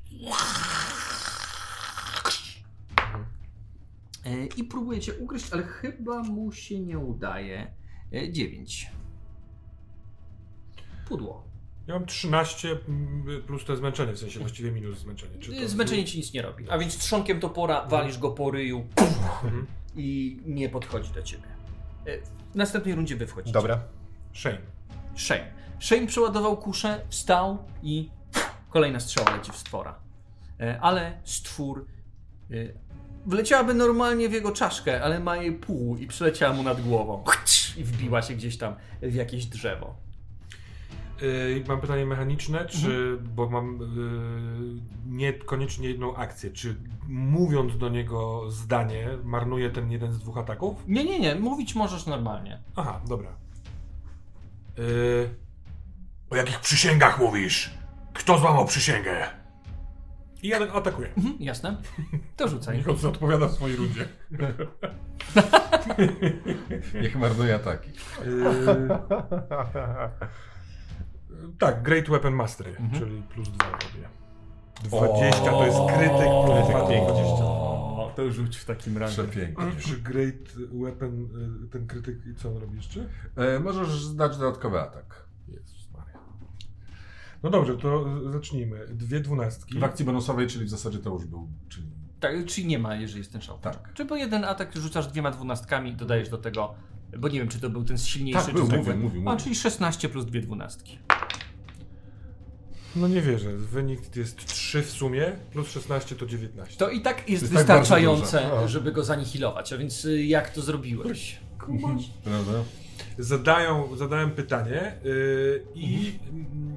E, I próbuje cię ugryźć, ale chyba mu się nie udaje. 9. Pudło. Ja mam 13 mm, plus to zmęczenie, w sensie właściwie minus zmęczenie. Czy to... E, Zmęczenie ci nic nie robi. A więc trzonkiem topora walisz go po ryju Mhm. i nie podchodzi do ciebie. E, W następnej rundzie wy wchodzicie. Dobra. Shane. Shane. Shane przeładował kuszę, wstał i kolejna strzała leci w stwora. E, Ale stwór e, wleciałaby normalnie w jego czaszkę, ale ma jej pół i przyleciała mu nad głową. I wbiła się gdzieś tam w jakieś drzewo. Yy, mam pytanie mechaniczne, czy, bo mam yy, niekoniecznie jedną akcję, czy mówiąc do niego zdanie, marnuję ten jeden z dwóch ataków? Nie, nie, nie, mówić możesz normalnie. Aha, dobra. Yy, o jakich przysięgach mówisz? Kto złamał przysięgę? I ja atakuję. Mhm, jasne. To rzucaj. Niech on odpowiada w swojej rundzie. Niech marnuje ataki. Yy, tak, Great Weapon Mastery, czyli plus 2 robię. 20 to jest krytyk plus 2 20. O, to rzuć w takim razie. Przepięknie. Przy Great Weapon y, ten krytyk i co on robi jeszcze? E, możesz zdać dodatkowy atak. No dobrze, to zacznijmy. Dwie dwunastki. W akcji bonusowej, czyli w zasadzie to już był, czyli Tak, czyli nie ma, jeżeli jest ten szał. Tak. Czy po jeden atak rzucasz dwiema dwunastkami i dodajesz do tego, bo nie wiem, czy to był ten silniejszy, Tak, czy był, tak mówił, powiem- mówił, A, czyli 16 plus dwie dwunastki. No nie wierzę. Wynik jest 3 w sumie, plus 16 to 19. To i tak jest, jest tak wystarczające, dużo. żeby go zanihilować. A więc y, jak to zrobiłeś? Prawda? Zadają, zadałem pytanie yy, i... mm,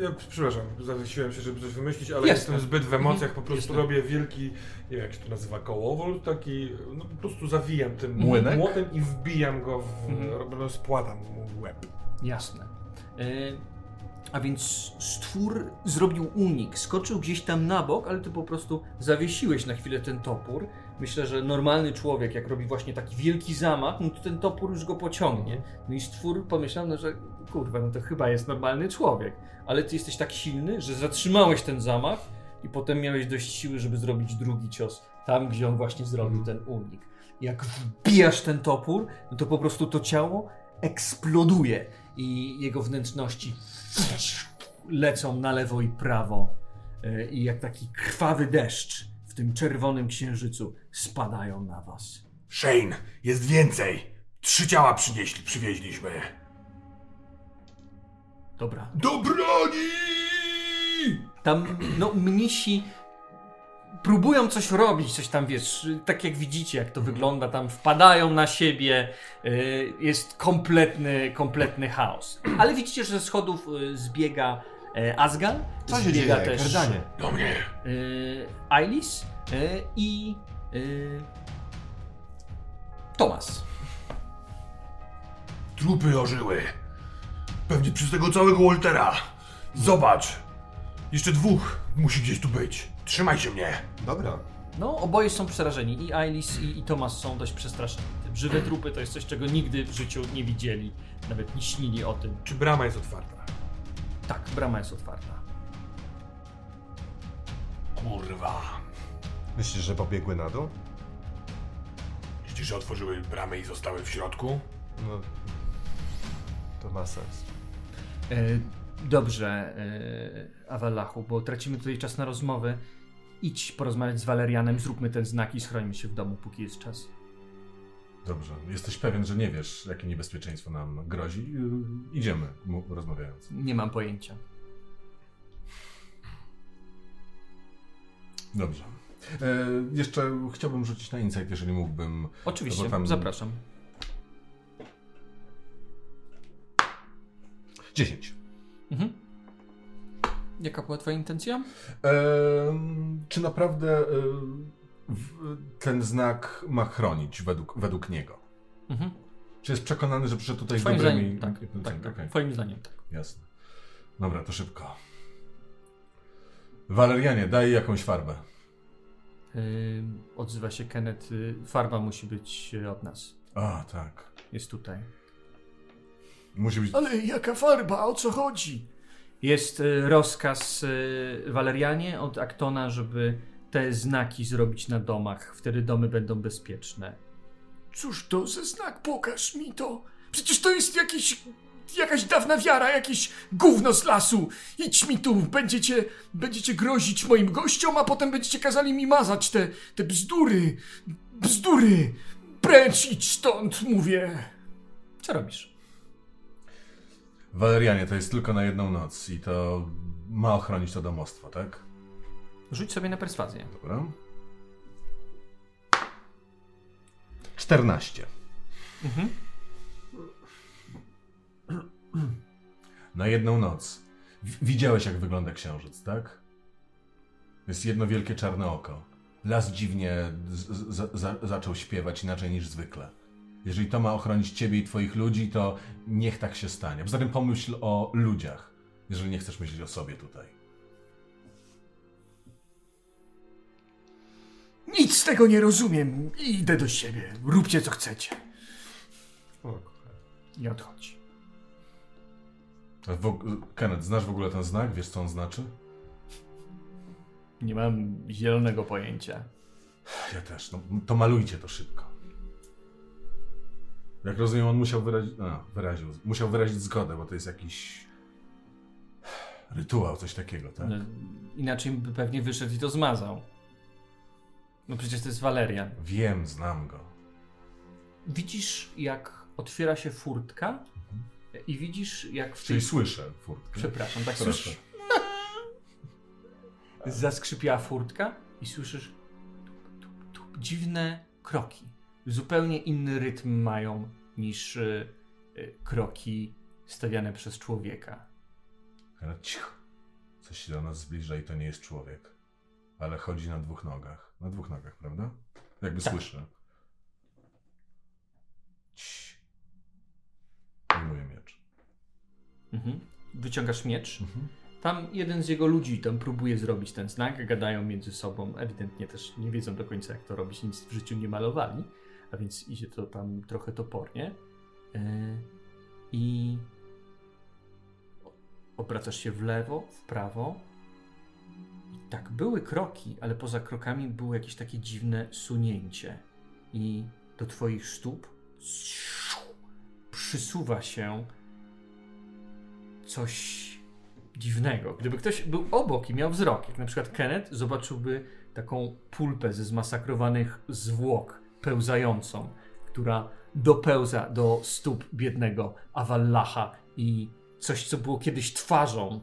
Ja, przepraszam, zawiesiłem się, żeby coś wymyślić, ale Jasne. jestem zbyt w emocjach, po prostu Jasne. robię wielki, nie wiem jak się to nazywa, kołowol, taki, no po prostu zawijam tym Młynek? młotem i wbijam go, w, Mhm. rozpłatam mu łeb. Jasne. Y, a więc stwór zrobił unik, skoczył gdzieś tam na bok, ale ty po prostu zawiesiłeś na chwilę ten topór. Myślę, że normalny człowiek, jak robi właśnie taki wielki zamach, no to ten topór już go pociągnie. No i stwór pomyślał, no, że kurwa, no to chyba jest normalny człowiek. Ale ty jesteś tak silny, że zatrzymałeś ten zamach i potem miałeś dość siły, żeby zrobić drugi cios tam, gdzie on właśnie zrobił ten unik. Jak wbijasz ten topór, no to po prostu to ciało eksploduje i jego wnętrzności lecą na lewo i prawo e, i jak taki krwawy deszcz w tym czerwonym księżycu spadają na was. Shane, jest więcej! Trzy ciała przynieśli, przywieźliśmy. Dobra. Do broni! Tam, no, mnisi próbują coś robić, coś tam, wiesz, tak jak widzicie, jak to wygląda, tam wpadają na siebie, y, jest kompletny, kompletny chaos. Ale widzicie, że ze schodów y, zbiega y, Asgal, Co się zbiega dzieje? też Kardanie. Do mnie! Ailis y, i y, Tomas. Trupy ożyły. Pewnie przez tego całego Waltera. Zobacz! Jeszcze dwóch musi gdzieś tu być. Trzymaj się mnie. Dobra. No, oboje są przerażeni. I Ailis, i, i Tomas są dość przestraszeni. Te żywe trupy to jest coś, czego nigdy w życiu nie widzieli. Nawet nie śnili o tym. Czy brama jest otwarta? Tak, brama jest otwarta. Kurwa. Myślisz, że pobiegły na dół? Myślisz, że otworzyły bramę i zostały w środku? No. To ma sens. E, dobrze, e, Awalachu, bo tracimy tutaj czas na rozmowy. Idź porozmawiać z Walerianem, zróbmy ten znak i schrońmy się w domu, póki jest czas. Dobrze. Jesteś pewien, że nie wiesz, jakie niebezpieczeństwo nam grozi? Yy, Idziemy, rozmawiając. Nie mam pojęcia. Dobrze. E, jeszcze chciałbym rzucić na insight, jeżeli mógłbym. Oczywiście, tam- zapraszam. 10. Mhm. Jaka była twoja intencja? Em, czy naprawdę e, w, ten znak ma chronić według, według niego? Mhm. Czy jest przekonany, że przyszedł tutaj z dobrymi... zdaniem, tak, tak, tak. Okej, Twoim zdaniem, tak. Jasne. Dobra, to szybko. Walerianie, daj jakąś farbę. Yy, odzywa się Kenneth. Yy, farba musi być yy, od nas. A, tak. Jest tutaj. Musi być... Ale jaka farba? O co chodzi? Jest y, rozkaz y, Walerianie od Aktona, żeby te znaki zrobić na domach. Wtedy domy będą bezpieczne. Cóż to za znak? Pokaż mi to. Przecież to jest jakiś... Jakaś dawna wiara, jakieś gówno z lasu. Idź mi tu, będziecie, będziecie grozić moim gościom, a potem będziecie kazali mi mazać te, te bzdury. Bzdury. Precz, idź stąd, mówię. Co robisz? Walerianie, to jest tylko na jedną noc i to ma ochronić to domostwo, tak? Rzuć sobie na perswazję. Dobra. 14. Mhm. Na jedną noc. W- widziałeś, jak wygląda księżyc, tak? Jest jedno wielkie czarne oko. Las dziwnie zaczął śpiewać inaczej niż zwykle. Jeżeli to ma ochronić ciebie i twoich ludzi, to niech tak się stanie. Poza tym pomyśl o ludziach, jeżeli nie chcesz myśleć o sobie tutaj. Nic z tego nie rozumiem. Idę do siebie. Róbcie co chcecie. I odchodzi. W, Kenneth, znasz w ogóle ten znak? Wiesz, co on znaczy? Nie mam zielonego pojęcia. Ja też. No, to malujcie to szybko. Jak rozumiem, on musiał wyrazić. A, wyraził. Musiał wyrazić zgodę, bo to jest jakiś. rytuał, coś takiego, tak? No, inaczej by pewnie wyszedł i to zmazał. No przecież to jest Walerian. Wiem, znam go. Widzisz, jak otwiera się furtka i widzisz, jak w Czyli tej... słyszę furtkę. Przepraszam, tak Proszę. słyszysz? Zaskrzypiała furtka i słyszysz tup, tup, tup, dziwne kroki. Zupełnie inny rytm mają niż y, y, kroki stawiane przez człowieka. Ale cicho. Coś się do nas zbliża i to nie jest człowiek. Ale chodzi na dwóch nogach. Na dwóch nogach, prawda? Jakby Tak. słyszę. Wyjmuję miecz. Mhm. Wyciągasz miecz. Mhm. Tam jeden z jego ludzi tam próbuje zrobić ten znak, gadają między sobą. Ewidentnie też nie wiedzą do końca, jak to robić, nic w życiu nie malowali, a więc idzie to tam trochę topornie. Yy, I obracasz się w lewo, w prawo. I tak, były kroki, ale poza krokami było jakieś takie dziwne sunięcie. I do twoich stóp przysuwa się coś dziwnego. Gdyby ktoś był obok i miał wzrok, jak na przykład Kenneth, zobaczyłby taką pulpę ze zmasakrowanych zwłok pełzającą, która dopełza do stóp biednego Awallacha i coś, co było kiedyś twarzą,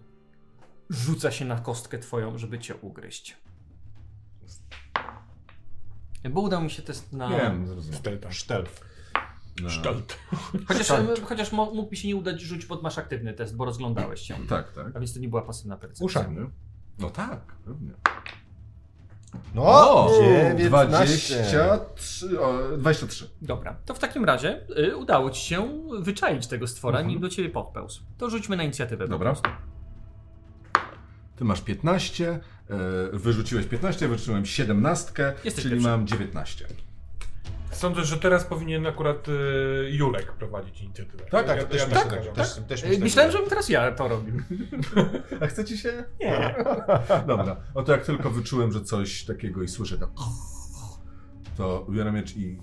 rzuca się na kostkę twoją, żeby cię ugryźć. Bo udał mi się test na... Wiem, zrozumiałem. Sztelf. No. Sztelt. Chociaż, chociaż mógł mi się nie udać rzucić, bo masz aktywny test, bo rozglądałeś się. Tak, tak. A więc to nie była pasywna percepcja. Uszami. No tak, pewnie. No, O! 19. 23, o, 23. Dobra, to w takim razie y, udało ci się wyczaić tego stwora, Mhm. nim do ciebie podpełzł. To rzućmy na inicjatywę. Dobra. Ty masz 15, e, wyrzuciłeś 15, wyrzuciłem 17, Jesteś czyli pierwszy. mam 19. Sądzę, że teraz powinien akurat y, Julek prowadzić inicjatywę. Tak, tak, ja, też ja myślę, tak tak, uważam. Też, też Y, myślę, Myślałem, że- żebym teraz ja to robił. A chcecie się? Nie. Dobra, no to jak tylko wyczułem, że coś takiego i słyszę to, to biorę miecz i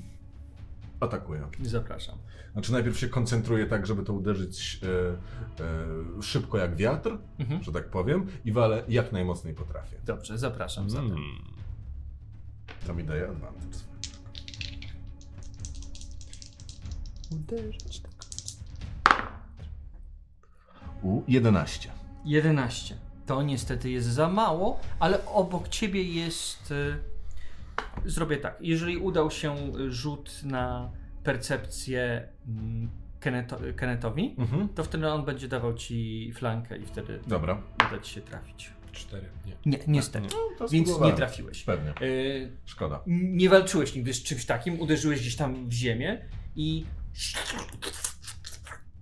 atakuję. Zapraszam. Znaczy najpierw się koncentruję tak, żeby to uderzyć e, e, szybko jak wiatr, Mhm. że tak powiem, i walę jak najmocniej potrafię. Dobrze, zapraszam zatem. Mm. To mi daje advantage. U 11. 11. To niestety jest za mało, ale obok ciebie jest. y, Zrobię tak. Jeżeli udał się rzut na percepcję mm, Kenneto- Kennethowi, Mhm. to wtedy on będzie dawał ci flankę i wtedy Dobra. uda ci się trafić. Cztery, nie. Nie, niestety. to Więc nie spróbowałem. trafiłeś. Pewnie. Y, Szkoda. nie walczyłeś nigdy z czymś takim, uderzyłeś gdzieś tam w ziemię i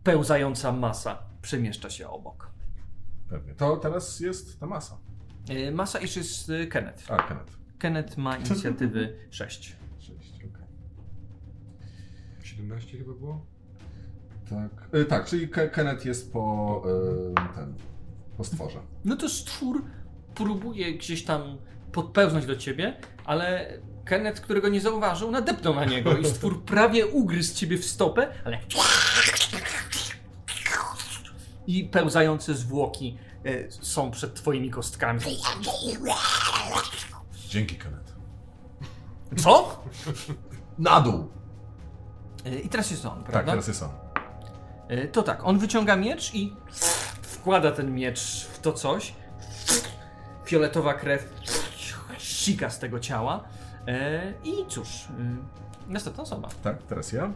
pełzająca masa przemieszcza się obok. Pewnie. To teraz jest ta masa. Y, Masa iż jest y, Kenneth. A, Kenneth. Kenneth ma inicjatywy 6. Sześć, okej. 17 chyba było? Tak. Y, tak, czyli Ke- Kenneth jest po ten. Po stworze. No to stwór próbuje gdzieś tam podpełznąć do ciebie, ale Kenneth, którego nie zauważył, nadepnął na niego i stwór prawie ugryzł ciebie w stopę, ale... I pełzające zwłoki e, są przed twoimi kostkami. Dzięki, Kenneth. Co? Na dół! E, I teraz jest on, Tak, prawda? teraz jest on. E, To tak, on wyciąga miecz i wkłada ten miecz w to coś. Fioletowa krew sika z tego ciała. E, I cóż, e, następna osoba. Tak, teraz ja.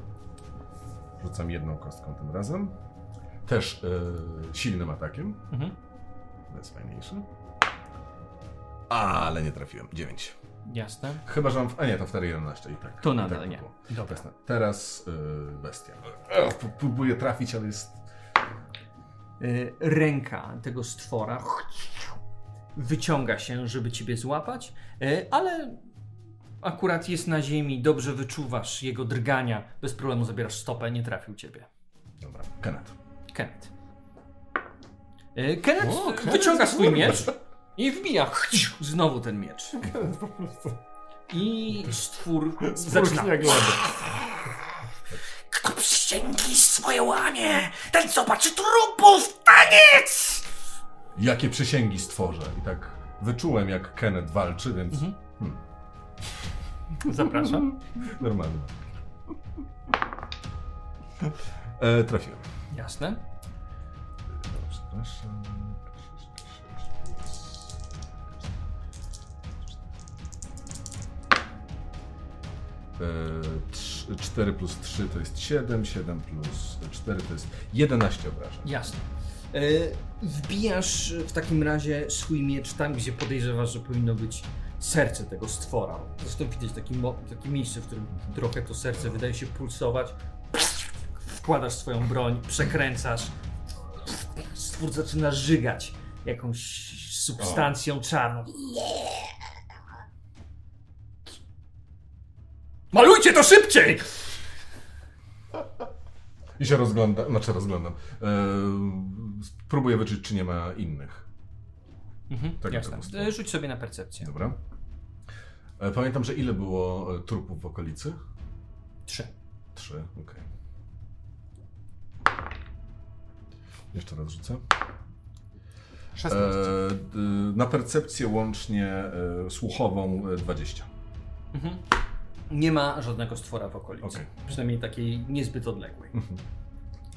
Rzucam jedną kostką tym razem. Też y, silnym atakiem. Mhm. To jest fajniejszy. Ale nie trafiłem. 9. Jasne. Chyba, że mam. W... A nie, to wtedy 11 i tak. To nadal tak nie. było. Dobra. Jasne. Teraz y, bestia. Ech, próbuję trafić, ale jest. E, Ręka tego stwora wyciąga się, żeby ciebie złapać, e, ale akurat jest na ziemi, dobrze wyczuwasz jego drgania, bez problemu zabierasz stopę, nie trafił ciebie. Dobra. Kenneth. Kenneth. E, Kenneth O, Kenneth wyciąga swój miecz i wbija znowu ten miecz. I stwór zaczyna. Kto przysięgi swoje łamie, ten zobaczy trupów taniec! Jakie przysięgi stworzę? I tak wyczułem, jak Kenneth walczy, więc. Mhm. Hmm, Zapraszam. normalnie. E, trafiłem. Jasne. Przepraszam. E, 4 plus 3 to jest 7, 7 plus 4 to jest 11 obrażeń. Jasne. E, wbijasz w takim razie swój miecz tam, gdzie podejrzewasz, że powinno być serce tego stwora. Zresztą widać taki mo- takie miejsce, w którym trochę to serce wydaje się pulsować. Wkładasz swoją broń, przekręcasz. Stwór zaczyna żygać jakąś substancją czarną. Malujcie to szybciej! I się rozglądam, znaczy rozglądam. E, próbuję wyczuć, czy nie ma innych. Mhm, Tak, jasne. E, Rzuć sobie na percepcję. Dobra. E, pamiętam, że ile było e, trupów w okolicy? Trzy. Trzy, okej. Jeszcze raz rzucę. 16. E, na percepcję łącznie e, słuchową e, 20. Mhm. Nie ma żadnego stwora w okolicy. Okej. Przynajmniej takiej niezbyt odległej. Mhm.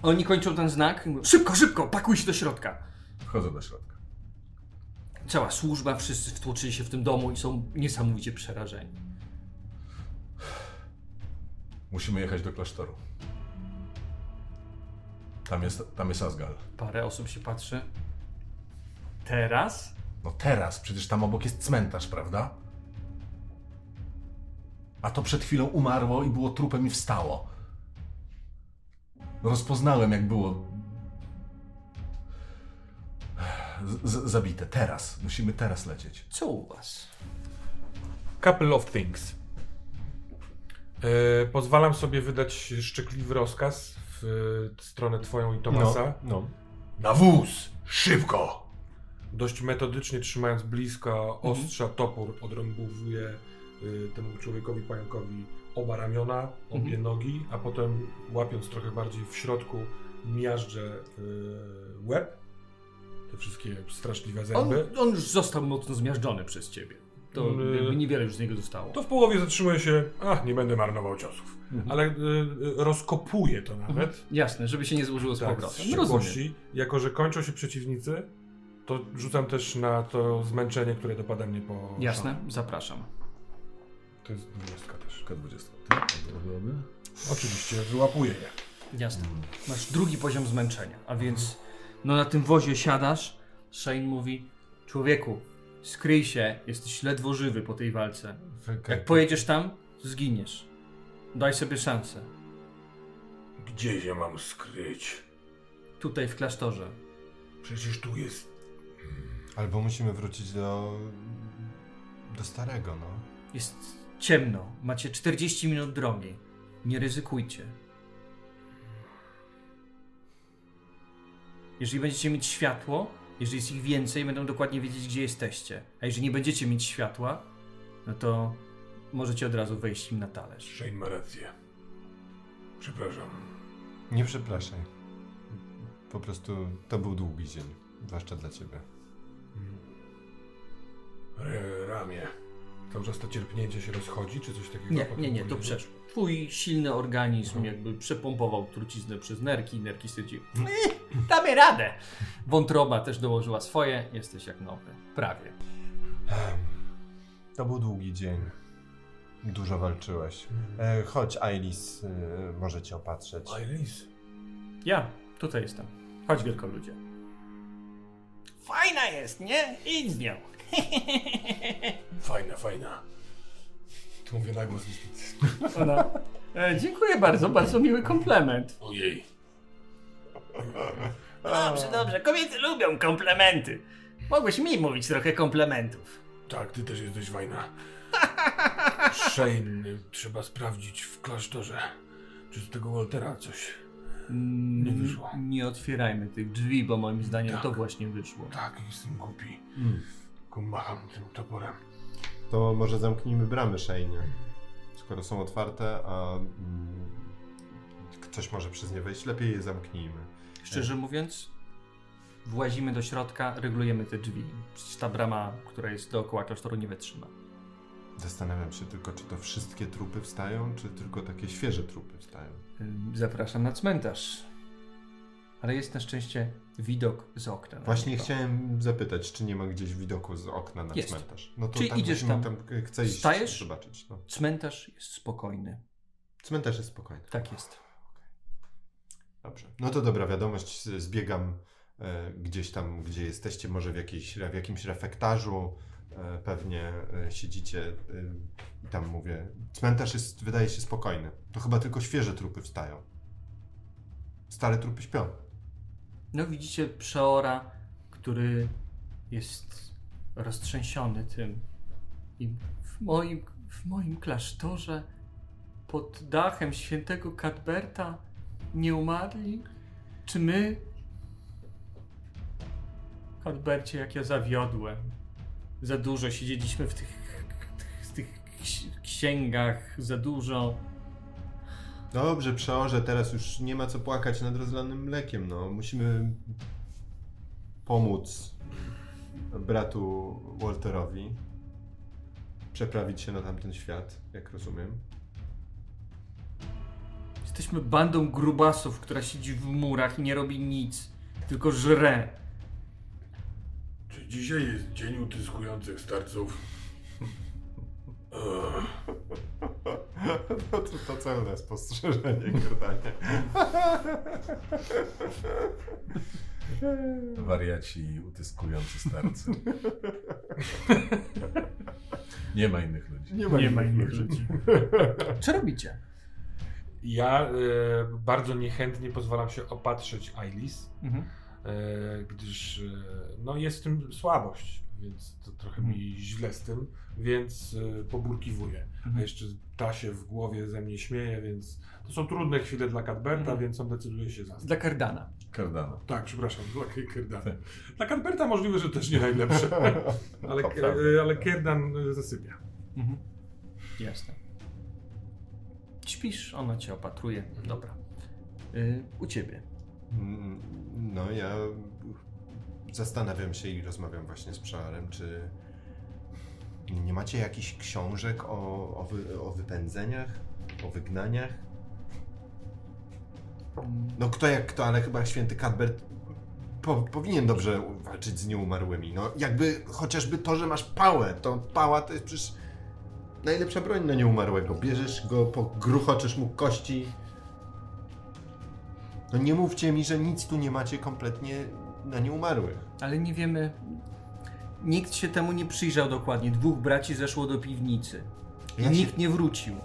Oni kończą ten znak i mówią, szybko, szybko, pakuj się do środka. Wchodzę do środka. Cała służba, wszyscy wtłoczyli się w tym domu i są niesamowicie przerażeni. Musimy jechać do klasztoru. Tam jest, tam jest Asgal. Parę osób się patrzy. Teraz? No teraz, przecież tam obok jest cmentarz, prawda? A to przed chwilą umarło i było trupem i wstało. Rozpoznałem, jak było. Z- zabite. Teraz. Musimy teraz lecieć. Co u was? Couple of things. E, pozwalam sobie wydać szczekliwy rozkaz w stronę twoją i Tomasa. No, no. Na wóz! Szybko! Dość metodycznie trzymając blisko ostrza topór odrąbowuje y, temu człowiekowi pająkowi oba ramiona, obie nogi, a potem łapiąc trochę bardziej w środku miażdżę y, łeb. Te wszystkie straszliwe On, zęby. on już został mocno zmiażdżony przez ciebie. To Mm, jakby niewiele już z niego zostało. To w połowie zatrzymuje się, a nie będę marnował ciosów. Ale y, y, rozkopuje to nawet. Jasne, żeby się nie złożyło z Tak, powrotem. Rozumiem. Jako, że kończą się przeciwnicy, to rzucam też na to zmęczenie, które dopada mnie po. Jasne, zapraszam. To jest dwudziestka też. K20. Tak? to byłoby? Oczywiście, wyłapuję je. Jasne. Masz drugi poziom zmęczenia, a więc no na tym wozie siadasz. Shane mówi, Człowieku, skryj się, jesteś ledwo żywy po tej walce. Jak pojedziesz tam, zginiesz. Daj sobie szansę. Gdzie się mam skryć? Tutaj w klasztorze. Przecież tu jest... Albo musimy wrócić do... do starego, no. Jest ciemno. Macie 40 minut drogi. Nie ryzykujcie. Jeżeli będziecie mieć światło, jeżeli jest ich więcej, będą dokładnie wiedzieć, gdzie jesteście. A jeżeli nie będziecie mieć światła, no to możecie od razu wejść im na talerz. Shane ma rację. Przepraszam. Nie przepraszaj. Po prostu to był długi dzień. Zwłaszcza dla ciebie. Re, ramię. Cały czas to cierpnięcie się rozchodzi, czy coś takiego? Nie, nie, nie, to przeszło. Twój silny organizm jakby przepompował truciznę przez nerki, nerki stwierdziły, "Eh, damy radę. Wątroba też dołożyła swoje, jesteś jak nowy. Prawie. To był długi dzień. Dużo walczyłeś. E, chodź, Ailis, e, może cię opatrzeć. Iris. Ja, tutaj jestem. Chodź wielko ludzie. Fajna jest, nie? Idź z nią. Fajna, fajna. Tu mówię na głos. Ona. E, dziękuję bardzo, bardzo miły komplement. Ojej. Dobrze, dobrze, kobiety lubią komplementy. Mogłeś mi mówić trochę komplementów. Tak, ty też jesteś fajna. Shane, trzeba sprawdzić w klasztorze. Czy z tego Waltera coś... Nie wyszło. Mm, Nie otwierajmy tych drzwi, bo moim zdaniem Tak. to właśnie wyszło. Tak, jestem głupi. Mm. Tylko macham tym toporem. To może zamknijmy bramy Shane. Skoro są otwarte, a mm, ktoś może przez nie wejść, lepiej je zamknijmy. Szczerze mówiąc, włazimy do środka, regulujemy te drzwi. Przecież ta brama, która jest dookoła klasztoru, nie wytrzyma. Zastanawiam się tylko, czy to wszystkie trupy wstają, czy tylko takie świeże trupy wstają. Zapraszam na cmentarz. Ale jest na szczęście widok z okna. na Właśnie chciałem zapytać, czy nie ma gdzieś widoku z okna na Jest. cmentarz. No to Czyli tak idziesz musimy tam. Chcę iść zobaczyć. No. Cmentarz jest spokojny. Cmentarz jest spokojny. Tak jest. Dobrze. No to dobra wiadomość. Zbiegam e, gdzieś tam, gdzie jesteście, może w, jakiejś, w jakimś refektarzu. E, pewnie e, siedzicie e, i tam mówię. Cmentarz jest, wydaje się, spokojny. To chyba tylko świeże trupy wstają. Stare trupy śpią. No widzicie przeora, który jest roztrzęsiony tym. I w moim, w moim klasztorze, pod dachem świętego Cadberta, nie umarli? Czy my? Cadbercie, jak ja zawiodłem. Za dużo siedzieliśmy w tych, tych, tych ksi- księgach, za dużo. Dobrze, przeorze, teraz już nie ma co płakać nad rozlanym mlekiem. No. Musimy pomóc bratu Walterowi przeprawić się na tamten świat, jak rozumiem. Jesteśmy bandą grubasów, która siedzi w murach i nie robi nic, tylko żre. Czy dzisiaj jest dzień utyskujących starców? No to, to celne spostrzeżenie, Kordanie. Wariaci utyskujący starcy. Nie ma innych ludzi. Nie ma innych ludzi. Co robicie? Ja e, bardzo niechętnie pozwalam się opatrzyć Ailis, Mhm. e, gdyż e, no jest w tym słabość, więc to trochę mi źle z tym, więc e, poburkiwuję. A jeszcze ta się w głowie ze mnie śmieje, więc to są trudne chwile dla Cadberta, Mhm. więc on decyduje się za Dla Kardana. Cardano. Tak, przepraszam, dla Kirdana. Dla Cadberta możliwe, że też nie najlepsze, ale, ale Kierdan e, zasypia. Mhm. Jasne. Śpisz, ona cię opatruje. Dobra. Y, u ciebie. Mm, No, ja zastanawiam się i rozmawiam właśnie z Przeorem, czy nie macie jakichś książek o, o, wy, o wypędzeniach, o wygnaniach? No kto jak kto, ale chyba święty Cadbert po, powinien dobrze walczyć z nieumarłymi. No jakby chociażby to, że masz pałę, to pała to jest przecież najlepsza broń na nieumarłego. Bierzesz go, pogruchoczysz mu kości. No nie mówcie mi, że nic tu nie macie kompletnie na nieumarłych. Ale nie wiemy. Nikt się temu nie przyjrzał dokładnie. Dwóch braci zeszło do piwnicy. Ja się- nikt nie wrócił.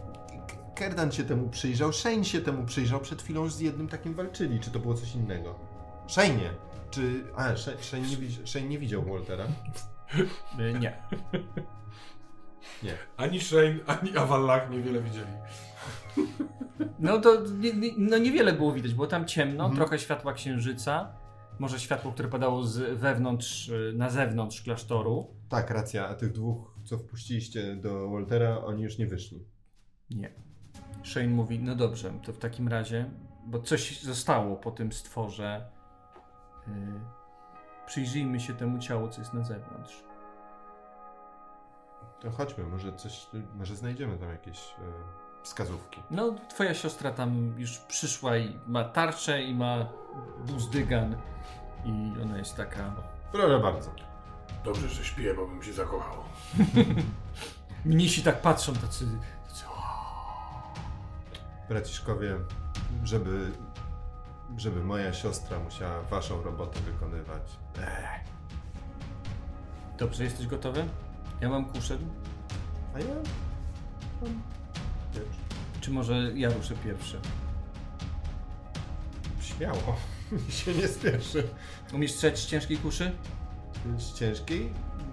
Kerdan się temu przyjrzał, Shane się temu przyjrzał, przed chwilą z jednym takim walczyli. Czy to było coś innego? Shane, czy... A, Shane, nie, Shane nie widział Waltera. Y, Nie. Nie. Ani Shane, ani Avallach niewiele widzieli. No to nie, nie, no niewiele było widać, było tam ciemno, Mhm. trochę światła księżyca. Może światło, które padało z wewnątrz, y, na zewnątrz klasztoru. Tak, racja, a tych dwóch, co wpuściliście do Waltera, oni już nie wyszli. Nie. Shane mówi, no dobrze, to w takim razie, bo coś zostało po tym stworze. Yy, przyjrzyjmy się temu ciału, co jest na zewnątrz. To chodźmy, może coś, może znajdziemy tam jakieś e, wskazówki. No, twoja siostra tam już przyszła i ma tarczę i ma buzdygan i ona jest taka... Proszę bardzo. Dobrze, że śpię, bo bym się zakochał. Mnisi tak patrzą, tacy... tacy Braciszkowie, żeby, żeby moja siostra musiała waszą robotę wykonywać. Ech, Dobrze, jesteś gotowy? Ja mam kuszę. a ja... mam. Czy może ja ruszę pierwszy? Śmiało. Mi się nie spieszy. Umiesz strzelać z ciężkiej kuszy? Z ciężkiej?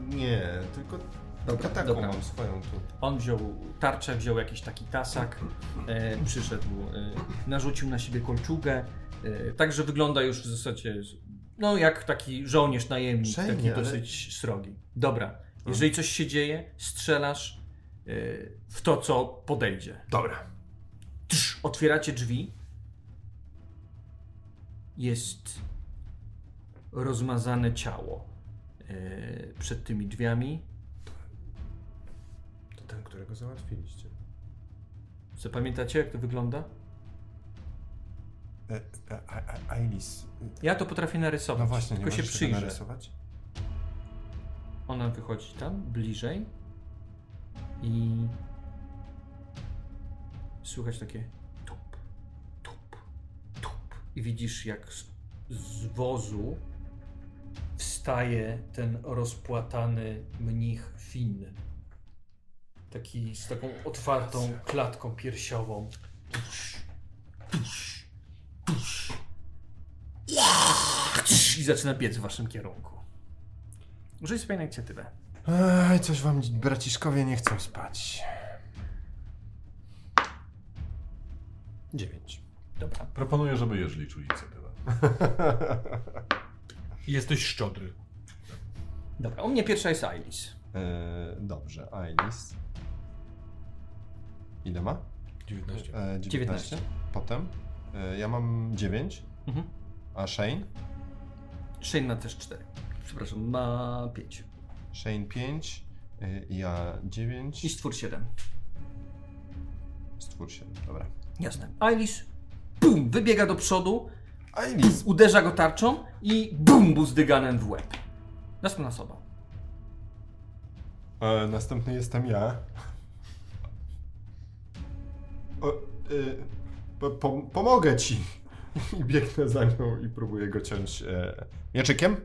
Nie, tylko, tylko taką dobra. mam swoją tu. On wziął tarczę, wziął jakiś taki tasak, e, przyszedł, e, narzucił na siebie kolczugę, e, także wygląda już w zasadzie no jak taki żołnierz najemnik, taki ale- dosyć srogi. Dobra, jeżeli coś się dzieje, strzelasz e, w to, co podejdzie. Dobra. Trz, otwieracie drzwi. Jest rozmazane ciało e, przed tymi drzwiami. To ten, którego załatwiliście. Zapamiętacie, jak to wygląda? E, e, a, a, Ailis. Ja to potrafię narysować, No właśnie, nie tylko się możesz tego przyjrzę. narysować? Ona wychodzi tam, bliżej i słychać takie. I widzisz, jak z, z wozu wstaje ten rozpłatany mnich Finn. Taki z taką otwartą klatką piersiową. I zaczyna biec w waszym kierunku. Rzuć sobie na inicjatywę. Ej, coś wam braciszkowie nie chcą spać. Dziewięć. Dobra. Proponuję, żeby Jerzy liczył inicjatywę. Jesteś szczodry. Dobra, u mnie pierwsza jest Ailis. E, dobrze, Ailis. Ile ma? 19. E, 19. 19. Potem e, ja mam 9, Mhm. a Shane? Shane ma też 4. Przepraszam, ma 5. Shane 5, e, ja 9, I stwór 7. stwór 7. Dobra. Jasne. Ailis, bum, wybiega do przodu, uderza go tarczą i bum, buzdyganem w łeb. Następna osoba. E, następny jestem ja. O, e, po, po, pomogę ci. I biegnę za nią i próbuję go ciąć e, mieczykiem.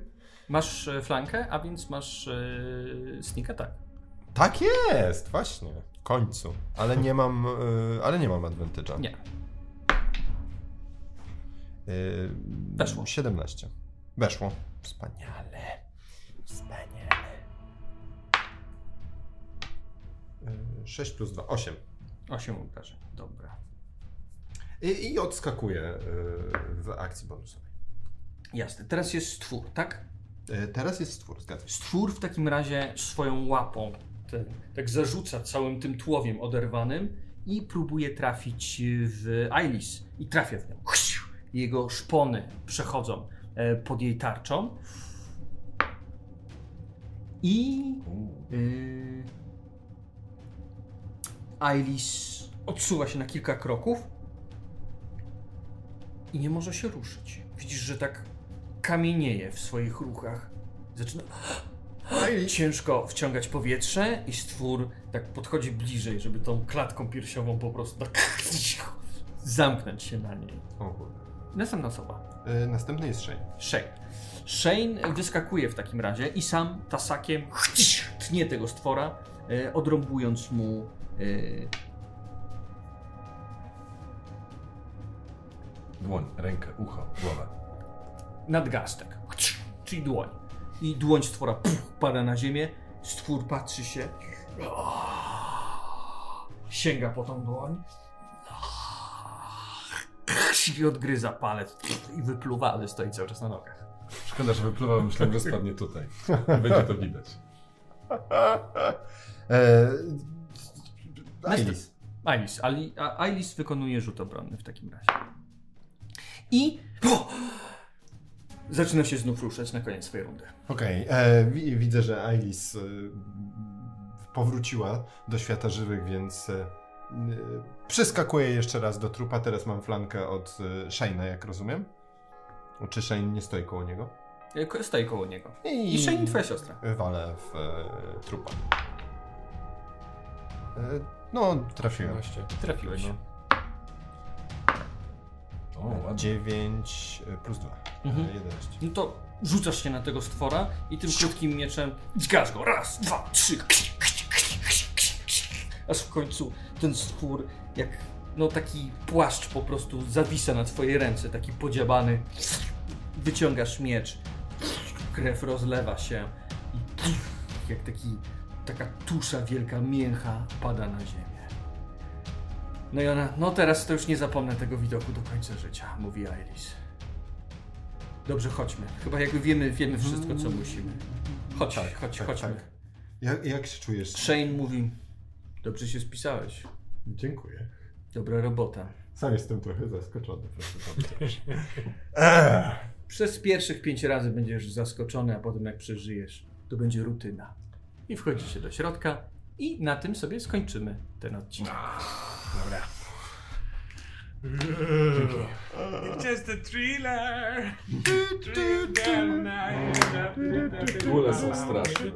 Masz e, flankę, a więc masz e, sneak attack. Tak jest, właśnie. W końcu. Ale nie mam, e, ale nie mam advantage'a. Nie. Weszło. 17. Weszło. Wspaniale. Wspaniale. E, 6 plus 2, 8. 8 obrażeń. Dobra. I, i odskakuję e, w akcji bonusowej. Jasne. Teraz jest stwór, tak? Teraz jest stwór, zgadzam się. Stwór w takim razie swoją łapą ten, tak zarzuca całym tym tłowiem oderwanym i próbuje trafić w Ailis. I trafia w nią. Jego szpony przechodzą e, pod jej tarczą. I yy, Ailis odsuwa się na kilka kroków i nie może się ruszyć. Widzisz, że tak kamienieje w swoich ruchach. Zaczyna ciężko wciągać powietrze i stwór tak podchodzi bliżej, żeby tą klatką piersiową po prostu tak zamknąć się na niej. O kurde. Następna osoba. E, następny jest Shane. Shane. Shane wyskakuje w takim razie i sam tasakiem tnie tego stwora, e, odrąbując mu e, Dłoń, rękę, ucho, głowę. nadgarstek, czyli dłoń. I dłoń stwora puf, pada na ziemię, stwór patrzy się, sięga po tą dłoń i odgryza palec i wypluwa, ale stoi cały czas na nogach. Szkoda, że wypływał, myślałem, że spadnie tutaj. Będzie to widać. E, Ailis. Ailis. Ailis wykonuje rzut obronny w takim razie. I o, zaczyna się znów ruszać na koniec swojej rundy. Okej, e, wi- widzę, że Ailis e, powróciła do świata żywych, więc e, przeskakuje jeszcze raz do trupa. Teraz mam flankę od e, Shane'a, jak rozumiem. Czy Shane nie stoi koło niego? Ko- Stoi koło niego. I, I Shane, twoja siostra. Walę w e, trupa. E, no, trafiłem. 13. Trafiłeś. No. O, ładnie. 9 plus 2. Mhm. 11. No to rzucasz się na tego stwora i tym krótkim mieczem dźgasz go. Raz, dwa, trzy. Aż w końcu ten stwór jak no taki płaszcz po prostu zawisa na twojej ręce, taki podziabany. Wyciągasz miecz, krew rozlewa się i jak taki, taka tusza wielka, mięcha pada na ziemię. No i ona, no teraz to już nie zapomnę tego widoku do końca życia, mówi Iris. Dobrze, chodźmy. Chyba jakby wiemy, wiemy wszystko, co musimy. Chodź, chodź, tak, chodźmy. tak. Jak, jak się czujesz? Shane mówi, dobrze się spisałeś. Dziękuję. Dobra robota. Sam jestem trochę zaskoczony. proszę Przez pierwszych pięć razy będziesz zaskoczony, a potem jak przeżyjesz, to będzie rutyna. I wchodzicie do środka i na tym sobie skończymy ten odcinek. It's just a thriller. Bóle są straszne.